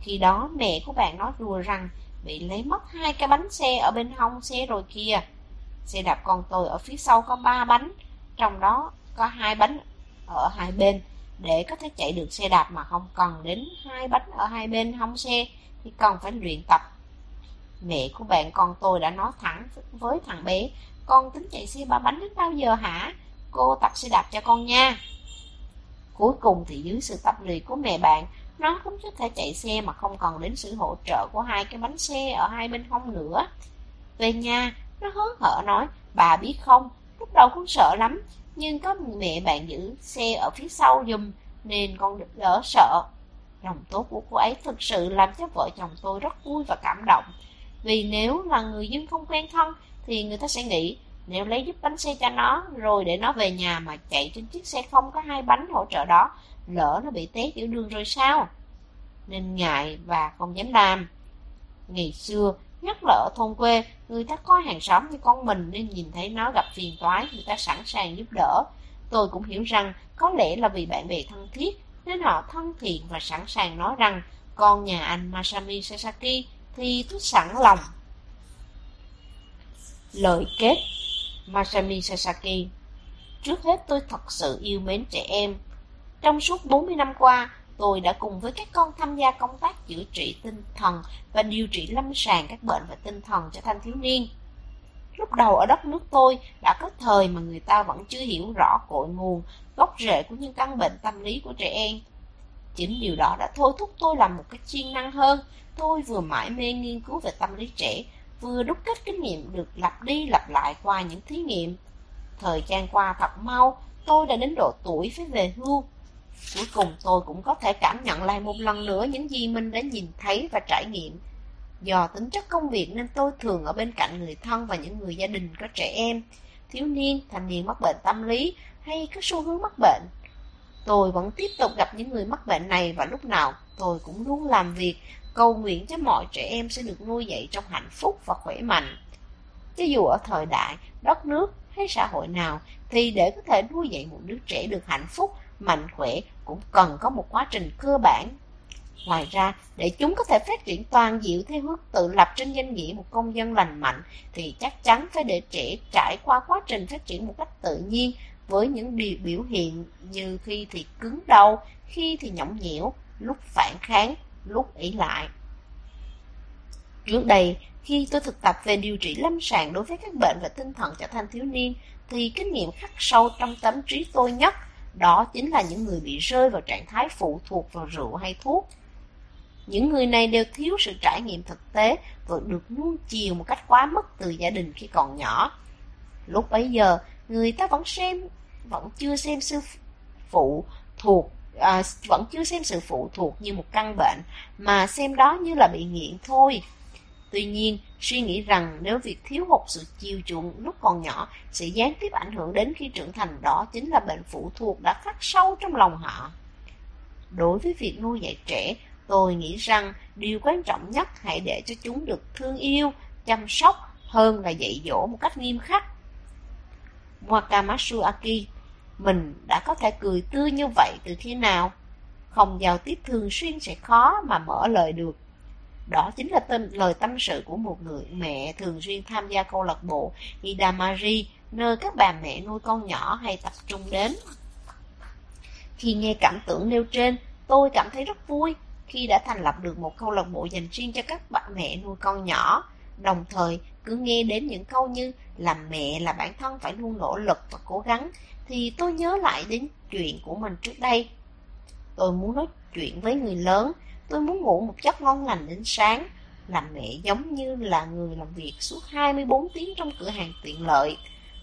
Khi đó mẹ của bạn nói đùa rằng bị lấy mất hai cái bánh xe ở bên hông xe rồi kìa. Xe đạp con tôi ở phía sau có ba bánh, trong đó có hai bánh ở hai bên. Để có thể chạy được xe đạp mà không cần đến hai bánh ở hai bên hông xe thì cần phải luyện tập. Mẹ của bạn con tôi đã nói thẳng với thằng bé, con tính chạy xe ba bánh đến bao giờ hả? Cô tập xe đạp cho con nha. Cuối cùng thì dưới sự tập luyện của mẹ bạn, nó cũng có thể chạy xe mà không còn đến sự hỗ trợ của hai cái bánh xe ở hai bên hông nữa. Về nhà, nó hớn hở nói, bà biết không, lúc đầu cũng sợ lắm, nhưng có mẹ bạn giữ xe ở phía sau dùm, nên con đỡ sợ. Lòng tốt của cô ấy thực sự làm cho vợ chồng tôi rất vui và cảm động. Vì nếu là người dân không quen thân thì người ta sẽ nghĩ nếu lấy giúp bánh xe cho nó rồi để nó về nhà mà chạy trên chiếc xe không có hai bánh hỗ trợ đó, lỡ nó bị té giữa đường rồi sao? Nên ngại và không dám làm. Ngày xưa, nhất là ở thôn quê, người ta có hàng xóm như con mình nên nhìn thấy nó gặp phiền toái, người ta sẵn sàng giúp đỡ. Tôi cũng hiểu rằng có lẽ là vì bạn bè thân thiết nên họ thân thiện và sẵn sàng nói rằng con nhà anh Masami Sasaki thì tôi sẵn lòng. Lời kết Masami Sasaki Trước hết tôi thật sự yêu mến trẻ em. Trong suốt 40 năm qua, tôi đã cùng với các con tham gia công tác chữa trị tinh thần và điều trị lâm sàng các bệnh về tinh thần cho thanh thiếu niên. Lúc đầu ở đất nước tôi đã có thời mà người ta vẫn chưa hiểu rõ cội nguồn, gốc rễ của những căn bệnh tâm lý của trẻ em. Chính điều đó đã thôi thúc tôi làm một cách chuyên năng hơn. Tôi vừa mãi mê nghiên cứu về tâm lý trẻ, vừa đúc kết kinh nghiệm được lặp đi lặp lại qua những thí nghiệm. Thời gian qua thật mau, tôi đã đến độ tuổi phải về hưu. Cuối cùng tôi cũng có thể cảm nhận lại một lần nữa những gì mình đã nhìn thấy và trải nghiệm. Do tính chất công việc nên tôi thường ở bên cạnh người thân và những người gia đình có trẻ em, thiếu niên, thanh niên mắc bệnh tâm lý hay có xu hướng mắc bệnh. Tôi vẫn tiếp tục gặp những người mắc bệnh này và lúc nào tôi cũng luôn làm việc cầu nguyện cho mọi trẻ em sẽ được nuôi dạy trong hạnh phúc và khỏe mạnh. Cho dù ở thời đại, đất nước hay xã hội nào thì để có thể nuôi dạy một đứa trẻ được hạnh phúc, mạnh khỏe cũng cần có một quá trình cơ bản. Ngoài ra, để chúng có thể phát triển toàn diện theo hướng tự lập trên danh nghĩa một công dân lành mạnh thì chắc chắn phải để trẻ trải qua quá trình phát triển một cách tự nhiên với những điều biểu hiện như khi thì cứng đầu, khi thì nhõng nhẽo, lúc phản kháng, lúc ỷ lại. Trước đây, khi tôi thực tập về điều trị lâm sàng đối với các bệnh về tinh thần cho thanh thiếu niên, thì kinh nghiệm khắc sâu trong tâm trí tôi nhất đó chính là những người bị rơi vào trạng thái phụ thuộc vào rượu hay thuốc. Những người này đều thiếu sự trải nghiệm thực tế và được nuông chiều một cách quá mức từ gia đình khi còn nhỏ. Lúc bấy giờ, người ta vẫn xem vẫn chưa xem sư phụ thuộc à, vẫn chưa xem sự phụ thuộc như một căn bệnh mà xem đó như là bị nghiện thôi. Tuy nhiên, suy nghĩ rằng nếu việc thiếu hụt sự chiều chuộng lúc còn nhỏ sẽ gián tiếp ảnh hưởng đến khi trưởng thành đó chính là bệnh phụ thuộc đã khắc sâu trong lòng họ. Đối với việc nuôi dạy trẻ, tôi nghĩ rằng điều quan trọng nhất hãy để cho chúng được thương yêu, chăm sóc hơn là dạy dỗ một cách nghiêm khắc. Wakamatsu Aki mình đã có thể cười tươi như vậy từ khi nào? Không giao tiếp thường xuyên sẽ khó mà mở lời được. Đó chính là tâm, lời tâm sự của một người mẹ thường xuyên tham gia câu lạc bộ Hidamari, nơi các bà mẹ nuôi con nhỏ hay tập trung đến. Khi nghe cảm tưởng nêu trên, tôi cảm thấy rất vui khi đã thành lập được một câu lạc bộ dành riêng cho các bà mẹ nuôi con nhỏ. Đồng thời, cứ nghe đến những câu như làm mẹ là bản thân phải luôn nỗ lực và cố gắng, thì tôi nhớ lại đến chuyện của mình trước đây. Tôi muốn nói chuyện với người lớn, tôi muốn ngủ một giấc ngon lành đến sáng. Làm mẹ giống như là người làm việc suốt 24 tiếng trong cửa hàng tiện lợi.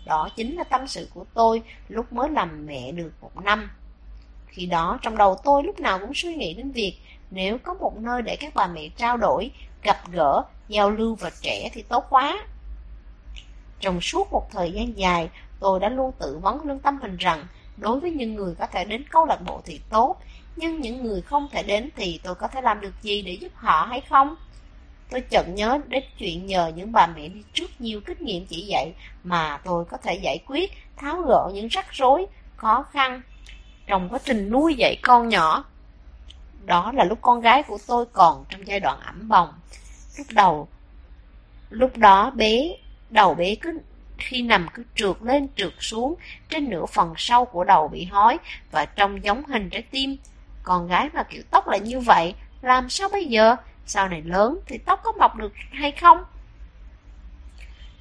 Đó chính là tâm sự của tôi lúc mới làm mẹ được một năm. Khi đó trong đầu tôi lúc nào cũng suy nghĩ đến việc nếu có một nơi để các bà mẹ trao đổi, gặp gỡ, giao lưu và trẻ thì tốt quá. Trong suốt một thời gian dài, tôi đã luôn tự vấn lương tâm mình rằng đối với những người có thể đến câu lạc bộ thì tốt, nhưng những người không thể đến thì tôi có thể làm được gì để giúp họ hay không? Tôi chợt nhớ đến chuyện nhờ những bà mẹ đi trước nhiều kinh nghiệm chỉ dạy mà tôi có thể giải quyết, tháo gỡ những rắc rối, khó khăn trong quá trình nuôi dạy con nhỏ. Đó là lúc con gái của tôi còn trong giai đoạn ẩm bồng. Lúc đầu, lúc đó bé, đầu bé cứ khi nằm cứ trượt lên trượt xuống trên nửa phần sau của đầu bị hói và trông giống hình trái tim. Con gái mà kiểu tóc lại như vậy, làm sao bây giờ? Sau này lớn thì tóc có mọc được hay không?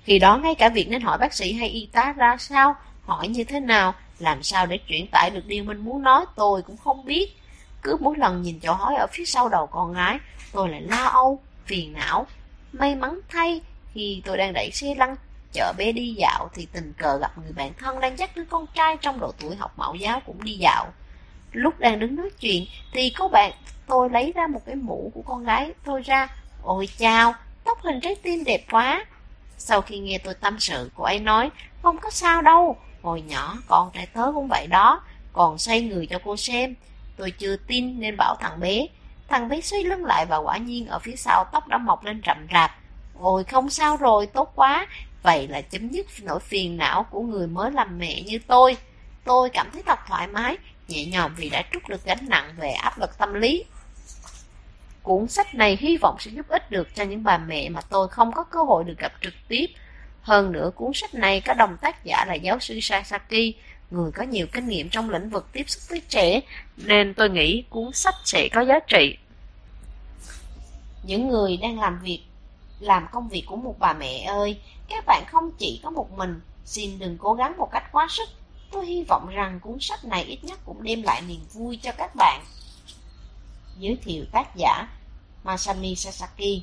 Khi đó ngay cả việc nên hỏi bác sĩ hay y tá ra sao, hỏi như thế nào, làm sao để chuyển tải được điều mình muốn nói tôi cũng không biết. Cứ mỗi lần nhìn chỗ hói ở phía sau đầu con gái, tôi lại lo âu, phiền não. May mắn thay, khi tôi đang đẩy xe lăn chợ bé đi dạo thì tình cờ gặp người bạn thân đang dắt đứa con trai trong độ tuổi học mẫu giáo cũng đi dạo. Lúc đang đứng nói chuyện thì có bạn tôi lấy ra một cái mũ của con gái tôi ra. Ôi chao, tóc hình trái tim đẹp quá. Sau khi nghe tôi tâm sự, cô ấy nói, không có sao đâu, hồi nhỏ con trai tớ cũng vậy đó, còn xoay người cho cô xem. Tôi chưa tin nên bảo thằng bé. Thằng bé xoay lưng lại và quả nhiên ở phía sau tóc đã mọc lên rậm rạp. Ôi không sao rồi, tốt quá. Vậy là chấm dứt nỗi phiền não của người mới làm mẹ như tôi. Tôi cảm thấy thật thoải mái, nhẹ nhõm vì đã trút được gánh nặng về áp lực tâm lý. Cuốn sách này hy vọng sẽ giúp ích được cho những bà mẹ mà tôi không có cơ hội được gặp trực tiếp. Hơn nữa, cuốn sách này có đồng tác giả là giáo sư Sasaki, người có nhiều kinh nghiệm trong lĩnh vực tiếp xúc với trẻ, nên tôi nghĩ cuốn sách sẽ có giá trị. Những người đang làm việc, làm công việc của một bà mẹ ơi, các bạn không chỉ có một mình, xin đừng cố gắng một cách quá sức. Tôi hy vọng rằng cuốn sách này ít nhất cũng đem lại niềm vui cho các bạn. Giới thiệu tác giả Masami Sasaki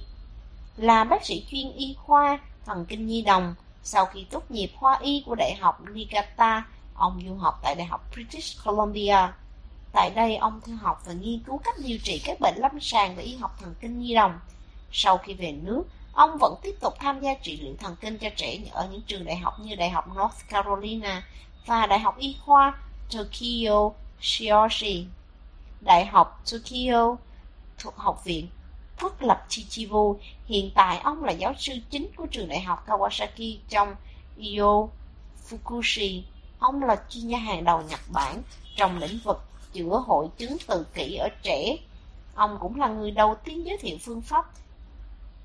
là bác sĩ chuyên y khoa thần kinh nhi đồng. Sau khi tốt nghiệp khoa y của Đại học Niigata, ông du học tại Đại học British Columbia. Tại đây, ông theo học và nghiên cứu cách điều trị các bệnh lâm sàng và y học thần kinh nhi đồng. Sau khi về nước, ông vẫn tiếp tục tham gia trị liệu thần kinh cho trẻ ở những trường đại học như Đại học North Carolina và Đại học Y khoa Tokyo Shioshi, Đại học Tokyo thuộc Học viện Phước lập Chichibu. Hiện tại ông là giáo sư chính của trường đại học Kawasaki trong Iyo Fukushi. Ông là chuyên gia hàng đầu Nhật Bản trong lĩnh vực chữa hội chứng tự kỷ ở trẻ. Ông cũng là người đầu tiên giới thiệu phương pháp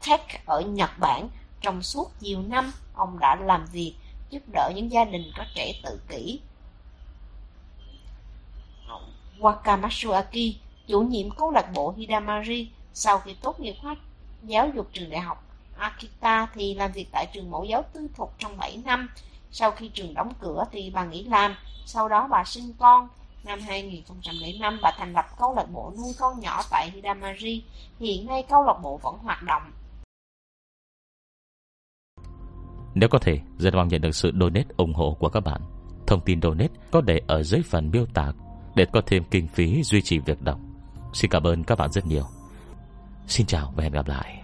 TEC ở Nhật Bản. Trong suốt nhiều năm, ông đã làm việc giúp đỡ những gia đình có trẻ tự kỷ. Wakamatsu Aki, chủ nhiệm câu lạc bộ Hidamari, sau khi tốt nghiệp khoa giáo dục trường đại học Akita thì làm việc tại trường mẫu giáo tư thục trong 7 năm. Sau khi trường đóng cửa thì bà nghỉ làm, sau đó bà sinh con. Năm 2005, bà thành lập câu lạc bộ nuôi con nhỏ tại Hidamari. Hiện nay câu lạc bộ vẫn hoạt động. Nếu có thể, rất mong nhận được sự donate ủng hộ của các bạn. Thông tin donate có để ở dưới phần miêu tả để có thêm kinh phí duy trì việc đọc. Xin cảm ơn các bạn rất nhiều. Xin chào và hẹn gặp lại.